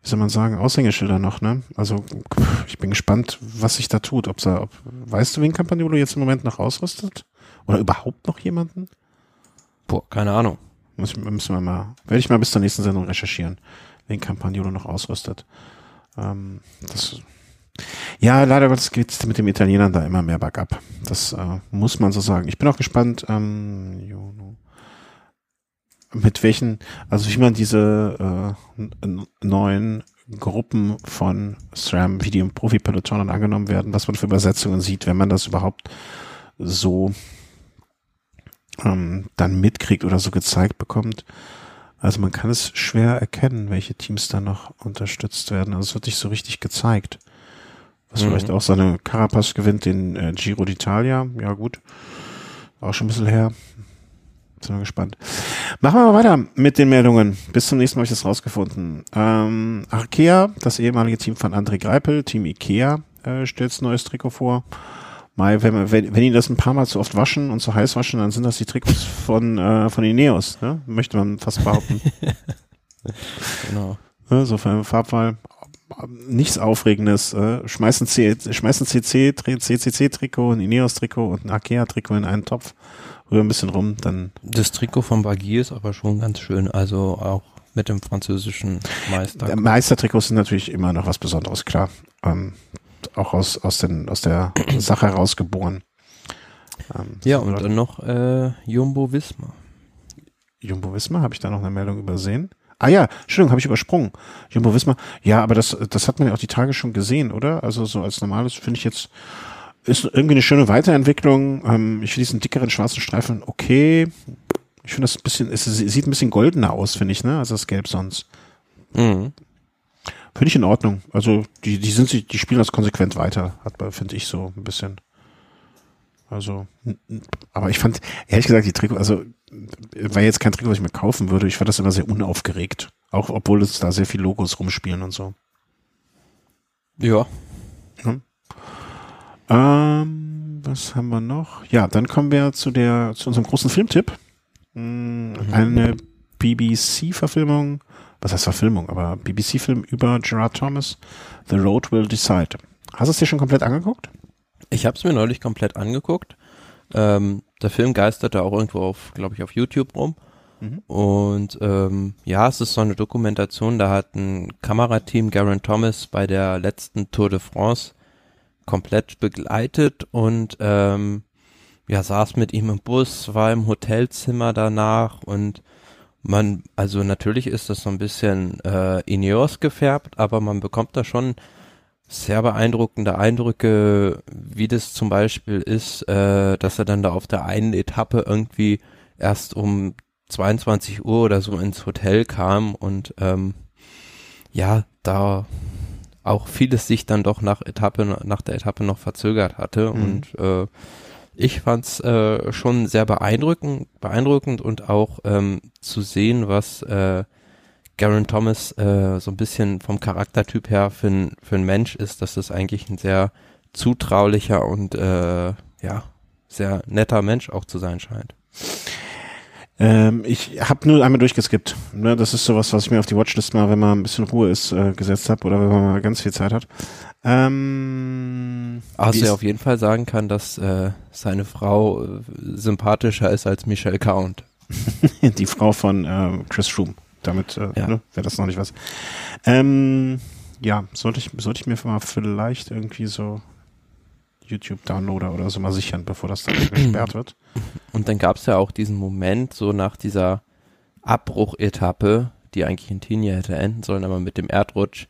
Speaker 1: wie soll man sagen, Aushängeschilder noch, ne? Also ich bin gespannt, was sich da tut. Ob's da, ob, weißt du, wen Campagnolo jetzt im Moment noch ausrüstet? Oder überhaupt noch jemanden?
Speaker 2: Boah, keine Ahnung.
Speaker 1: Müssen, müssen wir mal, werde ich mal bis zur nächsten Sendung recherchieren, wen Campagnolo noch ausrüstet. Ähm, das, ja, leider Gottes geht mit den Italienern da immer mehr bergab. Das äh, muss man so sagen. Ich bin auch gespannt, ähm, mit welchen, also wie man diese äh, neuen Gruppen von SRAM, wie die im Profi-Peloton angenommen werden, was man für Übersetzungen sieht, wenn man das überhaupt so ähm, dann mitkriegt oder so gezeigt bekommt. Also man kann es schwer erkennen, welche Teams da noch unterstützt werden. Also es wird nicht so richtig gezeigt. Was mhm. vielleicht auch seine Carapaz gewinnt, den äh, Giro d'Italia. Ja gut, auch schon ein bisschen her. Sind wir gespannt. Machen wir mal weiter mit den Meldungen. Bis zum nächsten Mal habe ich das rausgefunden. Ähm, Arkea, das ehemalige Team von André Greipel, Team Ikea, äh, stellt ein neues Trikot vor. Mal, wenn, wenn, wenn die das ein paar Mal zu oft waschen und zu heiß waschen, dann sind das die Trikots von, äh, von Ineos, ne? möchte man fast behaupten. genau. Ne, so für Farbwahl. Nichts Aufregendes. Äh, schmeißen, C, schmeißen CC, CCC-Trikot, ein Ineos-Trikot und ein Akea-Trikot in einen Topf, rühren ein bisschen rum, dann.
Speaker 2: Das Trikot von Bagui ist aber schon ganz schön, also auch mit dem französischen Meister.
Speaker 1: Meistertrikots sind natürlich immer noch was Besonderes, klar. Ähm, auch aus, aus, den, aus der Sache heraus geboren.
Speaker 2: Ähm, ja, und dann noch äh, Jumbo Wismar.
Speaker 1: Jumbo Wismar, habe ich da noch eine Meldung übersehen? Ah ja, Entschuldigung, habe ich übersprungen. Jumbo Wismar. Ja, aber das, das hat man ja auch die Tage schon gesehen, oder? Also so als normales finde ich jetzt, ist irgendwie eine schöne Weiterentwicklung. Ähm, ich finde diesen dickeren schwarzen Streifen okay. Ich finde das ein bisschen, es sieht ein bisschen goldener aus, finde ich, ne? Also das Gelb sonst. Mhm. Finde ich in Ordnung. Also die, die sind sich, die spielen das konsequent weiter, hat finde ich so ein bisschen. Also, aber ich fand, ehrlich gesagt, die Trikot, also war jetzt kein Trikot, was ich mir kaufen würde. Ich fand das immer sehr unaufgeregt. Auch obwohl es da sehr viele Logos rumspielen und so.
Speaker 2: Ja.
Speaker 1: Hm. Ähm, was haben wir noch? Ja, dann kommen wir zu der, zu unserem großen Filmtipp. Hm, mhm. Eine BBC-Verfilmung was heißt Verfilmung, aber BBC-Film über Gerard Thomas, The Road Will Decide. Hast du es dir schon komplett angeguckt?
Speaker 2: Ich habe es mir neulich komplett angeguckt. Ähm, der Film geisterte auch irgendwo auf, glaube ich, auf YouTube rum. Mhm. Und ähm, ja, es ist so eine Dokumentation, da hat ein Kamerateam Garen Thomas bei der letzten Tour de France komplett begleitet und ähm, ja, saß mit ihm im Bus, war im Hotelzimmer danach und man, also natürlich ist das so ein bisschen äh, Ineos gefärbt, aber man bekommt da schon sehr beeindruckende Eindrücke, wie das zum Beispiel ist, äh, dass er dann da auf der einen Etappe irgendwie erst um 22 Uhr oder so ins Hotel kam und ähm, ja, da auch vieles sich dann doch nach Etappe, nach der Etappe noch verzögert hatte mhm. und äh, ich fand's äh, schon sehr beeindruckend, beeindruckend und auch ähm, zu sehen, was äh, Garen Thomas äh, so ein bisschen vom Charaktertyp her für ein, für ein Mensch ist, dass das eigentlich ein sehr zutraulicher und äh, ja, sehr netter Mensch auch zu sein scheint.
Speaker 1: Ähm, ich habe nur einmal durchgeskippt. Ne? Das ist sowas, was ich mir auf die Watchlist mal, wenn man ein bisschen Ruhe ist, äh, gesetzt habe oder wenn man mal ganz viel Zeit hat. Ähm,
Speaker 2: also er auf jeden Fall sagen kann, dass äh, seine Frau äh, sympathischer ist als Michelle Count.
Speaker 1: die Frau von äh, Chris Froome. Damit äh, ja. ne, wäre das noch nicht was. Ähm, ja, sollte ich, sollte ich mir mal vielleicht irgendwie so YouTube-Downloader oder so mal sichern, bevor das dann gesperrt wird.
Speaker 2: Und dann gab es ja auch diesen Moment, so nach dieser Abbruchetappe, die eigentlich in Tinia hätte enden sollen, aber mit dem Erdrutsch,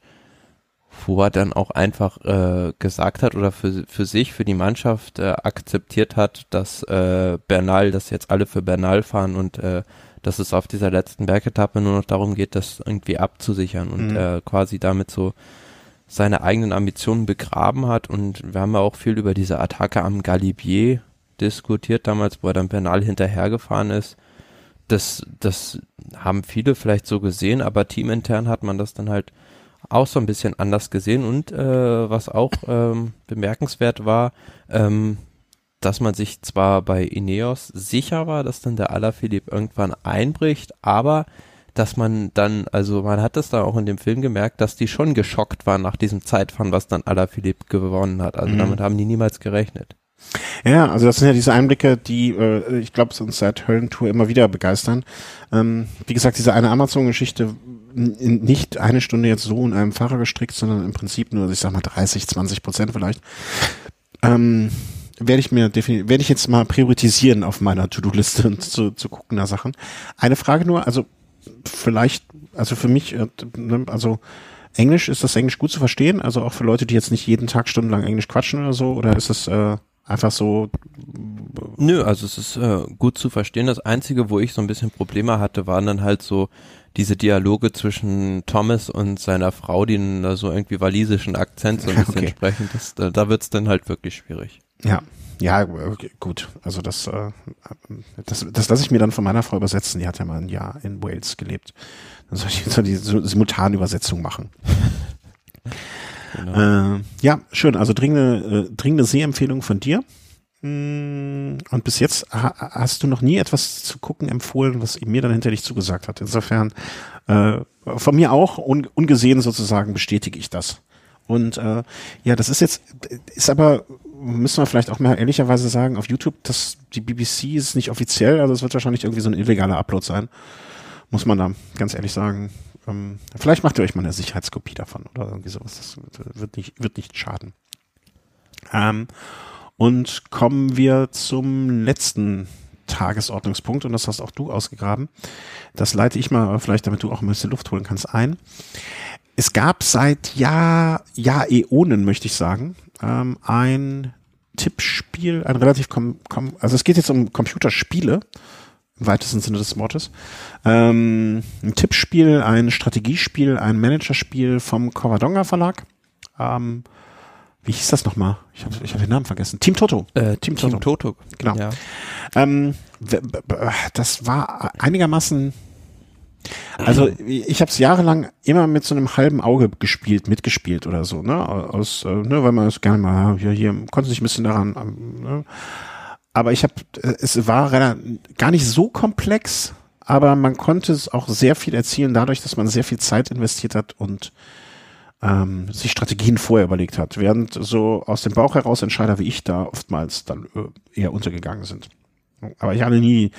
Speaker 2: wo er dann auch einfach äh, gesagt hat oder für, für sich, für die Mannschaft äh, akzeptiert hat, dass äh, Bernal, dass jetzt alle für Bernal fahren und äh, dass es auf dieser letzten Bergetappe nur noch darum geht, das irgendwie abzusichern und mhm. äh, quasi damit so seine eigenen Ambitionen begraben hat und wir haben ja auch viel über diese Attacke am Galibier diskutiert damals, wo er dann Bernal hinterhergefahren ist. Das, das haben viele vielleicht so gesehen, aber teamintern hat man das dann halt auch so ein bisschen anders gesehen und äh, was auch ähm, bemerkenswert war, ähm, dass man sich zwar bei Ineos sicher war, dass dann der Alaphilippe irgendwann einbricht, aber dass man dann, also man hat es da auch in dem Film gemerkt, dass die schon geschockt waren nach diesem Zeitfahren, was dann Alaphilippe gewonnen hat. Also mhm. damit haben die niemals gerechnet.
Speaker 1: Ja, also das sind ja diese Einblicke, die äh, ich glaube, uns seit Höllentour immer wieder begeistern. Ähm, wie gesagt, diese eine Amazon-Geschichte nicht eine Stunde jetzt so in einem Fahrer gestrickt, sondern im Prinzip nur, ich sag mal 30, 20 Prozent vielleicht. Ähm, werde ich mir definitiv, werde ich jetzt mal priorisieren auf meiner To-Do-Liste und zu, zu gucken nach Sachen. Eine Frage nur, also vielleicht, also für mich, äh, ne, also Englisch, ist das Englisch gut zu verstehen? Also auch für Leute, die jetzt nicht jeden Tag stundenlang Englisch quatschen oder so? Oder ist es äh, einfach so?
Speaker 2: Nö, also es ist äh, gut zu verstehen. Das Einzige, wo ich so ein bisschen Probleme hatte, waren dann halt so diese Dialoge zwischen Thomas und seiner Frau, die da so irgendwie walisischen Akzent so ein bisschen okay. sprechen. Das, da, da wird's dann halt wirklich schwierig.
Speaker 1: Ja, ja, gut. Also das, äh, das, das lasse ich mir dann von meiner Frau übersetzen. Die hat ja mal ein Jahr in Wales gelebt. Dann soll ich so die Simultanübersetzung machen. Genau. Äh, ja, schön. Also dringende, äh, dringende Sehempfehlung von dir. Mm, und bis jetzt ha, hast du noch nie etwas zu gucken empfohlen, was mir dann hinterher zugesagt hat. Insofern äh, von mir auch un, ungesehen sozusagen bestätige ich das. Und äh, ja, das ist jetzt, ist aber, müssen wir vielleicht auch mal ehrlicherweise sagen, auf YouTube, das, die BBC ist nicht offiziell, also es wird wahrscheinlich irgendwie so ein illegaler Upload sein. Muss man da ganz ehrlich sagen. Ähm, vielleicht macht ihr euch mal eine Sicherheitskopie davon oder irgendwie sowas. Das wird nicht, wird nicht schaden. Ähm, und kommen wir zum letzten Tagesordnungspunkt und das hast auch du ausgegraben. Das leite ich mal, vielleicht damit du auch ein bisschen Luft holen kannst, ein es gab seit Jahr, Jahr Äonen, möchte ich sagen, ähm, ein Tippspiel, ein relativ, kom, kom also es geht jetzt um Computerspiele, im weitesten Sinne des Wortes. Ähm, ein Tippspiel, ein Strategiespiel, ein Managerspiel vom Covadonga Verlag. Ähm, wie hieß das nochmal? Ich habe ich hab den Namen vergessen. Team Toto.
Speaker 2: Äh, Team, Team Toto. Toto.
Speaker 1: Genau. Ja. Ähm, das war einigermaßen also ich habe es jahrelang immer mit so einem halben Auge gespielt, mitgespielt oder so, ne? Aus, äh, ne, weil man es gerne mal hier, hier konnte sich ein bisschen daran. Ähm, ne? Aber ich habe, es war gar nicht so komplex, aber man konnte es auch sehr viel erzielen dadurch, dass man sehr viel Zeit investiert hat und ähm, sich Strategien vorher überlegt hat, während so aus dem Bauch heraus Entscheider wie ich da oftmals dann äh, eher untergegangen sind. Aber ich hatte nie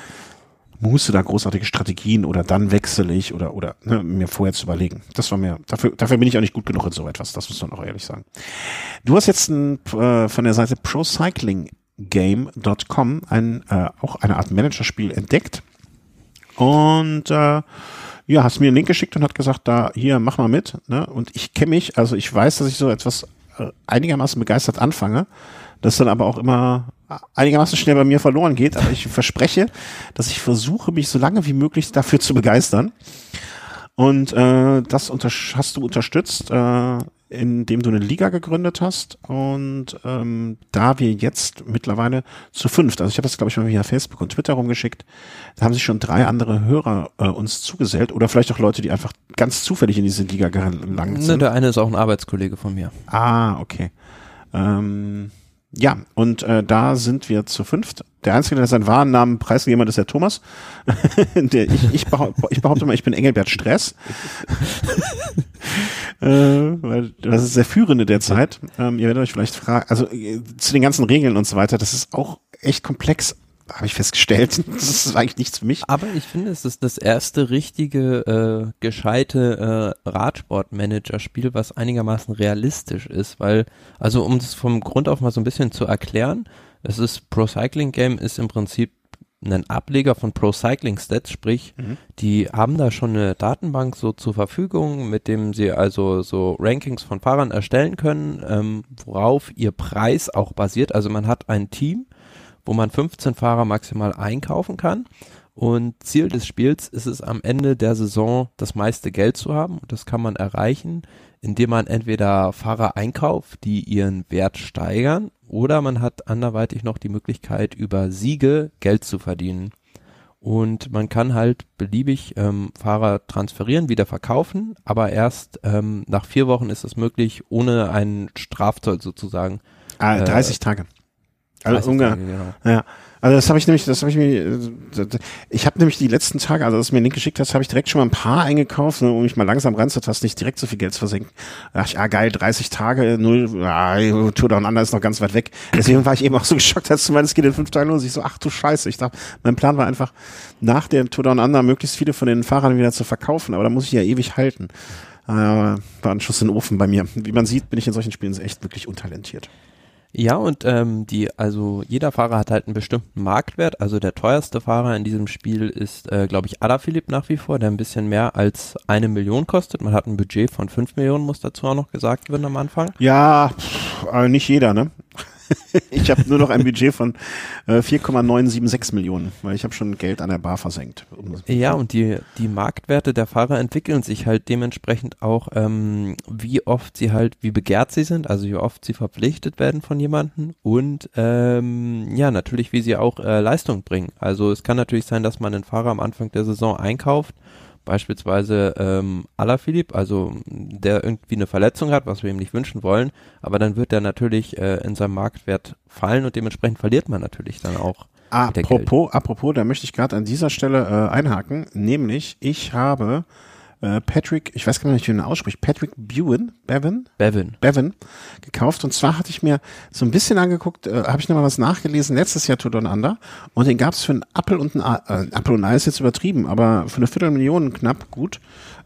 Speaker 1: Muße da großartige Strategien oder dann wechsle ich oder oder ne, mir vorher zu überlegen. Das war mir dafür dafür bin ich auch nicht gut genug in so etwas. Das muss man auch ehrlich sagen. Du hast jetzt ein, äh, von der Seite procyclinggame.com ein äh, auch eine Art Managerspiel entdeckt und äh, ja, hast mir einen Link geschickt und hat gesagt, da hier mach mal mit. Ne? Und ich kenne mich, also ich weiß, dass ich so etwas äh, einigermaßen begeistert anfange das dann aber auch immer einigermaßen schnell bei mir verloren geht. Aber ich verspreche, dass ich versuche, mich so lange wie möglich dafür zu begeistern. Und äh, das unter hast du unterstützt, äh, indem du eine Liga gegründet hast. Und ähm, da wir jetzt mittlerweile zu fünft, also ich habe das, glaube ich, mal via Facebook und Twitter rumgeschickt, da haben sich schon drei andere Hörer äh, uns zugesellt oder vielleicht auch Leute, die einfach ganz zufällig in diese Liga gelangt sind. Ne,
Speaker 2: der eine ist auch ein Arbeitskollege von mir.
Speaker 1: Ah, okay. Ähm, ja, und äh, da sind wir zu fünft. Der Einzige, der seinen wahren Namen preisgegeben hat, ist der Thomas. der, ich, ich, behaupte, ich behaupte mal, ich bin Engelbert Stress. äh, weil das ist der Führende der Zeit. Ähm, ihr werdet euch vielleicht fragen, also äh, zu den ganzen Regeln und so weiter, das ist auch echt komplex habe ich festgestellt. Das ist eigentlich nichts für mich.
Speaker 2: Aber ich finde, es ist das erste richtige, äh, gescheite äh, Radsportmanager-Spiel, was einigermaßen realistisch ist, weil, also um das vom Grund auf mal so ein bisschen zu erklären, es ist Pro Cycling Game ist im Prinzip ein Ableger von Pro Cycling Stats, sprich, mhm. die haben da schon eine Datenbank so zur Verfügung, mit dem sie also so Rankings von Fahrern erstellen können, ähm, worauf ihr Preis auch basiert. Also man hat ein Team, wo man 15 Fahrer maximal einkaufen kann. Und Ziel des Spiels ist es am Ende der Saison das meiste Geld zu haben. Und das kann man erreichen, indem man entweder Fahrer einkauft, die ihren Wert steigern, oder man hat anderweitig noch die Möglichkeit, über Siege Geld zu verdienen. Und man kann halt beliebig ähm, Fahrer transferieren, wieder verkaufen, aber erst ähm, nach vier Wochen ist es möglich, ohne einen Strafzoll sozusagen.
Speaker 1: Ah, 30 äh, Tage. Also Ungarn. Genau. Ja. Also das habe ich nämlich, das habe ich mir, ich habe nämlich die letzten Tage, also als du mir einen Link geschickt hast, habe ich direkt schon mal ein paar eingekauft, ne, um mich mal langsam ranzutasten, nicht direkt so viel Geld zu versenken. Da dachte ich, ah geil, 30 Tage, null, ah, Tour Down Under ist noch ganz weit weg. Deswegen war ich eben auch so geschockt, als du meinst, es geht in fünf Tagen los. Ich so, ach du Scheiße. Ich dachte, mein Plan war einfach, nach der Tour Down Under möglichst viele von den Fahrern wieder zu verkaufen, aber da muss ich ja ewig halten. Äh, war ein Schuss in den Ofen bei mir. Wie man sieht, bin ich in solchen Spielen echt wirklich untalentiert.
Speaker 2: Ja, und ähm, die, also jeder Fahrer hat halt einen bestimmten Marktwert. Also der teuerste Fahrer in diesem Spiel ist, äh, glaube ich, Philipp nach wie vor, der ein bisschen mehr als eine Million kostet. Man hat ein Budget von fünf Millionen, muss dazu auch noch gesagt werden am Anfang.
Speaker 1: Ja, pff, aber nicht jeder, ne? ich habe nur noch ein Budget von äh, 4,976 Millionen, weil ich habe schon Geld an der Bar versenkt.
Speaker 2: Ja, und die, die Marktwerte der Fahrer entwickeln sich halt dementsprechend auch, ähm, wie oft sie halt, wie begehrt sie sind, also wie oft sie verpflichtet werden von jemandem und ähm, ja, natürlich, wie sie auch äh, Leistung bringen. Also es kann natürlich sein, dass man einen Fahrer am Anfang der Saison einkauft beispielsweise ähm, Alaphilippe, also der irgendwie eine Verletzung hat, was wir ihm nicht wünschen wollen, aber dann wird er natürlich äh, in seinem Marktwert fallen und dementsprechend verliert man natürlich dann auch.
Speaker 1: Apropos, apropos, da möchte ich gerade an dieser Stelle äh, einhaken, nämlich ich habe äh, Patrick, ich weiß gar nicht, wie man ihn ausspricht, Patrick Bewan, Bevan?
Speaker 2: Bevan.
Speaker 1: Bevan gekauft. Und zwar hatte ich mir so ein bisschen angeguckt, äh, habe ich nochmal was nachgelesen, letztes Jahr Tour Down Under. Und den gab es für einen Apple und ein äh, Apple und Ei ist jetzt übertrieben, aber für eine Viertelmillion knapp gut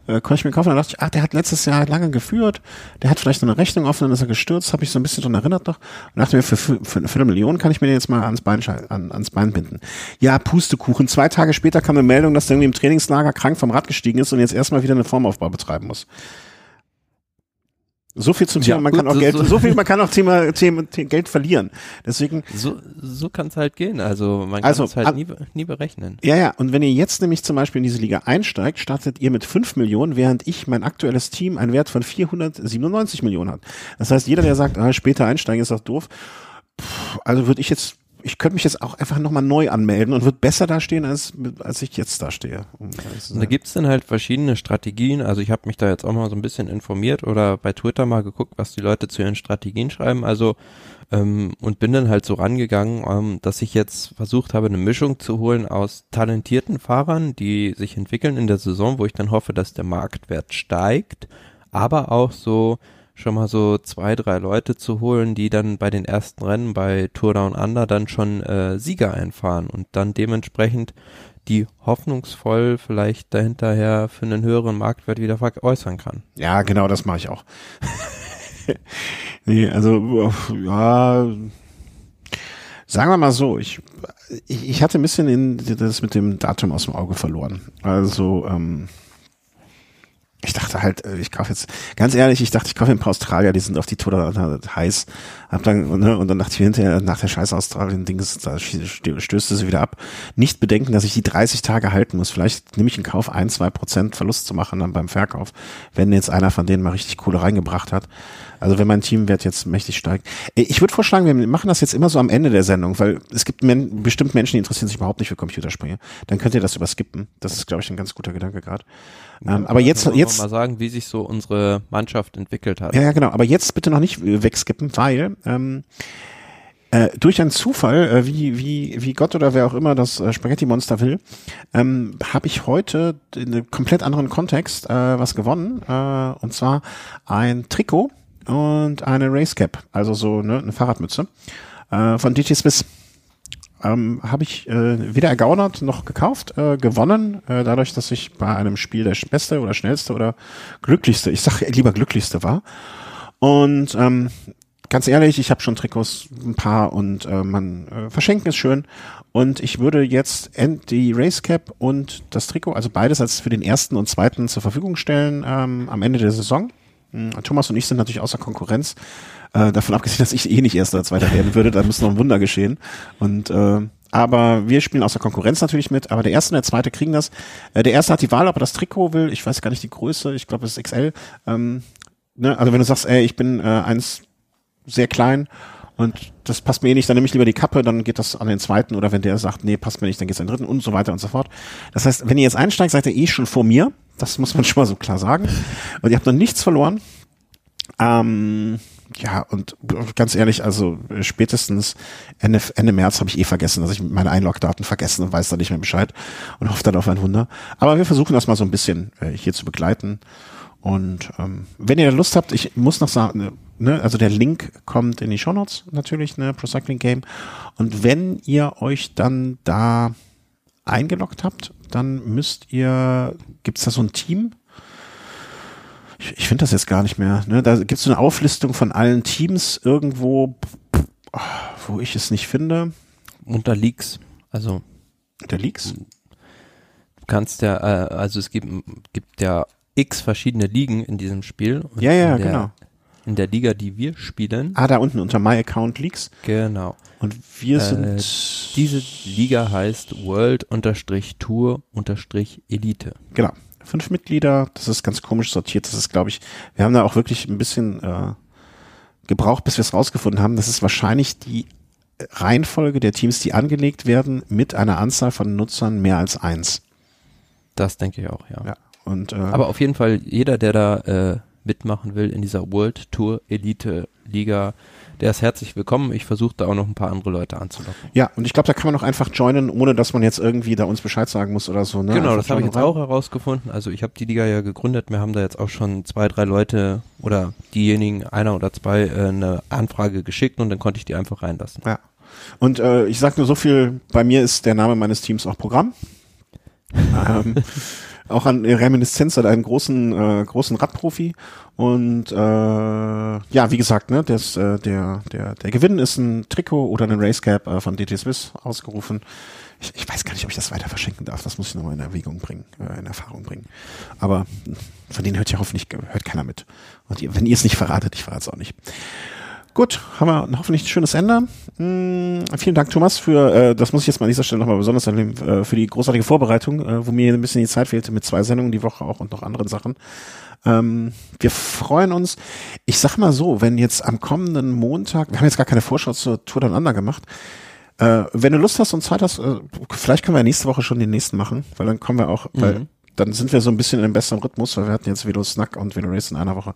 Speaker 1: äh, konnte ich mir kaufen. Dann dachte ich, ach, der hat letztes Jahr lange geführt, der hat vielleicht noch eine Rechnung offen, dann ist er gestürzt, habe ich so ein bisschen dran erinnert noch. Und dachte mir, für, für, für eine Viertelmillion kann ich mir den jetzt mal ans Bein, an, ans Bein binden. Ja, Pustekuchen. Zwei Tage später kam eine Meldung, dass der irgendwie im Trainingslager krank vom Rad gestiegen ist und jetzt erstmal wieder eine Formaufbau betreiben muss. So viel zum Thema, ja, man gut, kann auch Geld, so, so, viel, man kann auch Thema, Thema, Thema Geld verlieren. Deswegen.
Speaker 2: So, so kann es halt gehen. Also man kann also, es halt nie, nie berechnen.
Speaker 1: Ja, ja. Und wenn ihr jetzt nämlich zum Beispiel in diese Liga einsteigt, startet ihr mit 5 Millionen, während ich mein aktuelles Team einen Wert von 497 Millionen hat. Das heißt, jeder, der sagt, ah, später einsteigen ist doch doof, pff, also würde ich jetzt ich könnte mich jetzt auch einfach nochmal neu anmelden und würde besser dastehen, als, als ich jetzt dastehe. Um
Speaker 2: da gibt's dann halt verschiedene Strategien. Also ich habe mich da jetzt auch mal so ein bisschen informiert oder bei Twitter mal geguckt, was die Leute zu ihren Strategien schreiben. Also ähm, und bin dann halt so rangegangen, ähm, dass ich jetzt versucht habe, eine Mischung zu holen aus talentierten Fahrern, die sich entwickeln in der Saison, wo ich dann hoffe, dass der Marktwert steigt, aber auch so schon mal so zwei, drei Leute zu holen, die dann bei den ersten Rennen bei Tour Down Under dann schon äh, Sieger einfahren und dann dementsprechend die hoffnungsvoll vielleicht dahinterher für einen höheren Marktwert wieder veräußern kann.
Speaker 1: Ja, genau, das mache ich auch. nee, also ja, sagen wir mal so, ich, ich, ich hatte ein bisschen in, das mit dem Datum aus dem Auge verloren. Also ähm, ich dachte halt, äh, ich kaufe jetzt, ganz ehrlich, ich dachte, ich kaufe ein paar Australier, die sind auf die Tour heiß. Hab dann, ne, und dann dachte ich hinterher, nach der scheiß Australien-Dings, da stößt sie wieder ab. Nicht bedenken, dass ich die 30 Tage halten muss. Vielleicht nehme ich in Kauf, ein, zwei Prozent Verlust zu machen dann beim Verkauf, wenn jetzt einer von denen mal richtig Kohle reingebracht hat. Also wenn mein Teamwert jetzt mächtig steigt. Äh, ich würde vorschlagen, wir machen das jetzt immer so am Ende der Sendung, weil es gibt men bestimmt Menschen, die interessieren sich überhaupt nicht für Computerspiele. Dann könnt ihr das überskippen. Das ist, glaube ich, ein ganz guter Gedanke gerade. Ähm, aber jetzt, jetzt
Speaker 2: mal sagen, wie sich so unsere Mannschaft entwickelt hat.
Speaker 1: Ja, ja, genau. Aber jetzt bitte noch nicht wegskippen, weil ähm, Äh, durch einen Zufall, äh, wie, wie, wie Gott oder wer auch immer das äh, Spaghetti-Monster will, ähm, habe ich heute in einem komplett anderen Kontext äh, was gewonnen. Äh, und zwar ein Trikot und eine Racecap, also so ne, eine Fahrradmütze äh, von DJ Swiss. Ähm, habe ich äh, weder ergaunert noch gekauft, äh, gewonnen, äh, dadurch, dass ich bei einem Spiel der beste oder schnellste oder glücklichste, ich sage lieber glücklichste war. Und ähm, ganz ehrlich, ich habe schon Trikots ein paar und äh, man äh, verschenken ist schön. Und ich würde jetzt die Race Cap und das Trikot, also beides als für den ersten und zweiten zur Verfügung stellen ähm, am Ende der Saison. Hm, Thomas und ich sind natürlich außer Konkurrenz. Äh, davon abgesehen, dass ich eh nicht erster oder zweiter werden würde, da muss noch ein Wunder geschehen. Und äh, aber wir spielen außer Konkurrenz natürlich mit, aber der erste und der zweite kriegen das. Äh, der erste hat die Wahl, ob er das Trikot will. Ich weiß gar nicht die Größe, ich glaube es ist XL. Ähm, ne? Also wenn du sagst, ey, ich bin äh, eins sehr klein und das passt mir eh nicht, dann nehme ich lieber die Kappe, dann geht das an den zweiten oder wenn der sagt, nee, passt mir nicht, dann geht's an den dritten und so weiter und so fort. Das heißt, wenn ihr jetzt einsteigt, seid ihr eh schon vor mir. Das muss man schon mal so klar sagen. Und ihr habt noch nichts verloren. Ähm, ja, und ganz ehrlich, also spätestens Ende, Ende März habe ich eh vergessen, dass ich meine Einlogdaten vergessen und weiß da nicht mehr Bescheid und hoffe dann auf ein Wunder. Aber wir versuchen das mal so ein bisschen äh, hier zu begleiten. Und ähm, wenn ihr Lust habt, ich muss noch sagen, ne, also der Link kommt in die Show Notes natürlich, ne, Pro Cycling Game. Und wenn ihr euch dann da eingeloggt habt, dann müsst ihr, gibt's da so ein Team? Ich, ich finde das jetzt gar nicht mehr. Ne? Da gibt's so eine Auflistung von allen Teams irgendwo, wo ich es nicht finde.
Speaker 2: Unter Leaks, also.
Speaker 1: Der Leaks?
Speaker 2: Du kannst ja, äh, also es gibt, gibt ja x verschiedene Ligen in diesem Spiel.
Speaker 1: ja, ja, genau.
Speaker 2: In der Liga, die wir spielen.
Speaker 1: Ah, da unten unter My Account Leaks.
Speaker 2: Genau.
Speaker 1: Und wir sind.
Speaker 2: Äh, diese Liga heißt World-Tour-Elite.
Speaker 1: Genau. Fünf Mitglieder, das ist ganz komisch sortiert. Das ist, glaube ich, wir haben da auch wirklich ein bisschen äh, gebraucht, bis wir es rausgefunden haben. Das ist wahrscheinlich die Reihenfolge der Teams, die angelegt werden, mit einer Anzahl von Nutzern mehr als eins.
Speaker 2: Das denke ich auch, ja.
Speaker 1: Ja. Und, äh,
Speaker 2: Aber auf jeden Fall, jeder, der da äh, mitmachen will in dieser World Tour Elite Liga, der ist herzlich willkommen. Ich versuche da auch noch ein paar andere Leute anzulocken.
Speaker 1: ja, und ich glaube, da kann man auch einfach joinen, ohne dass man jetzt irgendwie da uns Bescheid sagen muss oder so. Ne?
Speaker 2: Genau,
Speaker 1: Einfach
Speaker 2: das habe ich jetzt
Speaker 1: rein.
Speaker 2: auch herausgefunden. Also ich habe die Liga ja gegründet. Wir haben da jetzt auch schon zwei, drei Leute oder diejenigen, einer oder zwei, äh, eine Anfrage geschickt und dann konnte ich die einfach reinlassen.
Speaker 1: Ja. Und äh, ich sag nur so viel, bei mir ist der Name meines Teams auch Programm. ähm, auch an Reminiszenz hat einen großen, äh, großen Radprofi. Und äh, ja, wie gesagt, ne, das, äh, der, der, der Gewinn ist ein Trikot oder ein Racecap äh, von DJ Swiss ausgerufen. Ich, ich weiß gar nicht, ob ich das weiter verschenken darf. Das muss ich nochmal in Erwägung bringen, äh, in Erfahrung bringen. Aber von denen hört ja hoffentlich hört keiner mit. Und ihr, wenn ihr es nicht verratet, ich verrate es auch nicht. Gut, haben wir hoffentlich ein schönes Ende. Mm, vielen Dank, Thomas, für, äh, das muss ich jetzt mal an dieser Stelle nochmal besonders erwähnen, äh, für die großartige Vorbereitung, äh, wo mir ein bisschen die Zeit fehlte mit zwei Sendungen die Woche auch und noch anderen Sachen. Ähm, wir freuen uns. Ich sag mal so, wenn jetzt am kommenden Montag, wir haben jetzt gar keine Vorschau zur Tour Down gemacht, äh, wenn du Lust hast und Zeit hast, äh, vielleicht können wir nächste Woche schon den nächsten machen, weil dann kommen wir auch, weil dann sind wir so ein bisschen in einem besseren Rhythmus, weil wir hatten jetzt Velo Snack und Velo Race in einer Woche.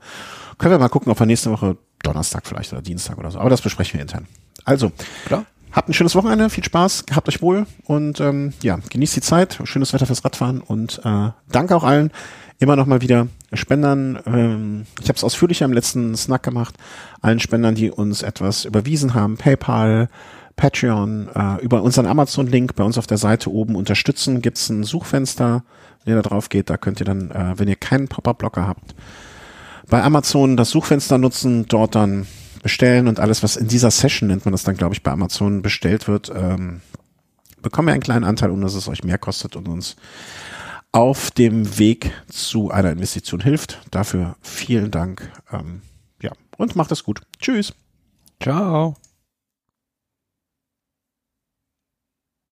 Speaker 1: Können wir mal gucken, ob wir nächste Woche Donnerstag vielleicht oder Dienstag oder so. Aber das besprechen wir intern. Also,
Speaker 2: Klar.
Speaker 1: habt ein schönes Wochenende, viel Spaß, habt euch wohl und ähm, ja, genießt die Zeit, schönes Wetter fürs Radfahren und äh, danke auch allen immer noch mal wieder Spendern. Ähm, ich habe es ausführlicher im letzten Snack gemacht. Allen Spendern, die uns etwas überwiesen haben, PayPal, Patreon, äh, über unseren Amazon-Link bei uns auf der Seite oben unterstützen, gibt's ein Suchfenster, wenn ihr da drauf geht, da könnt ihr dann, äh, wenn ihr keinen Pop-Up-Blocker habt, bei Amazon das Suchfenster nutzen, dort dann bestellen und alles, was in dieser Session nennt man das dann, glaube ich, bei Amazon bestellt wird, ähm, bekommen wir einen kleinen Anteil, ohne dass es euch mehr kostet und uns auf dem Weg zu einer Investition hilft. Dafür vielen Dank. Ähm, ja, und macht es gut. Tschüss.
Speaker 2: Ciao.